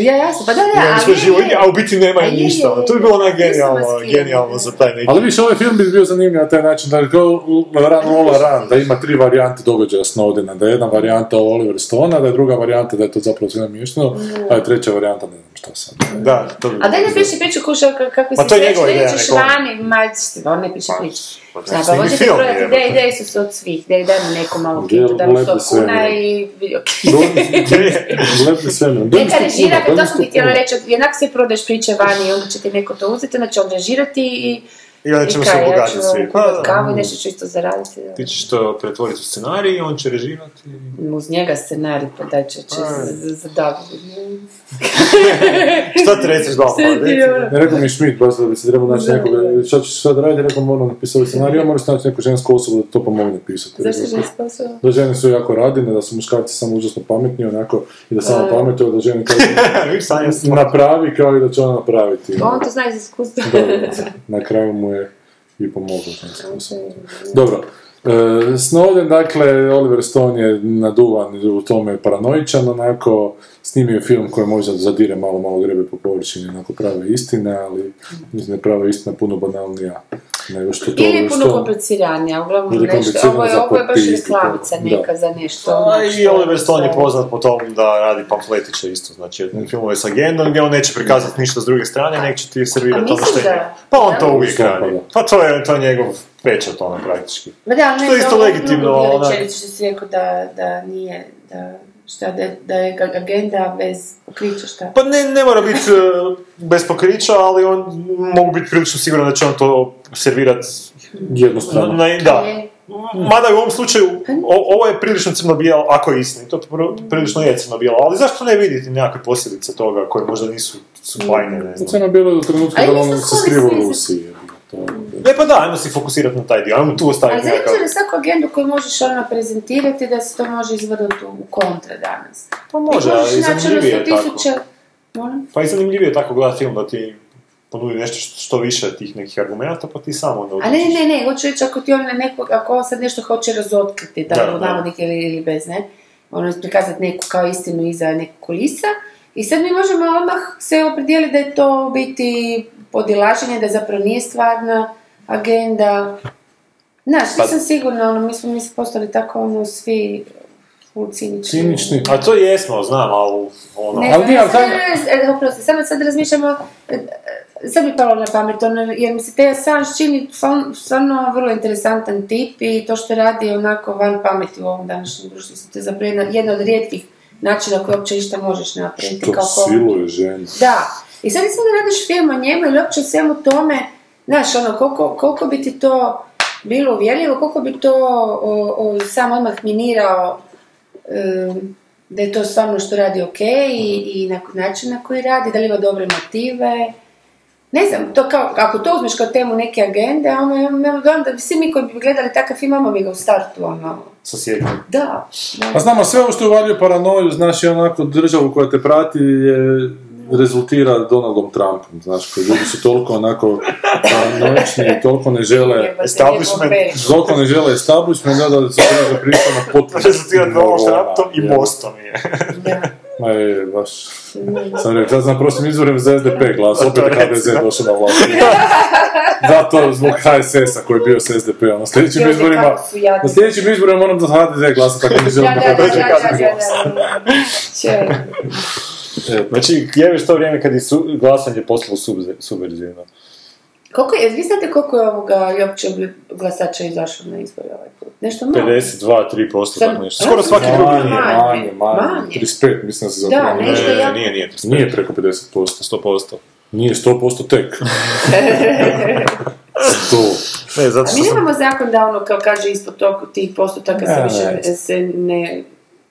Ja, jasno, pa da, da, imaju ali je, živo, je. a u biti nemaju je, ništa. je, ono. To bi bilo je. genijalno, genijalno za taj neki... Ali više, ovaj film bi bio zanimljiv na taj način da go run all run, da ima tri varijante događaja Snowdena, da je jedna varijanta o Oliver Stona, da je druga varijanta da je to zapravo sve namješteno, a je treća varijanta ne šta sad. Da, to bi A daj ne piše priču kuša kako Pa si to njegova da ideš neko vani, ma, on ne piše priču. pa pa snimi možete film, prodati jebote. ideje, ideje su se od svih, da dajmo nekom malo Gdje kitu, da mu lepe 100 sve, kuna i video Lepi svemir. Neka režira, to sam ti htjela reći, jednak se prodaješ priče vani i onda će ti neko to uzeti, onda će on režirati i... I onda ćemo i se obogatiti ću svi. Pa, da. kavu i nešto ću isto zaraditi. Ti ćeš to pretvoriti u scenarij, on će režirati. Uz njega scenarij, pa da će, će A. zadaviti. Šta trećeš doma? Sve ti reci. ono. Ne rekao mi Schmidt, baš da bi se trebao naći nekoga, šta ćeš sad raditi, rekao moram napisati scenarij, a moraš naći neku žensku osobu da to pomogne pisati. Zašto Rekao, ženska osoba? Da žene su jako radine, da su muškarci samo užasno pametni, onako, i da samo pametuju, da žene kao napravi kao i da će ona napraviti. On to zna iz iskustva. Da, da, na kraju mu je i osoba. Dobro. E, Snowden, dakle, Oliver Stone je naduvan u tome paranoičan, onako, snimio je film koji možda zadire malo, malo grebe po površini, onako prave istine, ali mislim da je prava istina puno banalnija nego što to Ili Oliver puno kompliciranija, uglavnom Ili nešto, ovo je, ovo je baš reklamica da. neka za nešto. A ono i Oliver Stone je poznat po tom da radi pamfletiće isto, znači filmove s agendom gdje on neće prikazati ništa s druge strane, nek će ti servirati ono što je. Pa on da? to uvijek radi. da. Pa to je, to je njegov pečat ono praktički. Ma da, ali Što je ne, isto legitimno, rečenice što si rekao da, da nije, da, šta, da, da je agenda bez pokrića, šta? Pa ne, ne mora biti e, bez pokrića, ali on mogu biti prilično siguran da će on to servirati Jednostavno. na, na- da. Je. Mada u ovom slučaju, o- ovo je prilično crno-bijelo, ako je istina, to pr- prilično je crno-bijelo, ali zašto ne vidjeti nekakve posljedice toga koje možda nisu su bajne, ne znam. Crno bilo do trenutka da on se skriva u Rusiji. To Ne pa da, ajmo se fokusirati na taj dio, ajmo tu Ali ostaviti zanimljivo nekakav... je da svaku agendu koju možeš ono prezentirati da se to može izvrnuti u kontra danas. Pa može, ali ono zanimljivije je tako. tisuća... Molim? Pa i zanimljivije je tako gledati film da ti ponudi nešto što, više tih nekih argumenta, pa ti samo onda A ne, ne, ne, hoću reći ako ti on neko, ako on sad nešto hoće razotkriti, da, Da, navodnike ili, ili bez, ne, ono prikazati neku kao istinu iza nekog kulisa i sad mi možemo odmah se opredijeliti da je to biti podilaženje, da zapravo nije stvarna agenda. Znaš, Pa- nisam sigurna, ono, mi smo mi smo postali tako, ono, svi cinični. Cinični. A to jesmo, znam, ali ono... Ne, Ali nije, ali sad, taj- e, oprosti, samo sad razmišljamo, e, sad mi palo na pamet, ono, jer mi se te Assange čini stvarno- vrlo interesantan tip i to što radi onako van pameti u ovom današnjem društvu, to je zapravo jedna, jedna od rijetkih načina koje uopće išta možeš napraviti. To kao ko- siluje ženu. Da, i sad recimo da radiš film o njemu ili uopće o svemu tome, znaš, ono, koliko, koliko bi ti to bilo uvjerljivo, koliko bi to o, o, sam odmah minirao em, da je to stvarno što radi ok i, i na način na koji radi, da li ima dobre motive. Ne znam, to kao, ako to uzmeš kao temu neke agende, ono, ja imam dojam da bi svi mi koji bi gledali takav film, imamo mi ga u startu, ono, Sa sjetom. da. Pa znamo, sve ovo što je uvaljuje paranoju, znaš, i onako državu koja te prati je rezultira Donaldom Trumpom, znaš, koji ljudi su toliko onako paranoični i toliko ne žele, establishment, toliko ne žele establishment, da da se treba prišao na potpuno. Rezultira Donald Trumpom i Je. Mostom je. Da. Ma je, baš. Sam rekao, sad znam prošlim izborima za SDP glas, opet je HDZ došao na vlast. Da, to zbog HSS-a koji je bio s SDP-om. Na sljedećim izborima, na sljedećim izborima moram za HDZ glasati, tako ne želim Da, da da, da, HDZ da, da, da, da. Znači, jebeš to vrijeme kad je su, glasanje postalo subverzivno. Koliko je, vi znate koliko je ovoga i uopće glasača izašlo na izbore ovaj put? Nešto malo. 52-3%, Sam- tako nešto. Skoro A, svaki sam- drugi. Manje, Manje, manje, manje. manje. 35, mislim da se Da, zapravo. nešto Ne, ja- nije, nije, 35. Nije preko 50%. 100%. Nije 100% tek. 100. Ne, zato A što mi sam... nemamo zakon da ono kao kaže ispod tog, tih postotaka se Ne, više ne. se ne...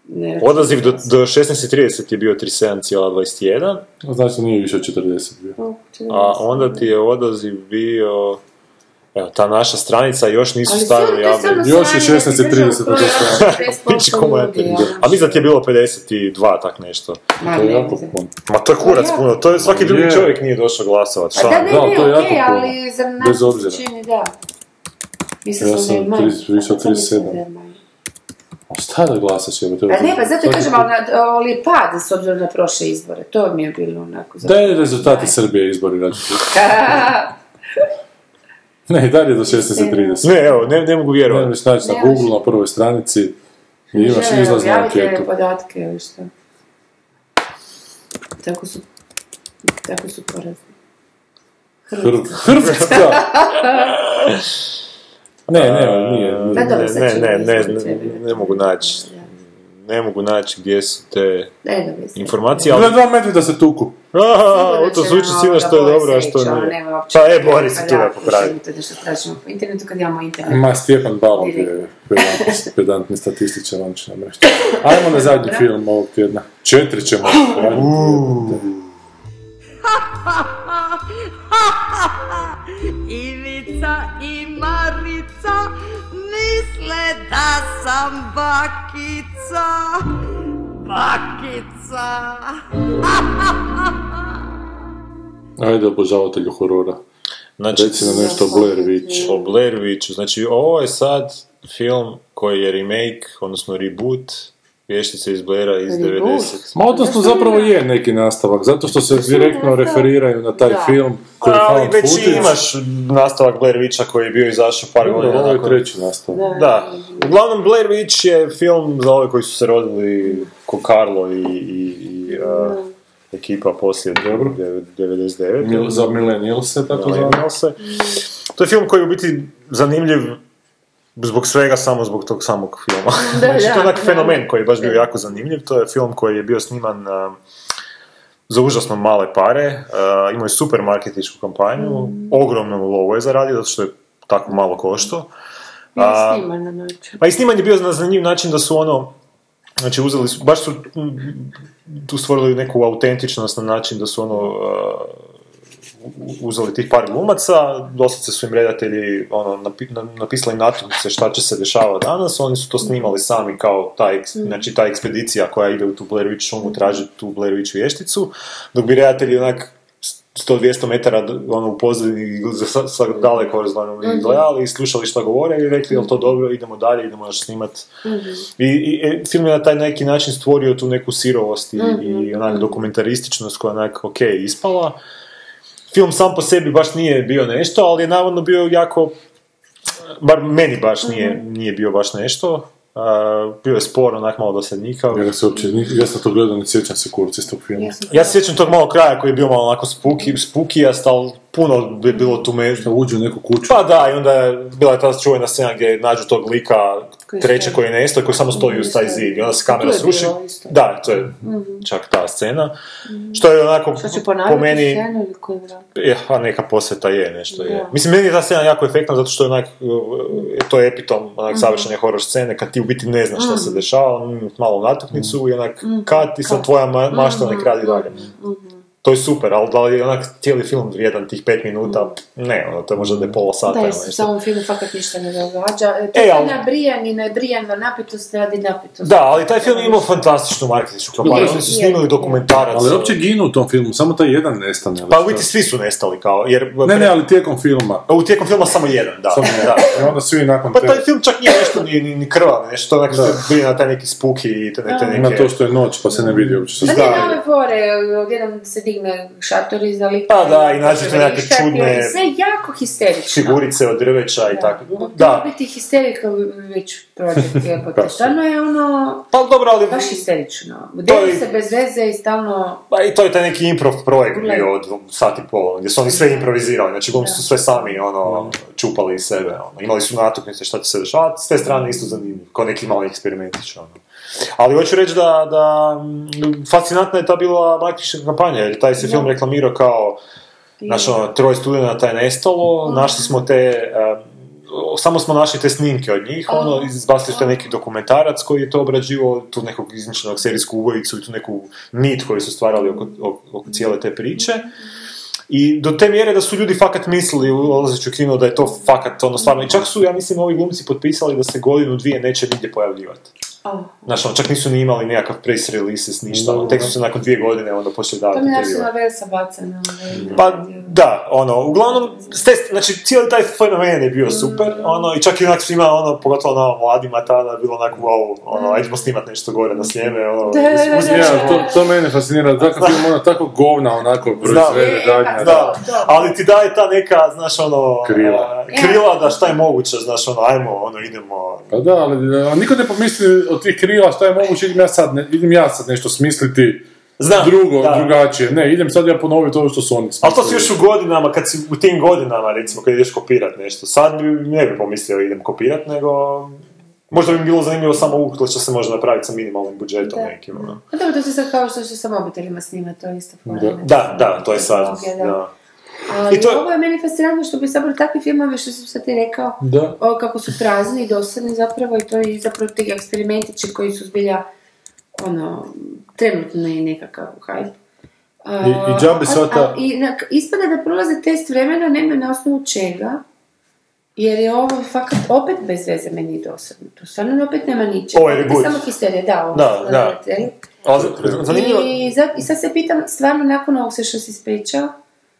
ne Odaziv do, do 16.30 je bio 37,21, Znači nije više od 40 bio. a onda ti je odaziv bio... Evo, ta naša stranica još nisu Ali stavili to je javno. Još je sranje da ti 16 i država 30 koja je 50% Piči ko mater. ljudi, ono. A mislim da ti je bilo 52, tak nešto. Ma, To je jako puno. Ma to je kurac Pa ja. puno, to je svaki drugi Je. čovjek nije došao glasovat. Pa Šta? da, ne, Da, to je jako puno. ali za nas čini, da. Mislila Ja sam više od Sad sam mislila 37. da je manje. A šta da glasaš, evo? A ne, pa zato kažem, ali, ali je pad s obzirom na prošle izbore. To mi je bilo onako... Daj rezultati Srbije izbori rađu. Ne, dalje do 16.30. Ne, evo, ne, ne mogu Ne vjerovati. možeš naći na Ne Google na prvoj stranici i imaš izlaz na anketu. podatke ili šta. Tako su... Tako su porazni. Hr- Hrvatska! Ne, ne, nije. Da, Ne, ne, ne, ne, mogu naći. Ne mogu naći gdje su te Ne, da mislim. informacije, ali... dva medvjeda se tuku. Aha, to zvuči sino što je dobro, a što nije. Pa e, Boris se tu da popravi. nešto tražimo po internetu kad imamo internet. Ma, Stjepan Balog je pedantni, pedantni statističar, on će nam reći. Ajmo na zadnji film ovog tjedna. Četiri ćemo raditi. Ivica i Marica misle da sam bakica, bakica. Ajde, obožavatelju horora. Znači, Reci nam nešto o Blair Witch. o Blair Witchu. Znači, ovo je sad film koji je remake, odnosno reboot vještice iz Blaira iz Reboot? 90. Ma odnosno zapravo je neki nastavak, zato što se direktno referiraju na taj Da. film koji je Ali već footage. imaš nastavak Blair Witcha koji je bio izašao par godina ovo je treći nastavak. Da. Uglavnom, Blair Witch je film za ove koji su se rodili ko Carlo i, i, i uh, ekipa poslije Dobro. dev- 99. Mil- Za millennialse, tako zove. Millennialse. To je film koji je u biti zanimljiv zbog svega, samo zbog tog samog filma. Da, znači, to je da, onak da. fenomen koji je baš bio jako zanimljiv. To je film koji je bio sniman uh, za užasno male pare. Uh, imao je super marketičku kampanju. Mm. Ogromno lovo je zaradio, zato što je tako malo košto. Sniman na način. pa i sniman je bio na zanimljiv način da su ono, znači uzeli su, baš su tu stvorili neku autentičnost na način da su ono, uh, uzeli tih par glumaca, doslovce su im redatelji ono, napi, na- napisali natuknice šta će se dešavati danas, oni su to snimali sami kao ta, eks- znači, ta ekspedicija koja ide u tu Blair Witch šumu traži tu Blair Witch vješticu, dok bi redatelji onak 100-200 metara ono, u pozadini sa, sa daleko razgledano gledali i slušali šta govore i rekli, jel to dobro, idemo dalje, idemo još snimat. I, i e, film je na taj neki način stvorio tu neku sirovost i, i onak dokumentarističnost koja je onak ok ispala. Film sam po sebi baš nije bio nešto, ali je navodno bio jako, bar meni baš nije, nije bio baš nešto. A, bio je spor, onak malo dosadnjikav. Ja se uopće, ja sam to gledao, ne sjećam se kurci iz tog filma. Ja se sjećam tog malo kraja koji je bio malo onako spooky, spookijast, ali puno je bilo tu me... Da uđu u neku kuću. Pa da, i onda je bila je ta čuvena scena gdje nađu tog lika Koji treće koji je nestao koji samo stoji uz taj zid i onda se kamera sruši. Da, to je čak ta scena. Što je onako Što će po meni... scenu ili koju? Je, a neka posveta je, nešto je. Da. Mislim, meni je ta scena jako efektna zato što je onak, uh, to je epitom onak savršene horror scene kad ti u biti ne znaš šta se dešava, mm, malo natuknicu i onak kat i sad tvoja ma- mašta nek radi dalje. To je super, ali da li je onak cijeli film vrijedan tih pet minuta, ne, ono, to je možda da je pola sata Da, u nešto. samom filmu fakat ništa ne događa. E, To E, je ali- nabrijan i nabrijana napetost radi napetost. Da, ali taj film je imao fantastičnu marketičku kampanju, Je, oni su je, snimili je. dokumentarac. Ali uopće ginu u tom filmu, samo taj jedan nestane. Pa u svi su nestali kao, jer... Ne, ne, ali tijekom filma. U tijekom filma samo jedan, da. Samo da. I onda svi nakon Pa taj film čak nije nešto ni, ni, ni krvav, nešto onak Da. brine na taj neki spooky i te, te neke... Na to što je noć, pa se ne vidi uopće. Pa što ne se digne šator iza lika. Pa da, i nađete neke čudne Sve jako histerično. figurice od drveća i tako. Da. Da, biti histerika već prođe jebote. Pa, Stvarno je ono, pa dobro, ali... baš histerično. To Deli je- se bez veze i stalno... Pa i to je taj neki improv projekt bio od sat i pol, gdje su oni sve improvizirali, znači glumci su sve sami ono, čupali iz sebe, ono. imali su natuknice šta će se dešavati, s te strane isto zanimljivo, kao neki mali eksperimentić. Ono. Ali hoću reći da, da fascinantna je ta bila marketinška kampanja, jer taj se film reklamirao kao Znaš, ono, troje studenata je nestalo, našli smo te, em, samo smo našli te snimke od njih, ono, izbacili su te neki dokumentarac koji je to obrađivao, tu nekog izmišljenog serijsku ubojicu i tu neku mit koju su stvarali oko, oko, oko cijele te priče. I do te mjere da su ljudi fakat mislili ulazeći u kino da je to fakat ono stvarno. I čak su, ja mislim, ovi glumci potpisali da se godinu, dvije neće nigdje pojavljivati. Oh. Znaš, ono, čak nisu ni imali nekakav press releases, ništa, ono, tek su se nakon dvije godine onda počeli davati To mi naša Velsa bacana. ovaj, Pa da, ono, uglavnom, s te, znači cijeli taj fenomen je bio super, ono, i čak i onak svima, ono, pogotovo na mladima tada, bilo onako, wow, ono, ajdemo snimat nešto gore na sljeme, ono, Da, da, uz- da, uz- da. Ja, to, to mene fascinira, takav film ona tako govna onako proizvede E, dalje. Da, ali ti daje ta neka, znaš, ono, Krila. A, krila da šta je moguće, znaš, ono, ajmo, ono, idemo, Pa da, ali a, niko ne pomisli od tih krila šta je moguće, idem ja sad, ne, idem ja sad nešto smisliti Znam, drugo, da. drugačije. Ne, idem sad ja ponoviti ovo što su oni Ali to si još u godinama, kad si u tim godinama, recimo, kad ideš kopirat nešto. Sad bi, ne bi pomislio idem kopirat, nego... Možda bi mi bilo zanimljivo samo uhvatilo što se može napraviti sa minimalnim budžetom Da. nekim, ono. Pa dobro, to se sad kao što će sa mobitelima snimati, to je isto Da. Da, da, to je sad, da. Ali I to- ovo je meni fascinantno što bi zapravo takvi filmovi što sam sad ti rekao, Da. o, kako su prazni i dosadni zapravo i to i zapravo ti eksperimentići koji su zbilja ono, trenutno je nekakav hype. I- i džabe sva a- I na- ispada da prolaze test vremena, nema na osnovu čega, jer je ovo fakat opet bez veze meni i dosadno. To stvarno opet nema ničega. Ovo je. Samo histerija, da, ovo Da, da. I, za- I sad se pitam, stvarno nakon ovog sve što si ispričao,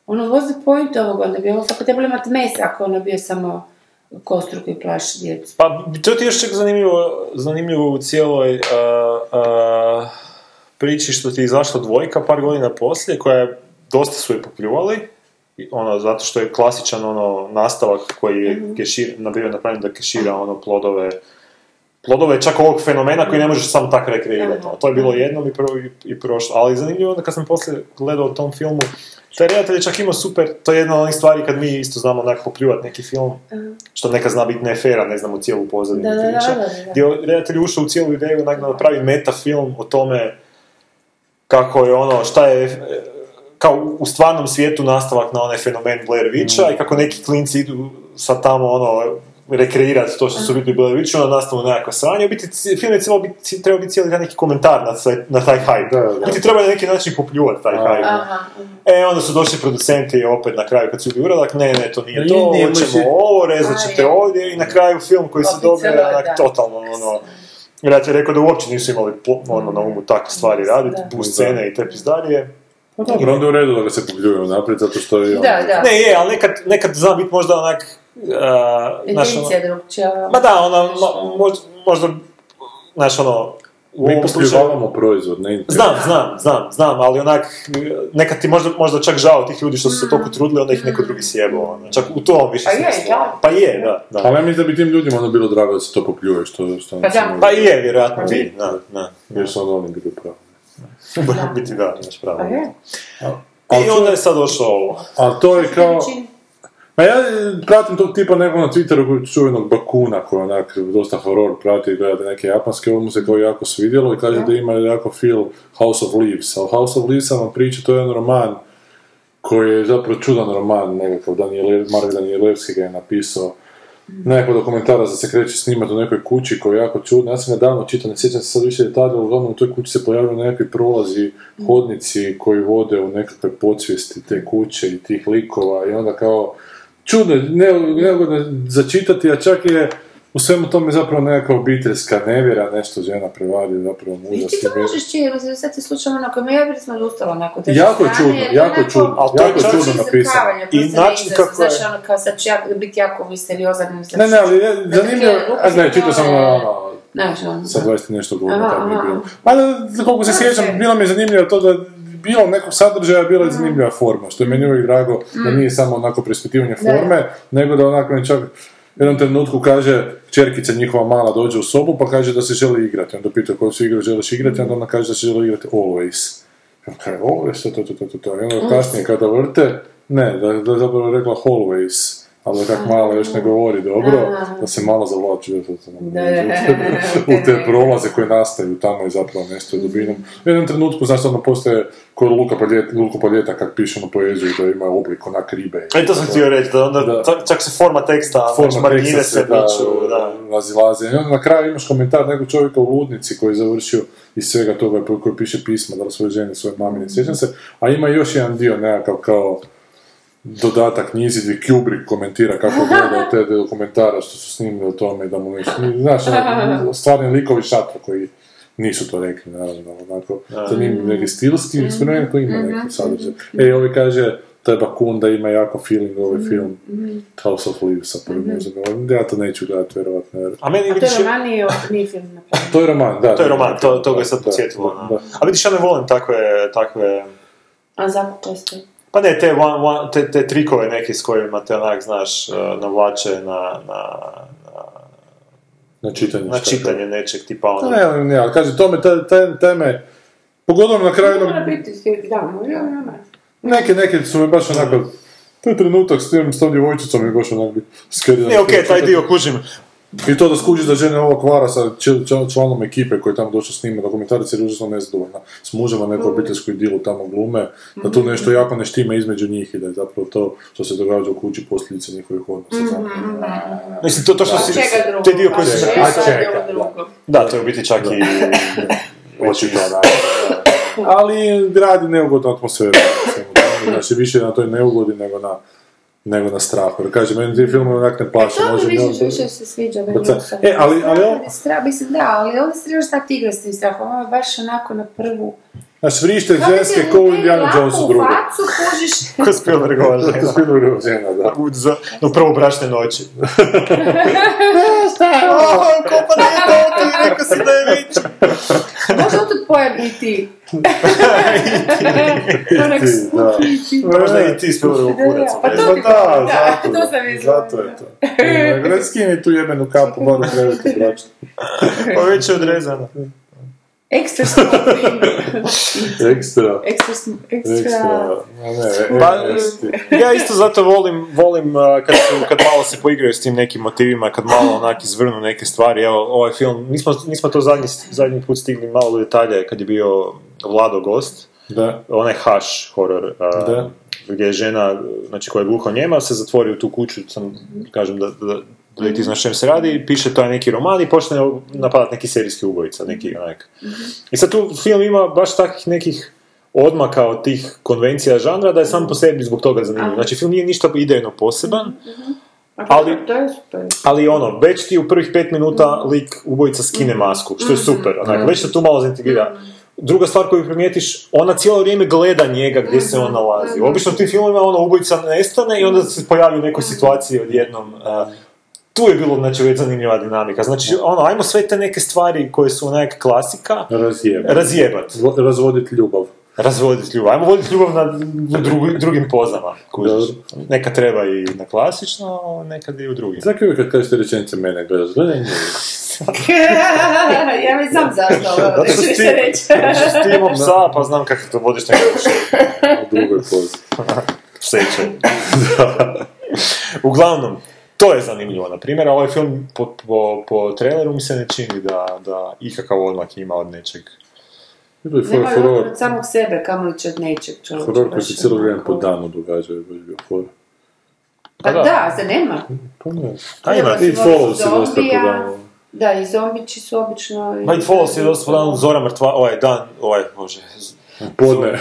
ono, what's the point ovog, onda bi ovo fakat trebalo imati mes ako ono bio samo kostru koji plaši djecu. Pa, to ti je još čak zanimljivo, zanimljivo u cijeloj uh, uh, priči što ti je izašla dvojka par godina poslije, koja je, dosta su je popljuvali, ono, zato što je klasičan ono, nastavak koji je kešir, nabio napravljen da kešira ono, plodove plodove čak ovog fenomena koji ne možeš samo tako rekreirati. To je bilo jednom i, prvo, i, i prošlo. Ali zanimljivo onda kad sam poslije gledao o tom filmu, taj redatelj je čak imao super, to je jedna od onih stvari kad mi isto znamo onako popljuvati neki film, što neka zna biti nefera, ne znamo cijelu pozadinu Da, da, da, priče. da, da. Gdje je redatelj ušao u cijelu ideju onak da napravi meta film o tome kako je ono, šta je kao u stvarnom svijetu nastavak na onaj fenomen Blair Witcha i kako neki klinci idu sa tamo ono rekreirati to što su vidjeli Blair Witchu, onda nastavu nekakva sranja. U biti film je trebao biti, trebao biti cijeli taj neki komentar na, sve- na taj hype. Da, da. U biti treba na neki način popljuvati taj hype. Aha, E, onda su došli producenti i opet na kraju kad su bili uradak, ne, ne, to nije to, ne, hoćemo ovo, rezat ćete A, je. ovdje i na kraju film koji se dobije crno, onak totalno ono, ja ti rekao da uopće nisu imali ono, na umu takve stvari raditi, bu scene i te pizdarije. Pa dobro, onda je u redu da ga se popljuje naprijed, zato što je... ono- Da, da. Ne, je, ali nekad, nekad zna biti možda onak, uh, znaš, ono, Intencija drugčija. ma da, ono, mo- možda, možda, znaš, ono, u Mi popljuvavamo proizvod, ne. Znam, znam, znam, znam, ali onak, nekad ti možda, možda čak žao tih ljudi što su se toliko trudili, onda ih neko drugi sjebao, ono, čak u tom više Pa je, da. Pa je, da, da. Ali ja mislim da bi tim ljudima ono bilo drago da se to popljuje, što, što Pa da. Pa i je, vjerojatno bi, da, da. Jer su onda oni bili pravi. Treba biti da, imaš pravo. Pa je. I onda je sad došlo ovo. Ali to je kao... Ma ja e, pratim tog tipa nekog na Twitteru čuvenog Bakuna koji onak dosta horor prati i gleda neke japanske, ovo mu se kao jako svidjelo i kaže da ima jako feel House of Leaves. A House of Leaves vam priča, to je jedan roman koji je zapravo čudan roman, nekakav Daniel, Mark Danielevski ga je napisao nekako dokumentarac da se kreće snimati u nekoj kući koja je jako čudna. Ja sam ga davno čitao, ne sjećam se sad više detalja, uglavnom u toj kući se pojavljaju nekakvi prolazi, hodnici koji vode u nekakve podsvijesti te kuće i tih likova i onda kao čudno, ne- neugodno za čitati, a čak je u svemu tome zapravo nekakva obiteljska nevjera, nešto žena prevari, zapravo muža I ti to možeš čini, sad se slučamo onako, mi ja sam odustala onako. te Jako je čudno, jer jako je čudno, Ali to je jako je čudno napisano. I način ne kako je- Znaš, ono, kao sad ću jako, biti jako misteriozan. Ne, ne, ali je zanimljivo, a ne, čitao sam ono, Znaš, ono, sa 20 i nešto godina, tako je bilo. Da, koliko se sjećam, bilo mi je zanimljivo to da bilo nekog sadržaja, bila je zanimljiva forma, što je meni uvijek drago, da nije samo onako da. forme, nego da onako mi čak u jednom trenutku kaže, čerkica njihova mala dođe u sobu pa kaže da se želi igrati. Onda pita koju se igru želiš igrati, onda ona kaže da se želi igrati always. Kaže, always, to, to, to, to, to. I onda kasnije kada vrte, ne, da, da je zapravo rekla always. Ali kak mala još ne govori dobro, da se malo zavlači da se Da. u te prolaze koje nastaju tamo i zapravo nešto je dubinom. U jednom trenutku, znaš, ono postoje kod Luka Paljeta, Luka Paljeta kak piše ono poeziju da ima oblik onak ribe. E, to sam htio reći, da onda Da. čak- čak se forma teksta, Forma znači margine se miču, da. razilaze. I onda na kraju imaš komentar nekog čovjeka u ludnici koji je završio iz svega toga, koji piše pisma, da li svoje žene, svoje mame, ne sjećam se. A ima još jedan dio nekakav kao dodatak knjizi gdje Kubrick komentira kako gleda te dokumentara što su snimili o tome da mu nisu, znaš, ono, stvarni likovi šatra koji nisu to rekli, naravno, onako, zanimljiv neki stilski eksperiment koji ima neki sadržaj. E, ovi kaže, taj Bakun da ima jako feeling ovaj film House of Leaves sa prvim muzikom. Ja to neću gledati, vjerovatno, jer... A meni A to vidiš... je roman nije, nije film. To je roman, da. To je roman, to, to ga je sad podsjetilo. da. A vidiš, ja ne volim takve, takve A zašto često? Pa ne, te, one, one, te, te trikove neki s kojima te onak, znaš, eh, navlače na, na, na, Na čitanje. na čitanje nečeg tipa ono. Ne, ne, ali kaže, to me, te, te, teme, pogotovo na kraju Mora biti, da, neke, neke su me baš onako, taj trenutak s tim, s tom djevojčicom je baš onak skeriran. Ne, okej, taj dio kužim. I to da skužiš da žene ovog kvara sa čl- čl- članom ekipe koji je tamo došao snima dokumentarac jer je užasno nezadovoljna. S mužem na neku obiteljsku idilu tamo glume, da tu nešto jako ne štima između njih i da je zapravo to što se događa u kući posljedice njihovih odnosa. zapravo. Mislim, to, to što si, te dio koji si... čega A čega, drugo? Da, to je u biti čak i... Očito, da. Ali radi neugodnu atmosferu. da. Znači više na toj neugodi nego na nego na strahu. Jer kaže, meni ti filmovi onak ne paše. E, može mi više, on- više se sviđa meni. Baca- osobno. E, ali- ali Strah, mislim, da, ali ovdje se trebaš tak igrati s tim strahom. Ovo je baš onako na prvu... Znaš, vrište Kako ženske ko u Indiana Jonesu u drugo. facu kužiš... Ko Spielbergova žena. Spielbergova žena, da. U, za, u prvo brašne noći. Oh, ko pa nije to, ti rekao si da je rič. Možda otud pojam i ti. Možda i ti Spielbergov kurac. Pa to Pa ti da, zato, to sam zato je to. Gledaj, skini tu jebenu kapu, u krevetu bračnu. Pa već je odrezana. Ekstra small film. Ekstra. Ekstra, sm- ekstra... Ekstra. a Ne, Pa, ja isto zato volim, volim uh, kad, su, kad malo se poigraju s tim nekim motivima, kad malo onak izvrnu neke stvari. Evo, ovaj film, nismo, nismo to zadnji, zadnji put stigli malo u detalje kad je bio Vlado gost, Da. onaj haš horor, uh, Da. gdje je žena, znači koja je gluho njema, se zatvori u tu kuću, sam, kažem da, da, da ti znaš čem se radi, piše taj neki roman i počne napadat neki serijski ubojica, neki onak. I sad tu film ima baš takvih nekih odmaka od tih konvencija žanra da je sam po sebi zbog toga zanimljiv. Znači film nije ništa idejno poseban, ali, To je super. ali ono, već ti u prvih pet minuta lik ubojica skine masku, što je super, onak, već se tu malo zaintegrira. Druga stvar koju primijetiš, ona cijelo vrijeme gleda njega gdje se on nalazi. Obično u tim filmima ono ubojica nestane i onda se pojavi u nekoj situaciji odjednom. Uh, tu je bilo znači već zanimljiva dinamika. Znači, ono, ajmo sve te neke stvari koje su onak klasika Razjebat. razjebat. Zvo- Razvodit ljubav. Razvoditi ljubav. Ajmo voditi ljubav na drugi- drugim pozama. Neka treba i na klasično, nekad i u drugim. Zaki uvijek kad kažete rečenice mene gledaš, gledaj ja mi znam zašto ovo što više ti- reći. Zato što ti imam psa, pa znam kako to vodiš nekako U drugoj pozi. pseće. Uglavnom, to je zanimljivo, na primjer, a ovaj film po, po, po traileru mi se ne čini da, da ikakav odmak ima od nečeg. Bilo je for- Nema horor, od samog sebe, kamoli će od nečeg čovječa. horor koji se cijelo vrijeme po danu događa, je baš bio horor. Pa da. da, se nema. Pa ne. A ima, Treba It se dosta po danu. Da, i zombići su obično... Ma It Follows je dosta po danu Zora mrtva, ovaj dan, ovaj, bože, Podne.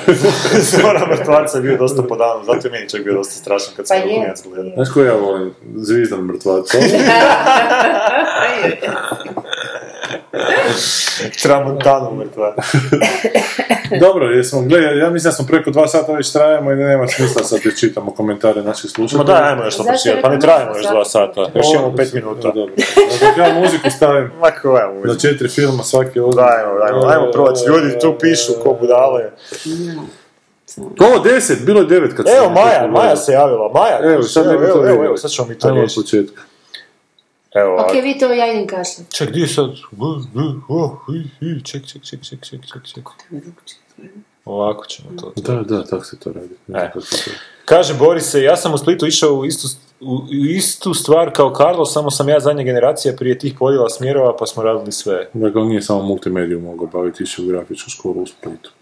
Zora mrtvarca je bio dosta po danu, zato je meni čak bio dosta strašan kad Pa sam je. klinac gledao. Znaš ko ja volim? Zvizdan mrtvaca. Tramontanu mrtva. Dobro, jesmo, gledaj, ja mislim da smo preko dva sata već trajamo i nema smisla sad da čitamo komentare naših Ma slušatelja. daj, ajmo još to pa ne trajamo još dva sat? sata, još imamo pet minuta. Dobro. Ja muziku stavim Ma četiri filma svaki od... Dajmo, dajmo, ajmo proći, ljudi tu pišu ko budale. O, deset, bilo je devet kad sam... Evo Maja, Maja se javila, Maja, Evo, sad evo, sad ćemo mi to Ajmo od riješiti. Evo, Ok, vi to, ja idem kašljati. Ček, gdje je sad? Oh, hi, hi, Ček, ček, ček, ček, ček, ček, ček. Ovako ćemo to. Da, da, tako se to radi. E. Kaže Borise, ja sam u Splitu išao u istu, u, u istu stvar kao Karlo, samo sam ja zadnja generacija prije tih podjela smjerova, pa smo radili sve. Dakle, on nije samo multimediju mogao baviti, išao u grafičku školu u Splitu.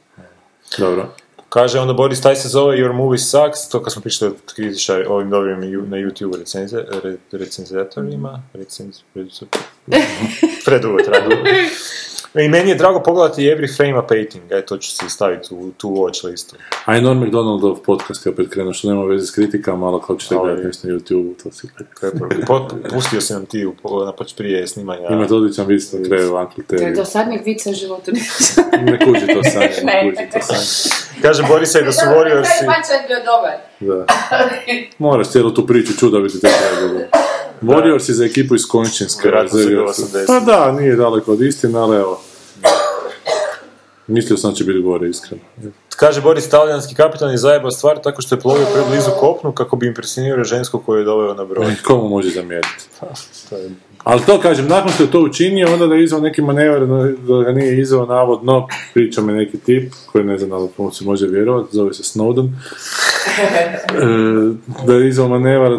Dobro. Kaže onda Boris, taj se zove Your Movie Sucks, to kad smo pričali o kritičar ovim dobrim na YouTube recenze, re, recenzatorima, recenz, recenz, predugo. I meni je drago pogledati Every Frame a Painting, e, to ću si staviti u tu watch listu. A i Norm MacDonaldov podcast je opet krenuo, što nema veze s kritikama, ali ako ćete gledati nešto na YouTube, to si Pustio sam nam ti u, na poč- prije snimanja. Imate odličan vid na kraju Uncle To je Terry. do sadnjeg vica u životu nisam. Ne kuži to sanje, ne Ne. kuži to sanje. Kaže Borisaj da su Warriorsi... Taj punchline bio dobar. Da. Moraš cijelu tu priču čuda biti te kraj Warriors je za ekipu iz se. 80. Pa da, nije daleko od istine, ali evo. Mislio sam da će biti gore, iskreno. Kaže Boris, talijanski kapitan je zajebao stvar tako što je plovio preblizu kopnu kako bi impresionirao žensko koju je doveo na broj. E, Komu može zamjeriti? To je- Ali to kažem, nakon što je to učinio, onda da je izvao neki manevar, da ga nije izvao navodno, priča me neki tip, koji ne znam da li se može vjerovati, zove se Snowden, e, da je izvao manevar,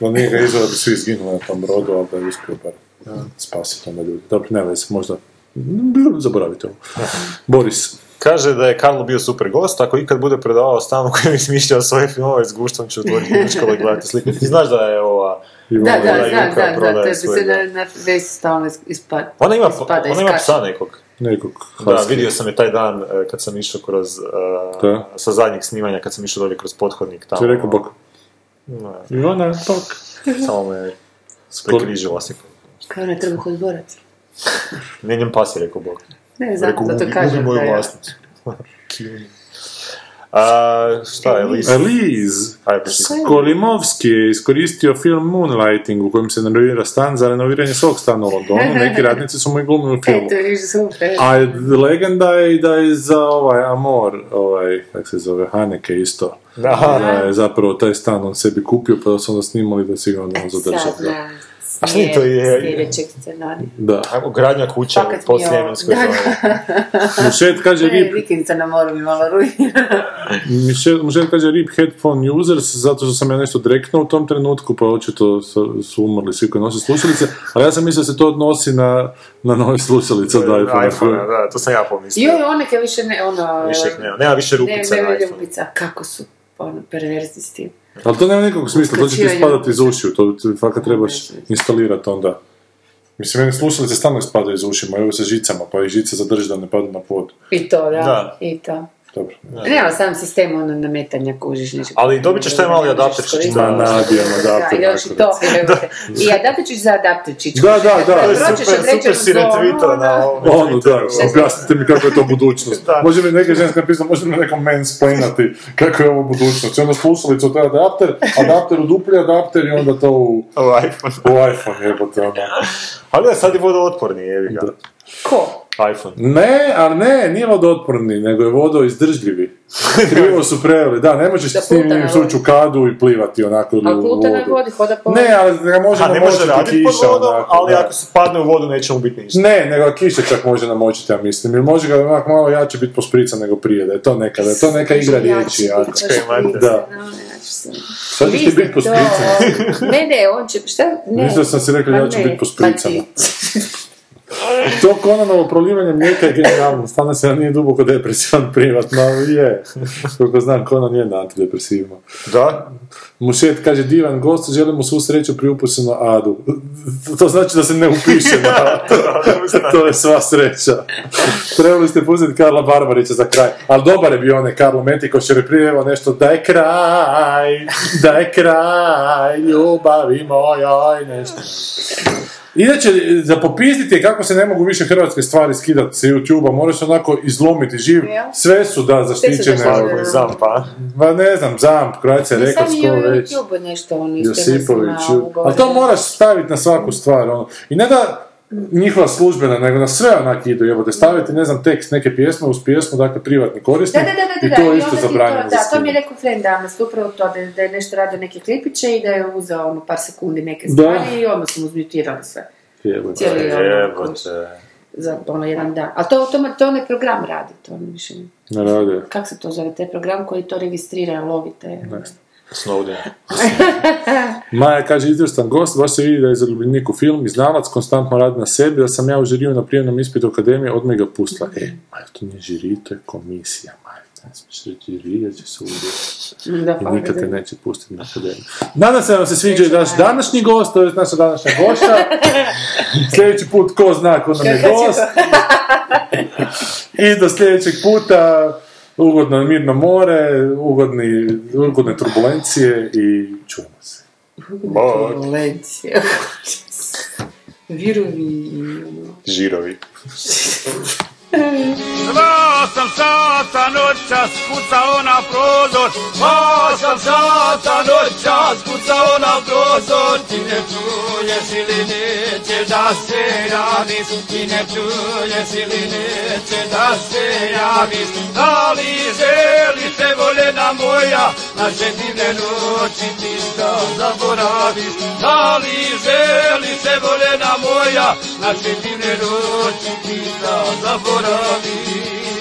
da nije ga izvao da bi svi izginuli na tom brodu, ali da je uspio bar spasiti onda ljudi. Dobro, ne veze, možda, zaboravite ovo. Boris, Kaže da je Karlo bio super gost, ako ikad bude predavao stan u kojem je smišljao svoje filmove s guštom ću otvoriti knjiškole i gledati slike. Ti znaš da je ova... Da, da, Ivana znam, je svoj se na, na vezi stalno ispad. Ona ima, ispada ona ima psa nekog. nekog Da, vidio sam je taj dan e, kad sam išao kroz, Da. sa zadnjeg snimanja, kad sam išao dolje kroz pothodnik tamo. Ti je rekao bok. Ne, Ivana, bok. samo me prekrižila se. Kao ne treba kod borac. Ne, njem pas je rekao bok. Ne znam, zato ubi- kažem moju da je. vlasnicu. A, šta je, Liz? Liz. Kolimovski je iskoristio film Moonlighting u kojem se renovira stan za renoviranje svog stana u Londonu. Neki radnici su mu i glumili u filmu. E, to je super. A legenda je da je za ovaj Amor, ovaj, kak se zove, Haneke isto. Aha, Da je zapravo taj stan on sebi kupio, pa su onda snimali da si ga onda on zadržao. Je to je- Sljedećeg scenarija. Da. Gradnja kuća Fakat po Sljemenskoj zoni. Mušet kaže Ne, rip, vikendica na moru mi malo Mušet kaže rip headphone users, zato što sam ja nešto dreknuo u tom trenutku, pa očito su, su umrli svi koji nose slušalice, ali ja sam mislio da se to odnosi na, na nove slušalice od iPhone. iPhone, da, to sam ja pomislio. Joj, one ke više ne, ono... Više ih nema, nema više rupica ne, na ne, iPhone. rupica. Kako su ono, perverzni s tim. Ali to nema nikakvog smisla, to će ti ispadati iz ušiju, to ti fakat trebaš instalirati onda. Mislim, meni slušalice stalno ispadaju iz ušima, evo sa žicama, pa i žice zadrži da ne padnu na pod. I to, da. Da. I to. Dobro. Nema sam sistem ono nametanja kužiš nešto. Ali dobit ćeš taj mali adapterčić Na nabijam adapter. Da, još i to. I adapterčić za adapterčić. Da, da, da. To je prođeš super, super si zonu, retweetao na ono, ovom Ono, da, objasnite mi kako je to budućnost. Da. Može mi neka ženska napisati, može mi nekom mansplainati kako je ovo budućnost. I onda slušalicu u taj adapter, adapter u dupli adapter i onda to u, U iPhone. u iPhone jebote ono. Ali da, sad je vodootporni, jevi ga. Ko? iPhone. Ne, ali ne, nije vodootporni, nego je vodoizdržljivi. Krivo su preveli, da, ne možeš Da s tim njim sući u kadu i plivati onako ili u vodu. vodi, hoda po Ne, ali ga može A ne može raditi pod vodom, onako, ali da. ako se padne u vodu neće mu biti ništa. Ne, nego kiša čak može namočiti, ja mislim. Ili može ga onako malo jače biti posprican nego prije, da je to neka, da je to neka igra riječi. jako. Da. Sad ćeš ti biti posprican. Ne, ne, on će, šta? Ne. Mislio sam si rekla Pa ja ću ne, biti posprican. To Conanovo prolivanje mlijeka je genijalno. Stvarno se ja nije duboko depresivan privatno, ali je. Koliko znam, Conan je na antidepresivima. Da? Mušet kaže, divan gost, želimo svu sreću pri upisu na Adu. To znači da se ne upiše na Adu. to je sva sreća. Trebali ste pustiti Karla Barbarića za kraj. Ali dobar je bio onaj Karlo Metikoš jer je prijevao nešto da je kraj, da je kraj, ljubavi mojoj, nešto. Inače, za je kako se ne mogu više hrvatske stvari skidati sa YouTube-a, moraš onako izlomiti živ. Ja. Sve su da zaštićene. zaštićene. od- Zampa. Ma ne znam, Zamp, Croatia Ne Records, sam ko i u već. YouTube nešto on isto Josipović. Ali to moraš staviti na svaku stvar, ono. I ne da njihova službena, nego na sve onak idu, jebote, staviti, ne znam, tekst neke pjesme uz pjesmu, dakle, privatni korisnik, da, da, da, i da, to onda isto to- zabranjeno za Da, to mi je rekao friend danas, upravo to, da, je- da je nešto radio neke klipiće i da je uzeo ono par sekundi neke Da. stvari i odmah su mu zmutirali sve. Jebote. Cijeli ono, Jebote. za ono jedan dan. Ali to, to, to onaj program radi, to ono više ne- Ne rade. Kako se to zove, taj program koji to registrira, lovite? Snowden. Maja kaže, izvrstan gost, baš se vidi da je zaljubljenik u film i znalac, konstantno radi na sebi, da sam ja u žiriju na prijemnom ispitu akademije, odmah ga pustila. E, Maja, to nije žiri, to je komisija, Maja. Ne smiješ reći, Ilija će se. Da, I pa, nikad te neće pustiti na akademiju. Nadam se da vam se sviđa i naš današnji gost, to je naša današnja gošća. Sljedeći put ko zna ko nam je gost. I do sljedećeg puta ugodno mirno more, ugodni, ugodne turbulencije i čujemo se. Turbulencije. Virovi i ono. Žirovi. Dva sam sata noćas kucao na prozor. Dva sam sata noćas kucao na prozor. Ti ne čuješ ili neće da se javiš Ti ne čuješ ili neće da se javiš Da li želiš te voljena moja Naše divne noći ti da zaboraviš Da li želiš te voljena moja Naše divne noći ti da zaboraviš